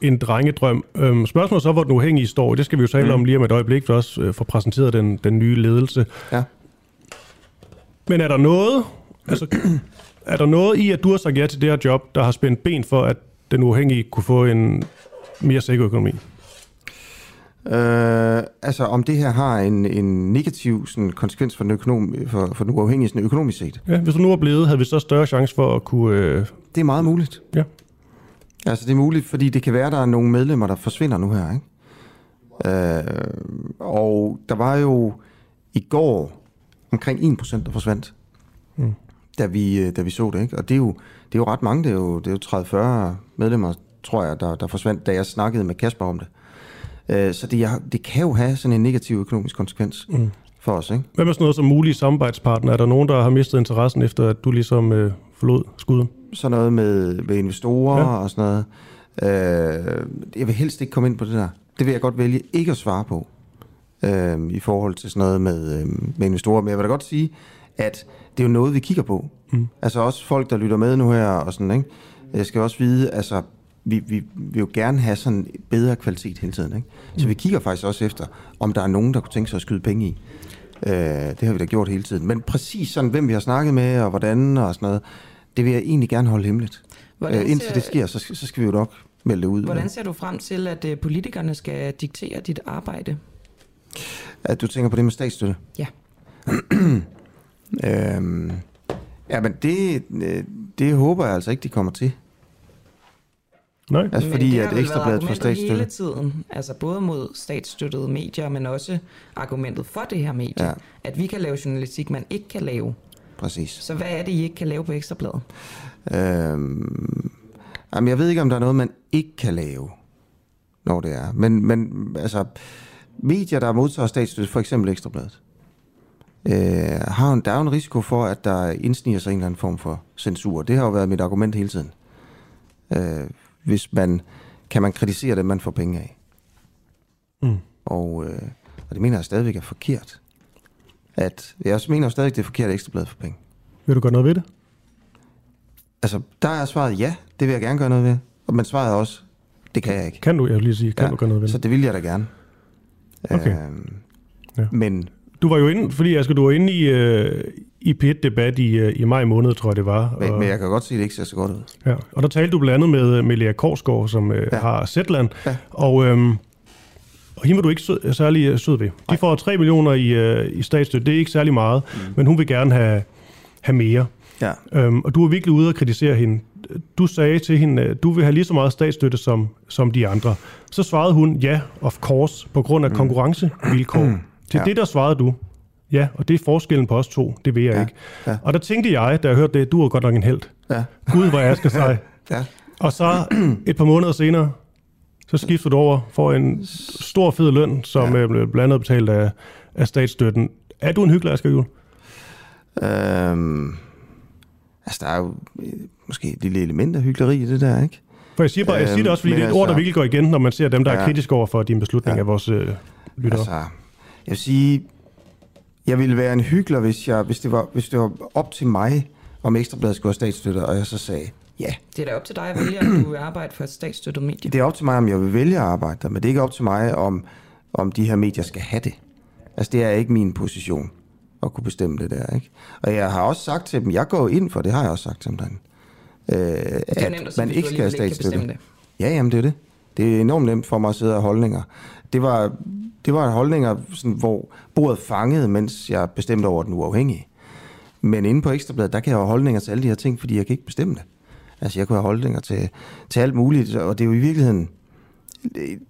en drengedrøm. Øhm, spørgsmålet så, hvor den uafhængige står, det skal vi jo tale mm. om lige om et øjeblik, for også øh, få præsenteret den, den nye ledelse. Ja. Men er der noget, altså, er der noget i, at du har sagt ja til det her job, der har spændt ben for, at den uafhængige kunne få en mere sikker økonomi? Øh, altså om det her har en, en negativ sådan, konsekvens for den, økonom, for, for den uafhængige sådan, økonomisk set. Ja, hvis du nu var blevet, havde vi så større chance for at kunne... Øh... Det er meget muligt. Ja. Altså det er muligt, fordi det kan være, der er nogle medlemmer, der forsvinder nu her. Ikke? Øh, og der var jo i går omkring 1%, der forsvandt, mm. da, vi, øh, da vi så det. Ikke? Og det er, jo, det er jo ret mange, det er jo, det er jo 30-40 medlemmer, tror jeg, der, der forsvandt, da jeg snakkede med Kasper om det. Øh, så det, det kan jo have sådan en negativ økonomisk konsekvens mm. for os. Ikke? Hvad med sådan noget som mulige samarbejdspartner? Er der nogen, der har mistet interessen efter, at du ligesom øh, forlod skuddet? Sådan noget med, med investorer ja. og sådan noget. Øh, jeg vil helst ikke komme ind på det der. Det vil jeg godt vælge ikke at svare på øh, i forhold til sådan noget med, øh, med investorer. Men jeg vil da godt sige, at det er jo noget, vi kigger på. Mm. Altså også folk, der lytter med nu her og sådan, ikke? Jeg skal også vide, altså vi, vi vil jo gerne have sådan bedre kvalitet hele tiden. Ikke? Så mm. vi kigger faktisk også efter, om der er nogen, der kunne tænke sig at skyde penge i. Øh, det har vi da gjort hele tiden. Men præcis sådan, hvem vi har snakket med, og hvordan og sådan noget, det vil jeg egentlig gerne holde hemmeligt. Øh, indtil ser, det sker, så, så skal vi jo nok melde det ud. Hvordan ser du frem til, at øh, politikerne skal diktere dit arbejde? At du tænker på det med statsstøtte? Ja. øhm, ja, men det, øh, det håber jeg altså ikke, de kommer til. Nej. Altså fordi, men det at ekstrabladet får statsstøtte. hele tiden, altså både mod statsstøttede medier, men også argumentet for det her medie, ja. at vi kan lave journalistik, man ikke kan lave. Præcis. Så hvad er det, I ikke kan lave på ekstrabladet? Øhm, jamen, jeg ved ikke, om der er noget, man ikke kan lave, når det er. Men, men altså, medier, der modtager statsstøtte, for eksempel ekstrabladet, øh, har en, der er jo en risiko for, at der indsniger sig en eller anden form for censur. Det har jo været mit argument hele tiden. Øh, hvis man kan man kritisere det, man får penge af. Mm. Og, øh, og det mener jeg stadigvæk er forkert. At, jeg også mener stadigvæk, det er forkert, at Ekstrabladet for penge. Vil du gøre noget ved det? Altså, der er svaret ja, det vil jeg gerne gøre noget ved. Men svaret er også, det kan jeg ikke. Kan du, jeg vil lige sige, kan ja, du gøre noget ved det? Så det vil jeg da gerne. Okay. Øhm, ja. Men... Du var jo inde, fordi Asger, du var inde i, øh, i P1-debat i, øh, i maj måned, tror jeg det var. Men, og, men jeg kan godt se, at det ikke ser så godt ud. Ja, og der talte du blandt andet med, med Lea Korsgaard, som øh, ja. har Zetland. Ja. Og, øhm, og hende var du ikke sød, særlig øh, sød ved. De får 3 millioner i, øh, i statsstøtte. Det er ikke særlig meget, mm. men hun vil gerne have, have mere. Ja. Øhm, og du er virkelig ude og kritisere hende. Du sagde til hende, at du vil have lige så meget statsstøtte som, som de andre. Så svarede hun, ja, of course, på grund af mm. konkurrencevilkår. Mm. Til ja. det der svarede du, Ja, og det er forskellen på os to. Det ved jeg ja. ikke. Ja. Og der tænkte jeg, da jeg hørte det, du er godt nok en held. Ja. Gud, hvor jeg skal sige. ja. Og så et par måneder senere, så skifter du over for en stor fed løn, som ja. er blandt andet betalt af, af statsstøtten. Er du en hyggelig, Asger Juhl? Øhm, altså, der er jo øh, måske et lille element af hyggeleri i det der, ikke? For jeg siger, bare, jeg siger det også, fordi øhm, det er et altså, ord, der virkelig går igen, når man ser dem, der ja. er kritiske over for din beslutning ja. af vores øh, lyttere. Altså, jeg vil sige, jeg ville være en hyggelig, hvis, jeg, hvis, det var, hvis det var op til mig, om Ekstrabladet skulle have statsstøtte, og jeg så sagde, ja. Det er da op til dig at vælge, om du vil arbejde for et statsstøttet medie. Det er op til mig, om jeg vil vælge at arbejde der, men det er ikke op til mig, om, om de her medier skal have det. Altså, det er ikke min position at kunne bestemme det der, ikke? Og jeg har også sagt til dem, jeg går ind for, det har jeg også sagt til dem, derinde, øh, at, at nemt, man ikke skal have statsstøtte. Det. Ja, jamen det er det. Det er enormt nemt for mig at sidde og holdninger. Det var, det var holdninger, sådan, hvor bordet fangede, mens jeg bestemte over den uafhængige. Men inde på Ekstrabladet, der kan jeg have holdninger til alle de her ting, fordi jeg kan ikke bestemme det. Altså, jeg kunne have holdninger til, til alt muligt, og det er jo i virkeligheden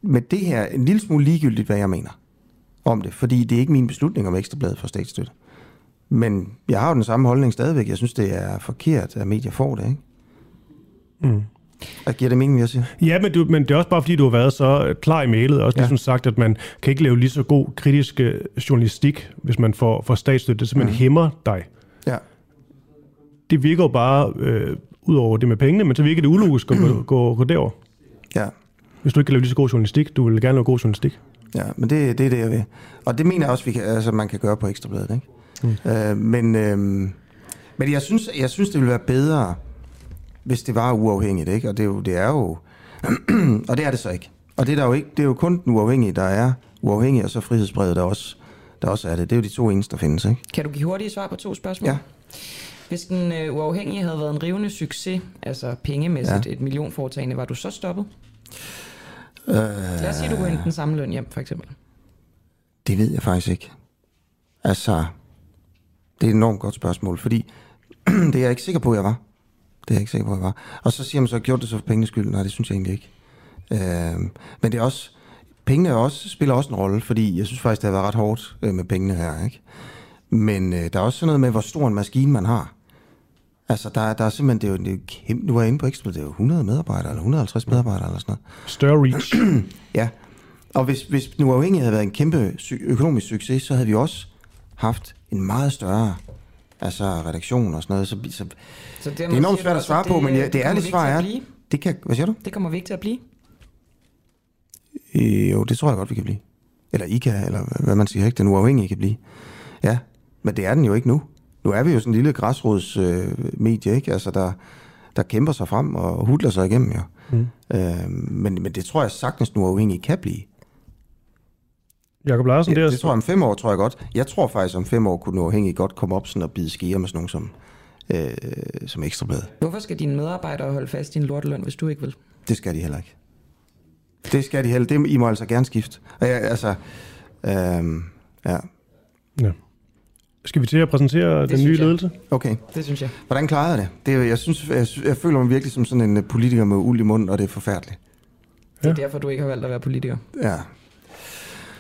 med det her en lille smule ligegyldigt, hvad jeg mener om det, fordi det er ikke min beslutning om Ekstrabladet for statsstøtte. Men jeg har jo den samme holdning stadigvæk. Jeg synes, det er forkert, at medier får det, ikke? Mm. Og giver det mening, jeg siger? Ja, men, du, men det er også bare, fordi du har været så klar i mailet, og også ja. ligesom sagt, at man kan ikke lave lige så god kritisk øh, journalistik, hvis man får, får statsstøtte. Det simpelthen mm. hæmmer dig. Ja. Det virker jo bare, øh, ud over det med pengene, men så virker det ulogisk at gå, gå, gå derover. Ja. Hvis du ikke kan lave lige så god journalistik, du vil gerne lave god journalistik. Ja, men det, det er det, jeg vil. Og det mener jeg også, vi kan, altså, man kan gøre på Ekstrabladet. Ikke? Mm. Øh, men, øh, men jeg synes, jeg synes, det ville være bedre, hvis det var uafhængigt, ikke? Og det er jo, det er jo og det er det så ikke. Og det er, der jo ikke, det er jo kun den uafhængige, der er uafhængig, og så frihedsbrevet, der også, der også er det. Det er jo de to eneste, der findes, ikke? Kan du give hurtige svar på to spørgsmål? Ja. Hvis den øh, uafhængige havde været en rivende succes, altså pengemæssigt ja. et millionforetagende, var du så stoppet? Øh, Lad os sige, du kunne hente den samme løn hjem, for eksempel. Det ved jeg faktisk ikke. Altså, det er et enormt godt spørgsmål, fordi det er jeg ikke sikker på, jeg var. Det er jeg ikke sikker på, jeg var. Og så siger man så, gjort det så for pengenes skyld? Nej, det synes jeg egentlig ikke. Øh, men det er også, pengene er også, spiller også en rolle, fordi jeg synes faktisk, det har været ret hårdt øh, med pengene her. Ikke? Men øh, der er også sådan noget med, hvor stor en maskine man har. Altså, der, der er simpelthen, det er jo, det er jo kæmpe, nu er jeg inde på Ekstra, det er jo 100 medarbejdere, eller 150 medarbejdere, eller sådan noget. Større reach. ja, og hvis, hvis nu afhængig havde været en kæmpe økonomisk succes, så havde vi også haft en meget større altså redaktion og sådan noget. Så, så, så det, det er enormt svært at svare det, på, men ja, det ærlige svar er, det kan, hvad siger du? Det kommer vi ikke til at blive. Øh, jo, det tror jeg godt, vi kan blive. Eller I kan, eller hvad man siger, ikke? Den uafhængige kan blive. Ja, men det er den jo ikke nu. Nu er vi jo sådan en lille græsrodsmedie, øh, ikke? Altså, der, der kæmper sig frem og hudler sig igennem, jo. Mm. Øh, men, men det tror jeg sagtens nu uafhængig kan blive. Jakob Larsen, det, er... det tror jeg om fem år, tror jeg godt. Jeg tror faktisk, om fem år kunne nu afhængig godt komme op sådan og bide skier med sådan nogen som øh, som ekstrablad. Hvorfor skal dine medarbejdere holde fast i din lorteløn, hvis du ikke vil? Det skal de heller ikke. Det skal de heller. Det I må altså gerne skifte. Og jeg, altså, øhm, ja. ja. Skal vi til at præsentere det den nye jeg. ledelse? Okay. Det synes jeg. Hvordan klarede jeg det? det er, jeg, synes, jeg, jeg føler mig virkelig som sådan en politiker med uld i munden, og det er forfærdeligt. Det er ja. derfor, du ikke har valgt at være politiker. Ja.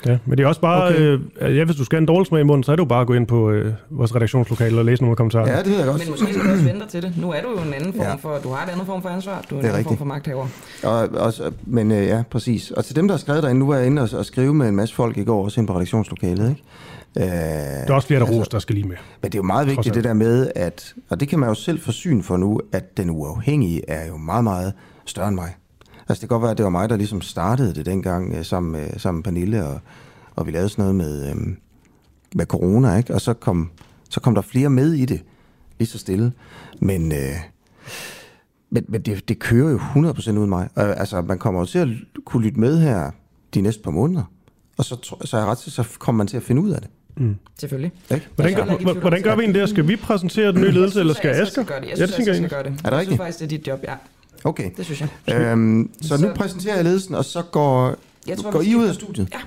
Ja, men det er også bare, okay. øh, ja, hvis du skal have en dårlig smag i munden, så er det jo bare at gå ind på øh, vores redaktionslokale og læse nogle kommentarer. Ja, det ved jeg godt. Men måske skal du også vente til det. Nu er du jo en anden form ja. for, du har en anden form for ansvar, du er en er anden rigtigt. form for magthaver. Og, også, men øh, ja, præcis. Og til dem, der har skrevet derinde, nu er jeg inde og, og skrive med en masse folk i går, også ind på redaktionslokalet, ikke? Øh, der er også flere, der altså, ros, der skal lige med. Men det er jo meget vigtigt det der med, at, og det kan man jo selv få syn for nu, at den uafhængige er jo meget, meget større end mig. Altså det kan godt være, at det var mig, der ligesom startede det dengang øh, sammen, med, sammen med Pernille, og, og vi lavede sådan noget med, øh, med corona, ikke? og så kom, så kom der flere med i det, lige så stille. Men, øh, men, men det, det kører jo 100% ud af mig. Øh, altså man kommer jo til at kunne lytte med her de næste par måneder, og så, så er jeg ret til, så kommer man til at finde ud af det. Mm. Selvfølgelig. Ikke? Hvordan, gør, hvordan gør vi en der? Skal vi præsentere den nye ledelse, eller skal Asger? Jeg synes, jeg, synes, jeg skal gøre det. Er det rigtigt? Jeg synes faktisk, det er dit job, ja. Okay. Det synes jeg. Øhm, så, så nu præsenterer jeg ledelsen, og så går, jeg tror, går I ud af studiet? Ja.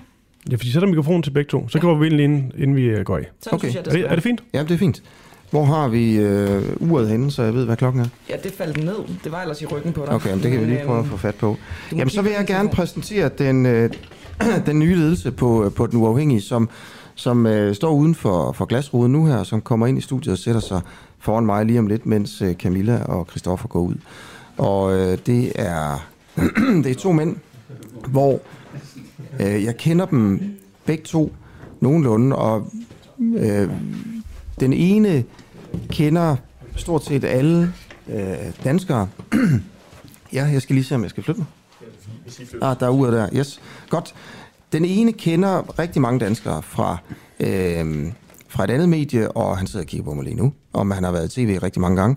Ja, fordi sætter mikrofonen til begge to. Så ja. går vi ind, inden, inden vi øh, går i. Sådan okay. Synes jeg, det er, det, er det fint? Ja, det er fint. Hvor har vi øh, uret henne, så jeg ved, hvad klokken er? Ja, det faldt ned. Det var ellers i ryggen på dig. Okay, men det kan vi lige prøve at få fat på. Jamen, så vil jeg gerne præsentere den, øh, den nye ledelse på, på Den Uafhængige, som, som øh, står uden for, for glasruden nu her, som kommer ind i studiet og sætter sig foran mig lige om lidt, mens øh, Camilla og Christoffer går ud. Og øh, det er det er to mænd, hvor øh, jeg kender dem begge to nogenlunde, og øh, den ene kender stort set alle øh, danskere. ja, jeg skal lige se, om jeg skal flytte mig. Ah, der er uret der. Yes. Godt. Den ene kender rigtig mange danskere fra, øh, fra et andet medie, og han sidder og kigger på mig lige nu, om han har været i tv rigtig mange gange.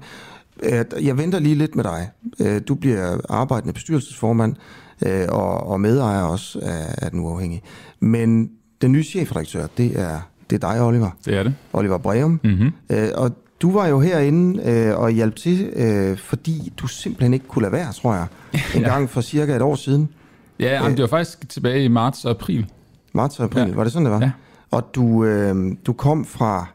Jeg venter lige lidt med dig. Øh, du bliver arbejdende bestyrelsesformand øh, og, og medejer også af, af Den Uafhængige. Men den nye chefredaktør, det er, det er dig, Oliver. Det er det. Oliver Breum. Mm-hmm. Og du var jo herinde og hjalp til, fordi du simpelthen ikke kunne lade være, tror jeg, en ja. gang for cirka et år siden. Ja, jamen, det var faktisk tilbage i marts og april. Marts og april, ja. var det sådan, det var? Ja. Og du, øh, du kom fra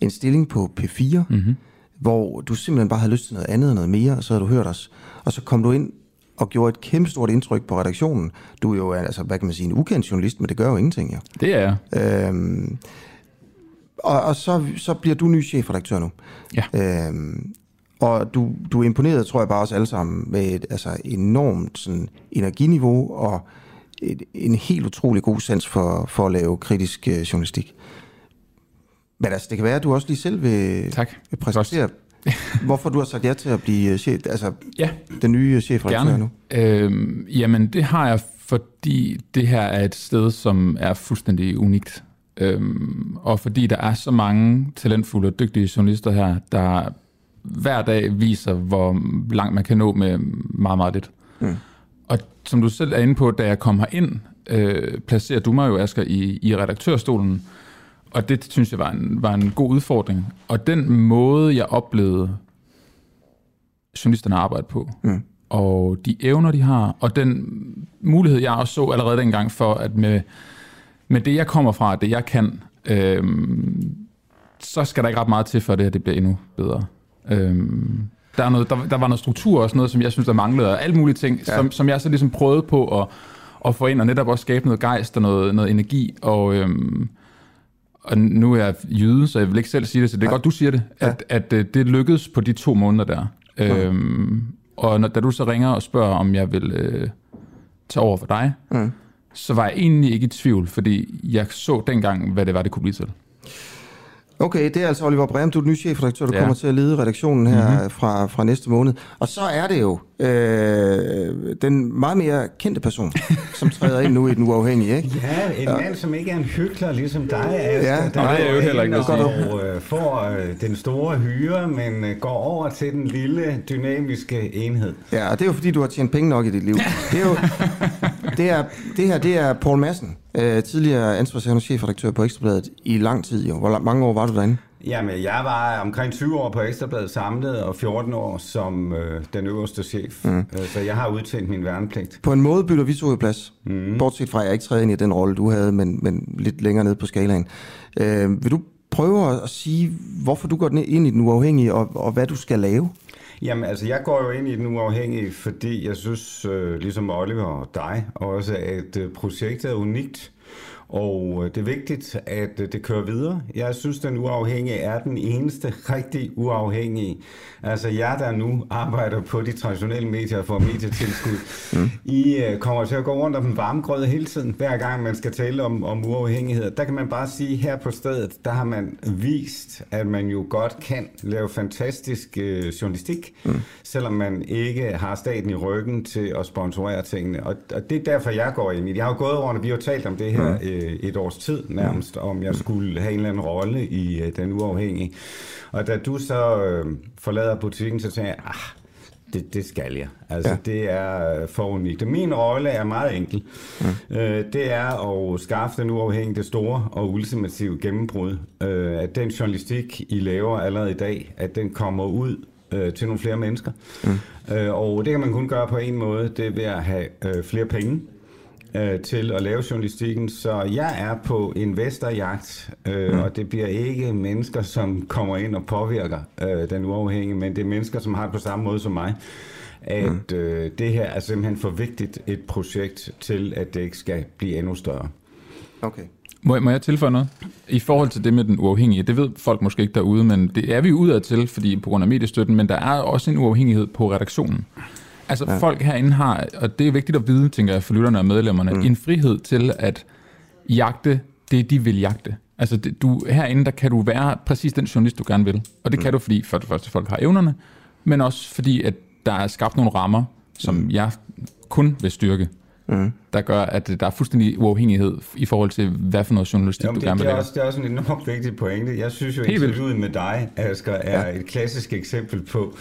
en stilling på P4, mm-hmm hvor du simpelthen bare havde lyst til noget andet og noget mere, og så havde du hørt os. Og så kom du ind og gjorde et kæmpestort indtryk på redaktionen. Du er jo, altså, hvad kan man sige, en ukendt journalist, men det gør jo ingenting, ja. Det er jeg. Øhm, og, og så, så bliver du ny chefredaktør nu. Ja. Øhm, og du, du er imponeret, tror jeg bare os alle sammen, med et altså, enormt sådan, energiniveau og et, en helt utrolig god sans for, for at lave kritisk øh, journalistik. Men altså, det kan være, at du også lige selv vil, tak. vil præsentere, hvorfor du har sagt ja til at blive øh, chef, altså ja. den nye chefredaktør nu. Øhm, jamen, det har jeg, fordi det her er et sted, som er fuldstændig unikt. Øhm, og fordi der er så mange talentfulde og dygtige journalister her, der hver dag viser, hvor langt man kan nå med meget, meget lidt. Mm. Og som du selv er inde på, da jeg kom ind, øh, placerer du mig jo, Asger, i, i redaktørstolen, og det synes jeg var en, var en god udfordring. Og den måde, jeg oplevede journalisterne arbejde på, mm. og de evner, de har, og den mulighed, jeg også så allerede dengang for, at med, med det, jeg kommer fra, det jeg kan, øhm, så skal der ikke ret meget til, for det at det bliver endnu bedre. Øhm, der, er noget, der, der var noget struktur og sådan noget, som jeg synes, der manglede, og alle mulige ting, ja. som, som jeg så ligesom prøvede på at, at få ind, og netop også skabe noget gejst og noget, noget energi, og... Øhm, og nu er jeg jyde, så jeg vil ikke selv sige det, så det er ja. godt, du siger det, ja. at, at øh, det lykkedes på de to måneder der. Ja. Øhm, og når, da du så ringer og spørger, om jeg vil øh, tage over for dig, ja. så var jeg egentlig ikke i tvivl, fordi jeg så dengang, hvad det var, det kunne blive til. Okay, det er altså Oliver Brehm, du er den nye chefredaktør, du ja. kommer til at lede redaktionen her mm-hmm. fra, fra næste måned. Og så er det jo øh, den meget mere kendte person, som træder ind nu i den uafhængige, ikke? Ja, en ja. mand, som ikke er en hyggelig ligesom dig, Asger, ja, der nej, det er jo heller ikke og, og får øh, den store hyre, men øh, går over til den lille, dynamiske enhed. Ja, og det er jo fordi, du har tjent penge nok i dit liv. Det, er jo, det, er, det her, det er Paul Madsen, øh, tidligere ansvarshavende chefredaktør på Ekstrabladet i lang tid. Jo. Hvor mange år var du derinde? Jamen, jeg var omkring 20 år på Ekstrabladet samlet, og 14 år som øh, den øverste chef. Mm. Øh, så jeg har udtænkt min værnepligt. På en måde bytter vi to i plads. Mm. Bortset fra, at jeg ikke træder ind i den rolle, du havde, men, men lidt længere ned på skalaen. Øh, vil du prøve at sige, hvorfor du går ind i den uafhængige, og, og hvad du skal lave? Jamen, altså, jeg går jo ind i den uafhængige, fordi jeg synes, øh, ligesom Oliver og dig, også at øh, projektet er unikt. Og øh, det er vigtigt, at øh, det kører videre. Jeg synes, den uafhængige er den eneste rigtig uafhængige. Altså jer, der nu arbejder på de traditionelle medier for medietilskud, mm. I øh, kommer til at gå rundt om den varme grød hele tiden, hver gang man skal tale om, om uafhængighed. Der kan man bare sige, her på stedet, der har man vist, at man jo godt kan lave fantastisk øh, journalistik, mm. selvom man ikke har staten i ryggen til at sponsorere tingene. Og, og det er derfor, jeg går ind i Jeg har jo gået rundt, og vi har jo talt om det her mm. Øh, et års tid nærmest, om jeg skulle have en eller anden rolle i øh, den uafhængige. Og da du så øh, forlader butikken, så tænker jeg, ah, det, det skal jeg. Altså, ja. det er for unikt. Min rolle er meget enkel. Mm. Øh, det er at skaffe den uafhængige det store og ultimative gennembrud. Øh, at den journalistik, I laver allerede i dag, at den kommer ud øh, til nogle flere mennesker. Mm. Øh, og det kan man kun gøre på en måde, det er ved at have øh, flere penge øh, til at lave journalistikken, så jeg er på investorjagt, øh, mm. og det bliver ikke mennesker, som kommer ind og påvirker øh, den uafhængige, men det er mennesker, som har det på samme måde som mig, at mm. øh, det her er simpelthen for vigtigt et projekt til, at det ikke skal blive endnu større. Okay. Må, må jeg tilføje noget? I forhold til det med den uafhængige, det ved folk måske ikke derude, men det er vi udad til, fordi på grund af mediestøtten, men der er også en uafhængighed på redaktionen. Altså ja. folk herinde har, og det er vigtigt at vide, tænker jeg, for lytterne og medlemmerne, mm. en frihed til at jagte det, de vil jagte. Altså det, du, herinde, der kan du være præcis den journalist, du gerne vil. Og det mm. kan du, fordi for det første folk har evnerne, men også fordi, at der er skabt nogle rammer, som mm. jeg kun vil styrke mm. der gør, at der er fuldstændig uafhængighed i forhold til, hvad for noget journalistik Jamen, du gerne vil lave. Det er også en enormt vigtig pointe. Jeg synes jo, at interviewet med dig, Asger, er ja. et klassisk eksempel på,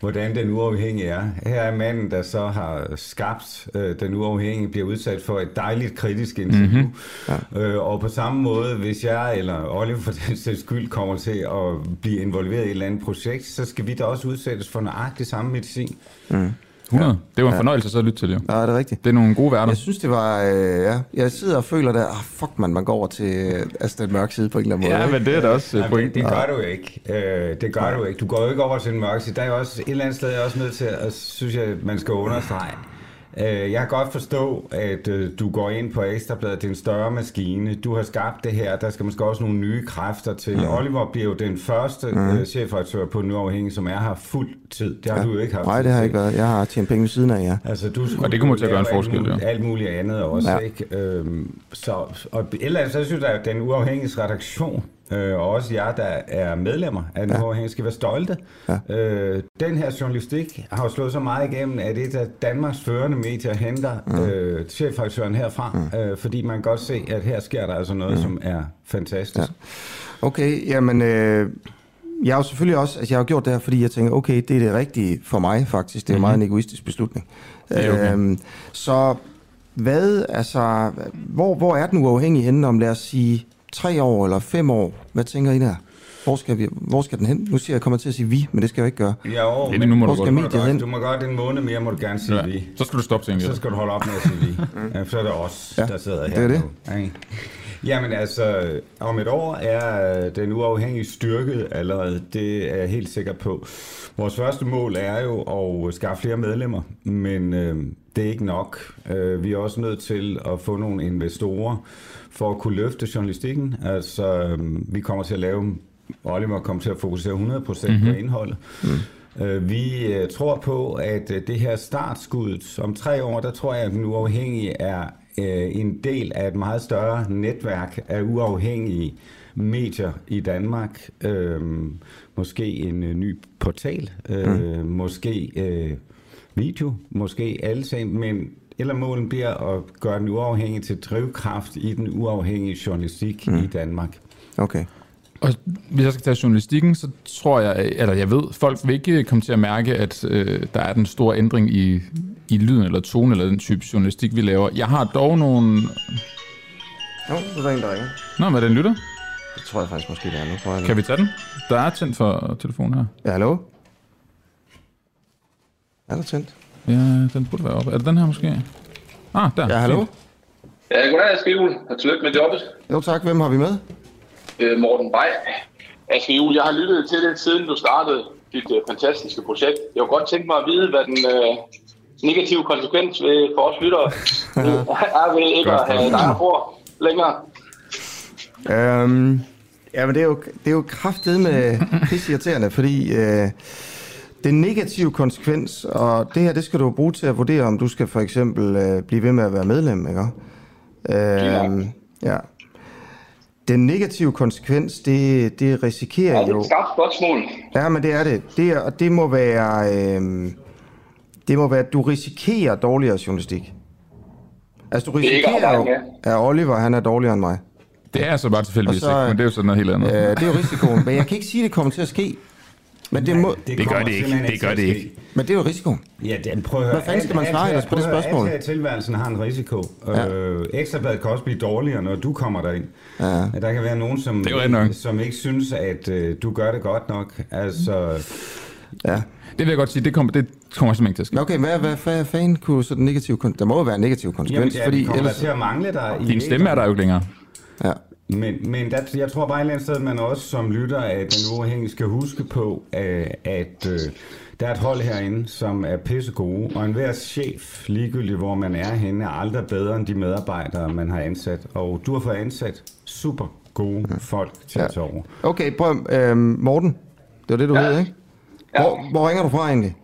hvordan den uafhængige er. Her er manden, der så har skabt øh, den uafhængige, bliver udsat for et dejligt kritisk interview. Mm-hmm. Ja. Øh, og på samme måde, hvis jeg eller Oliver for den sags skyld kommer til at blive involveret i et eller andet projekt, så skal vi da også udsættes for nøjagtigt samme medicin. Mm. 100. Ja. Det var en fornøjelse så at lytte til, jo. Ja, det er rigtigt. Det er nogle gode værter. Jeg synes, det var... Øh, ja. Jeg sidder og føler der, ah, fuck man, man går over til altså, den mørke side på en eller anden måde. Ja, men det er da også ja, point. Det, det gør du ikke. Øh, det gør du ikke. Du går jo ikke over til den mørke side. Der er jo også et eller andet sted, jeg er også nødt til at, synes jeg, man skal understrege Øh, jeg kan godt forstå, at øh, du går ind på Ekstrabladet, det er en større maskine. Du har skabt det her, der skal måske også nogle nye kræfter til. Mm. Oliver bliver jo den første mm. chefredaktør på Nu Afhængig, som er her fuld tid. Det har ja. du jo ikke haft. Nej, det har jeg ikke været. Jeg har tjent penge ved siden af jer. Ja. Altså, du og det kommer til at gøre en forskel, alt muligt, ja. alt muligt andet også. Ja. Ikke? Øhm, så, og ellers så synes jeg, at den uafhængige redaktion øh, og også jer, der er medlemmer af den ja. uafhængige, skal være stolte. Ja. Øh, den her journalistik har jo slået så meget igennem, at et af Danmarks førende medier henter mm. øh, chefredaktøren herfra, mm. øh, fordi man kan godt se, at her sker der altså noget, mm. som er fantastisk. Ja. Okay, jamen... Øh jeg har jo selvfølgelig også, altså jeg har gjort det her, fordi jeg tænker, okay, det er det rigtige for mig faktisk. Det er mm-hmm. meget en egoistisk beslutning. Det okay. øhm, så hvad, altså, hvor, hvor er den uafhængige henne om, lad os sige, tre år eller fem år? Hvad tænker I der? Hvor skal, vi, hvor skal den hen? Nu siger jeg, jeg kommer til at sige vi, men det skal jeg ikke gøre. Ja, det, nu må hvor du skal mediet hen? Du må godt en måned mere, må du gerne sige ja. vi. Så skal du stoppe, tænker Så skal du holde op med at sige vi. ja, så er det os, ja, der sidder her. Det er det. Nu. Jamen altså, om et år er den uafhængige styrket allerede. Det er jeg helt sikker på. Vores første mål er jo at skaffe flere medlemmer, men øh, det er ikke nok. Øh, vi er også nødt til at få nogle investorer for at kunne løfte journalistikken. Altså, øh, vi kommer til at lave, Oliver kommer til at fokusere 100% mm-hmm. på mhm. indholdet. Mm. Øh, vi øh, tror på, at øh, det her startskud om tre år, der tror jeg, at den uafhængige er en del af et meget større netværk af uafhængige medier i Danmark. Øh, måske en ny portal, mm. måske video, måske alle sammen, men eller målen bliver at gøre den uafhængige til drivkraft i den uafhængige journalistik mm. i Danmark. Okay. Og hvis jeg skal tage journalistikken, så tror jeg, eller jeg ved, folk vil ikke komme til at mærke, at øh, der er den store ændring i, i lyden eller tone eller den type journalistik, vi laver. Jeg har dog nogle... Jo, det er en, der ringer. Nå, hvad den lytter? Det tror jeg faktisk måske, det er. Nu prøver jeg Kan vi tage den? Der er tændt for telefonen her. Ja, hallo? Er der tændt? Ja, den burde være oppe. Er det den her måske? Ah, der. Ja, hallo? Fint. Ja, goddag, Aske Juhl. Og tillykke med jobbet. Jo tak, hvem har vi med? Øh, Morten Bay. Aske Juhl, jeg har lyttet til det, siden du startede dit øh, fantastiske projekt. Jeg kunne godt tænke mig at vide, hvad den øh, negative konsekvens ved, for os lyttere er ved ikke at have dig på længere. Øhm, ja, men det er jo, det er jo kraftet med irriterende, fordi øh, den negative konsekvens, og det her, det skal du bruge til at vurdere, om du skal for eksempel øh, blive ved med at være medlem, ikke? Øhm, ja. Den negative konsekvens, det, det risikerer Ja, det er jo... et skarpt spørgsmål. Ja, men det er det. Det, er, og det må være... Øh, det må være, at du risikerer dårligere journalistik. Altså, du er risikerer jo, at Oliver, han er dårligere end mig. Det er så bare tilfældigvis Og så, ikke, men det er jo sådan noget helt andet. Øh, det er jo risikoen, men jeg kan ikke sige, at det kommer til at ske. Men det, må, Det gør det ikke. Det gør det ikke. Men det er jo risikoen. Ja, den, prøv at høre. Hvad fanden skal man svare ellers på det spørgsmål? Alt tilværelsen har en risiko. Ja. Øh, Ekstrabladet kan også blive dårligere, når du kommer derind. Ja. Der kan være nogen, som, Det som ikke synes, at øh, du gør det godt nok. Altså, Ja. Det vil jeg godt sige, det kommer, det kommer simpelthen ikke til at ske. Okay, hvad, hvad, hvad fanden kunne så den negative Der må jo være en negativ jamen, konsekvens, ja, fordi kommer ellers... til at mangle dig. i Din stemme er der jo ikke længere. Ja. Men, men der, jeg tror bare et eller andet sted, at man også som lytter af den uafhængige skal huske på, øh, at øh, der er et hold herinde, som er pisse gode, og enhver chef, ligegyldigt hvor man er henne, er aldrig bedre end de medarbejdere, man har ansat. Og du har fået ansat super gode folk til Ja. at tage over. Okay, prøv, øh, Morten. Det var det, du ja. hed, ikke? Hvor, hvor ringer du fra egentlig?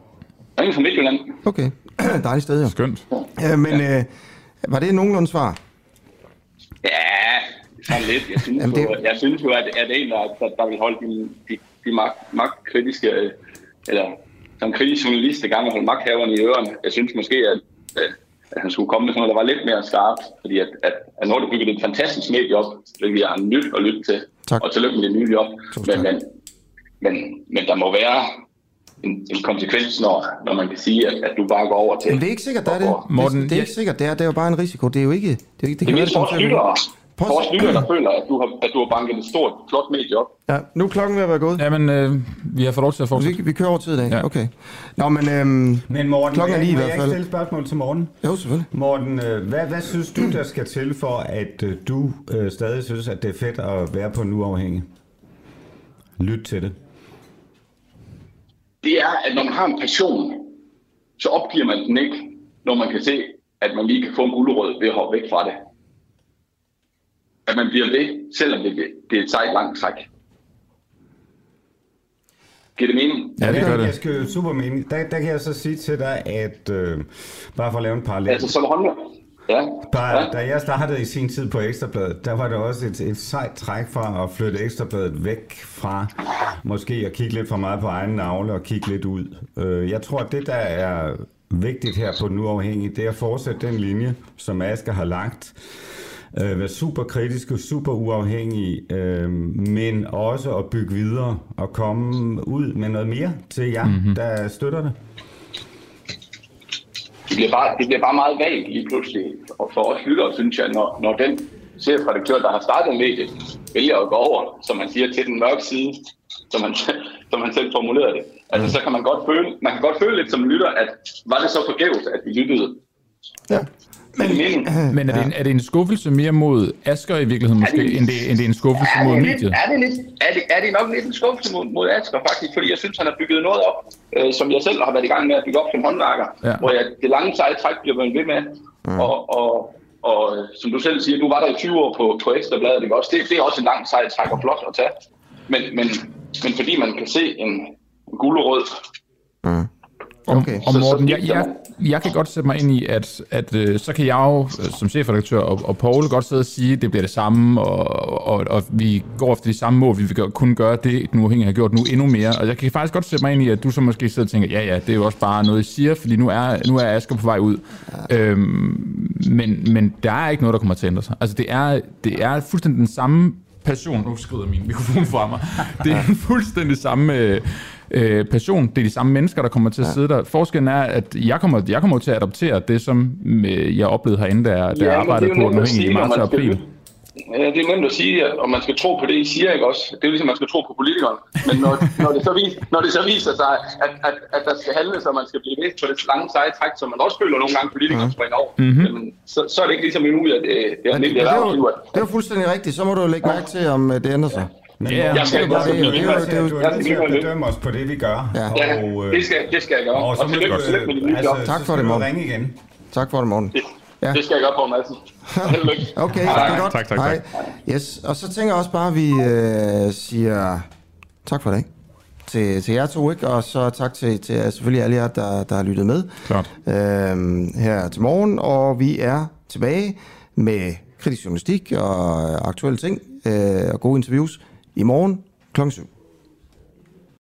Jeg er fra Midtjylland. Okay, dejligt sted, jo. Skønt. Ja, men øh, var det nogenlunde svar? Sådan lidt. Jeg synes, Jamen, det- jo, jeg synes jo, at, at en, der, der, der vil holde de, de, de magt, magtkritiske, eller som kritisk journalist, der gerne vil holde magthaverne i ørerne, jeg synes måske, at, at han skulle komme med sådan noget, der var lidt mere skarpt. Fordi at, at, at når du bygger et fantastisk medie op, hvilket jeg er nyt at lytte til, Tak. og tillykke med det nye job. Men, men, men, men der må være en, en konsekvens, når, når man kan sige, at, at du bare går over til... Men det er ikke sikkert, det er det. Morten, det, det er ikke sikkert, det er, det er jo bare en risiko. Det er jo ikke... Det, er, ikke- det Det kan er mest lyttere, Prøv for at- os lyttere, der føler, at du har, at du har banket et stort, flot medie op. Ja, nu er klokken ved at være gået. Jamen, øh, vi har fået lov til at fortsætte. Vi, vi kører over tid i dag. Ja. Okay. Nå, men, øhm, Men Morten, klokken er lige i jeg, må hvert jeg ikke fald. stille spørgsmål til Morten? Jo, selvfølgelig. Morten, øh, hvad, hvad synes du, der skal til for, at øh, du øh, stadig synes, at det er fedt at være på en uafhængig? Lyt til det. det er, at når man har en passion, så opgiver man den ikke, når man kan se, at man lige kan få en gulerod ved at hoppe væk fra det. At man bliver ved, selvom det, det er et sejt langt træk. Giver det mening? Ja, det gør Jeg det. skal jo super mening. Der, der kan jeg så sige til dig, at øh, bare for at lave en parallel. Altså som håndværk. Ja. Bare, ja. da jeg startede i sin tid på Ekstrabladet, der var det også et, et sejt træk fra at flytte Ekstrabladet væk fra måske at kigge lidt for meget på egen navle og kigge lidt ud. Øh, Jeg tror, at det, der er vigtigt her på den uafhængige, det er at fortsætte den linje, som Asger har lagt. Øh, være super kritiske, super uafhængige, øh, men også at bygge videre og komme ud med noget mere til jer, mm-hmm. der støtter det. det, bliver bare, det bliver bare meget vagt lige pludselig. Og for os lyttere, synes jeg, når, når den chefredaktør, der har startet mediet, vælger at gå over, som man siger, til den mørke side, som man, som man selv formulerede det. Altså, så kan man godt føle, man kan godt føle lidt som lytter, at var det så forgæves, at vi lyttede? Ja. Men, men er, det en, er det en skuffelse mere mod Asger i virkeligheden måske, end det, end det er en skuffelse er mod det, lidt, mediet? er, det lidt, er, det, er det nok lidt en skuffelse mod, mod Asger faktisk, fordi jeg synes, han har bygget noget op, øh, som jeg selv har været i gang med at bygge op som håndværker, Ja. hvor jeg, det lange seje træk bliver man ved med, mm. og, og, og som du selv siger, du var der i 20 år på, på Ekstrabladet, ikke også? Det, det er også en lang sej træk og flot at tage, men, men, men fordi man kan se en, en gulerød, Okay. Og Så- så Morten, jeg, jeg, jeg kan godt sætte mig ind i, at, at øh, så kan jeg jo øh, som chefredaktør og, og Paul godt sidde og sige, at det bliver det samme, og, og, og vi går efter de samme mål, vi vil gøre, kunne gøre det, den uafhængige har gjort nu endnu mere. Og jeg kan faktisk godt sætte mig ind i, at du så måske sidder og tænker, ja ja, det er jo også bare noget, I siger, fordi nu er, nu er Asger på vej ud. Ja. Øhm, men, men der er ikke noget, der kommer til at ændre sig. Altså det er, det er fuldstændig den samme passion. Nu skrider min mikrofon fra mig. Det er fuldstændig samme øh, øh, passion. Det er de samme mennesker, der kommer til at sidde der. Forskellen er, at jeg kommer, jeg kommer til at adoptere det, som øh, jeg oplevede herinde, da, da jeg men arbejdede det er på jo den at i marts og man skal april. Ja, det er nemt at sige, om man skal tro på det, I siger, ikke også? Det er ligesom, man skal tro på politikerne. Men når, når, det, så vis, når det så viser sig, at, at, at der skal handles, og man skal blive ved på det lange seje træk, som man også føler nogle gange, politikere mm. springer over, mm-hmm. jamen, så, så er det ikke ligesom endnu, at det, det er almindeligt erhvervsliv. Det er jo fuldstændig rigtigt. Så må du lægge mærke til, om øh, det ændrer sig. Men ja, jeg skal, jeg skal, det, det, det, det, du er nødt til at bedømme os på det, vi gør. Ja, og, det, skal, det skal jeg gøre. Og, så og tillykke, tillykke med det altså, Tak for det, morgen. ringe igen. Tak for det, morgen. Ja. Det skal jeg gøre på, Madsen. okay, det er godt. Tak, tak, tak. Yes. Og så tænker jeg også bare, at vi øh, siger tak for det til, til jer to, ikke? og så tak til, til selvfølgelig alle jer, der, der har lyttet med Klart. Øhm, her til morgen. Og vi er tilbage med kritisk journalistik og aktuelle ting øh, og gode interviews i morgen kl. 7.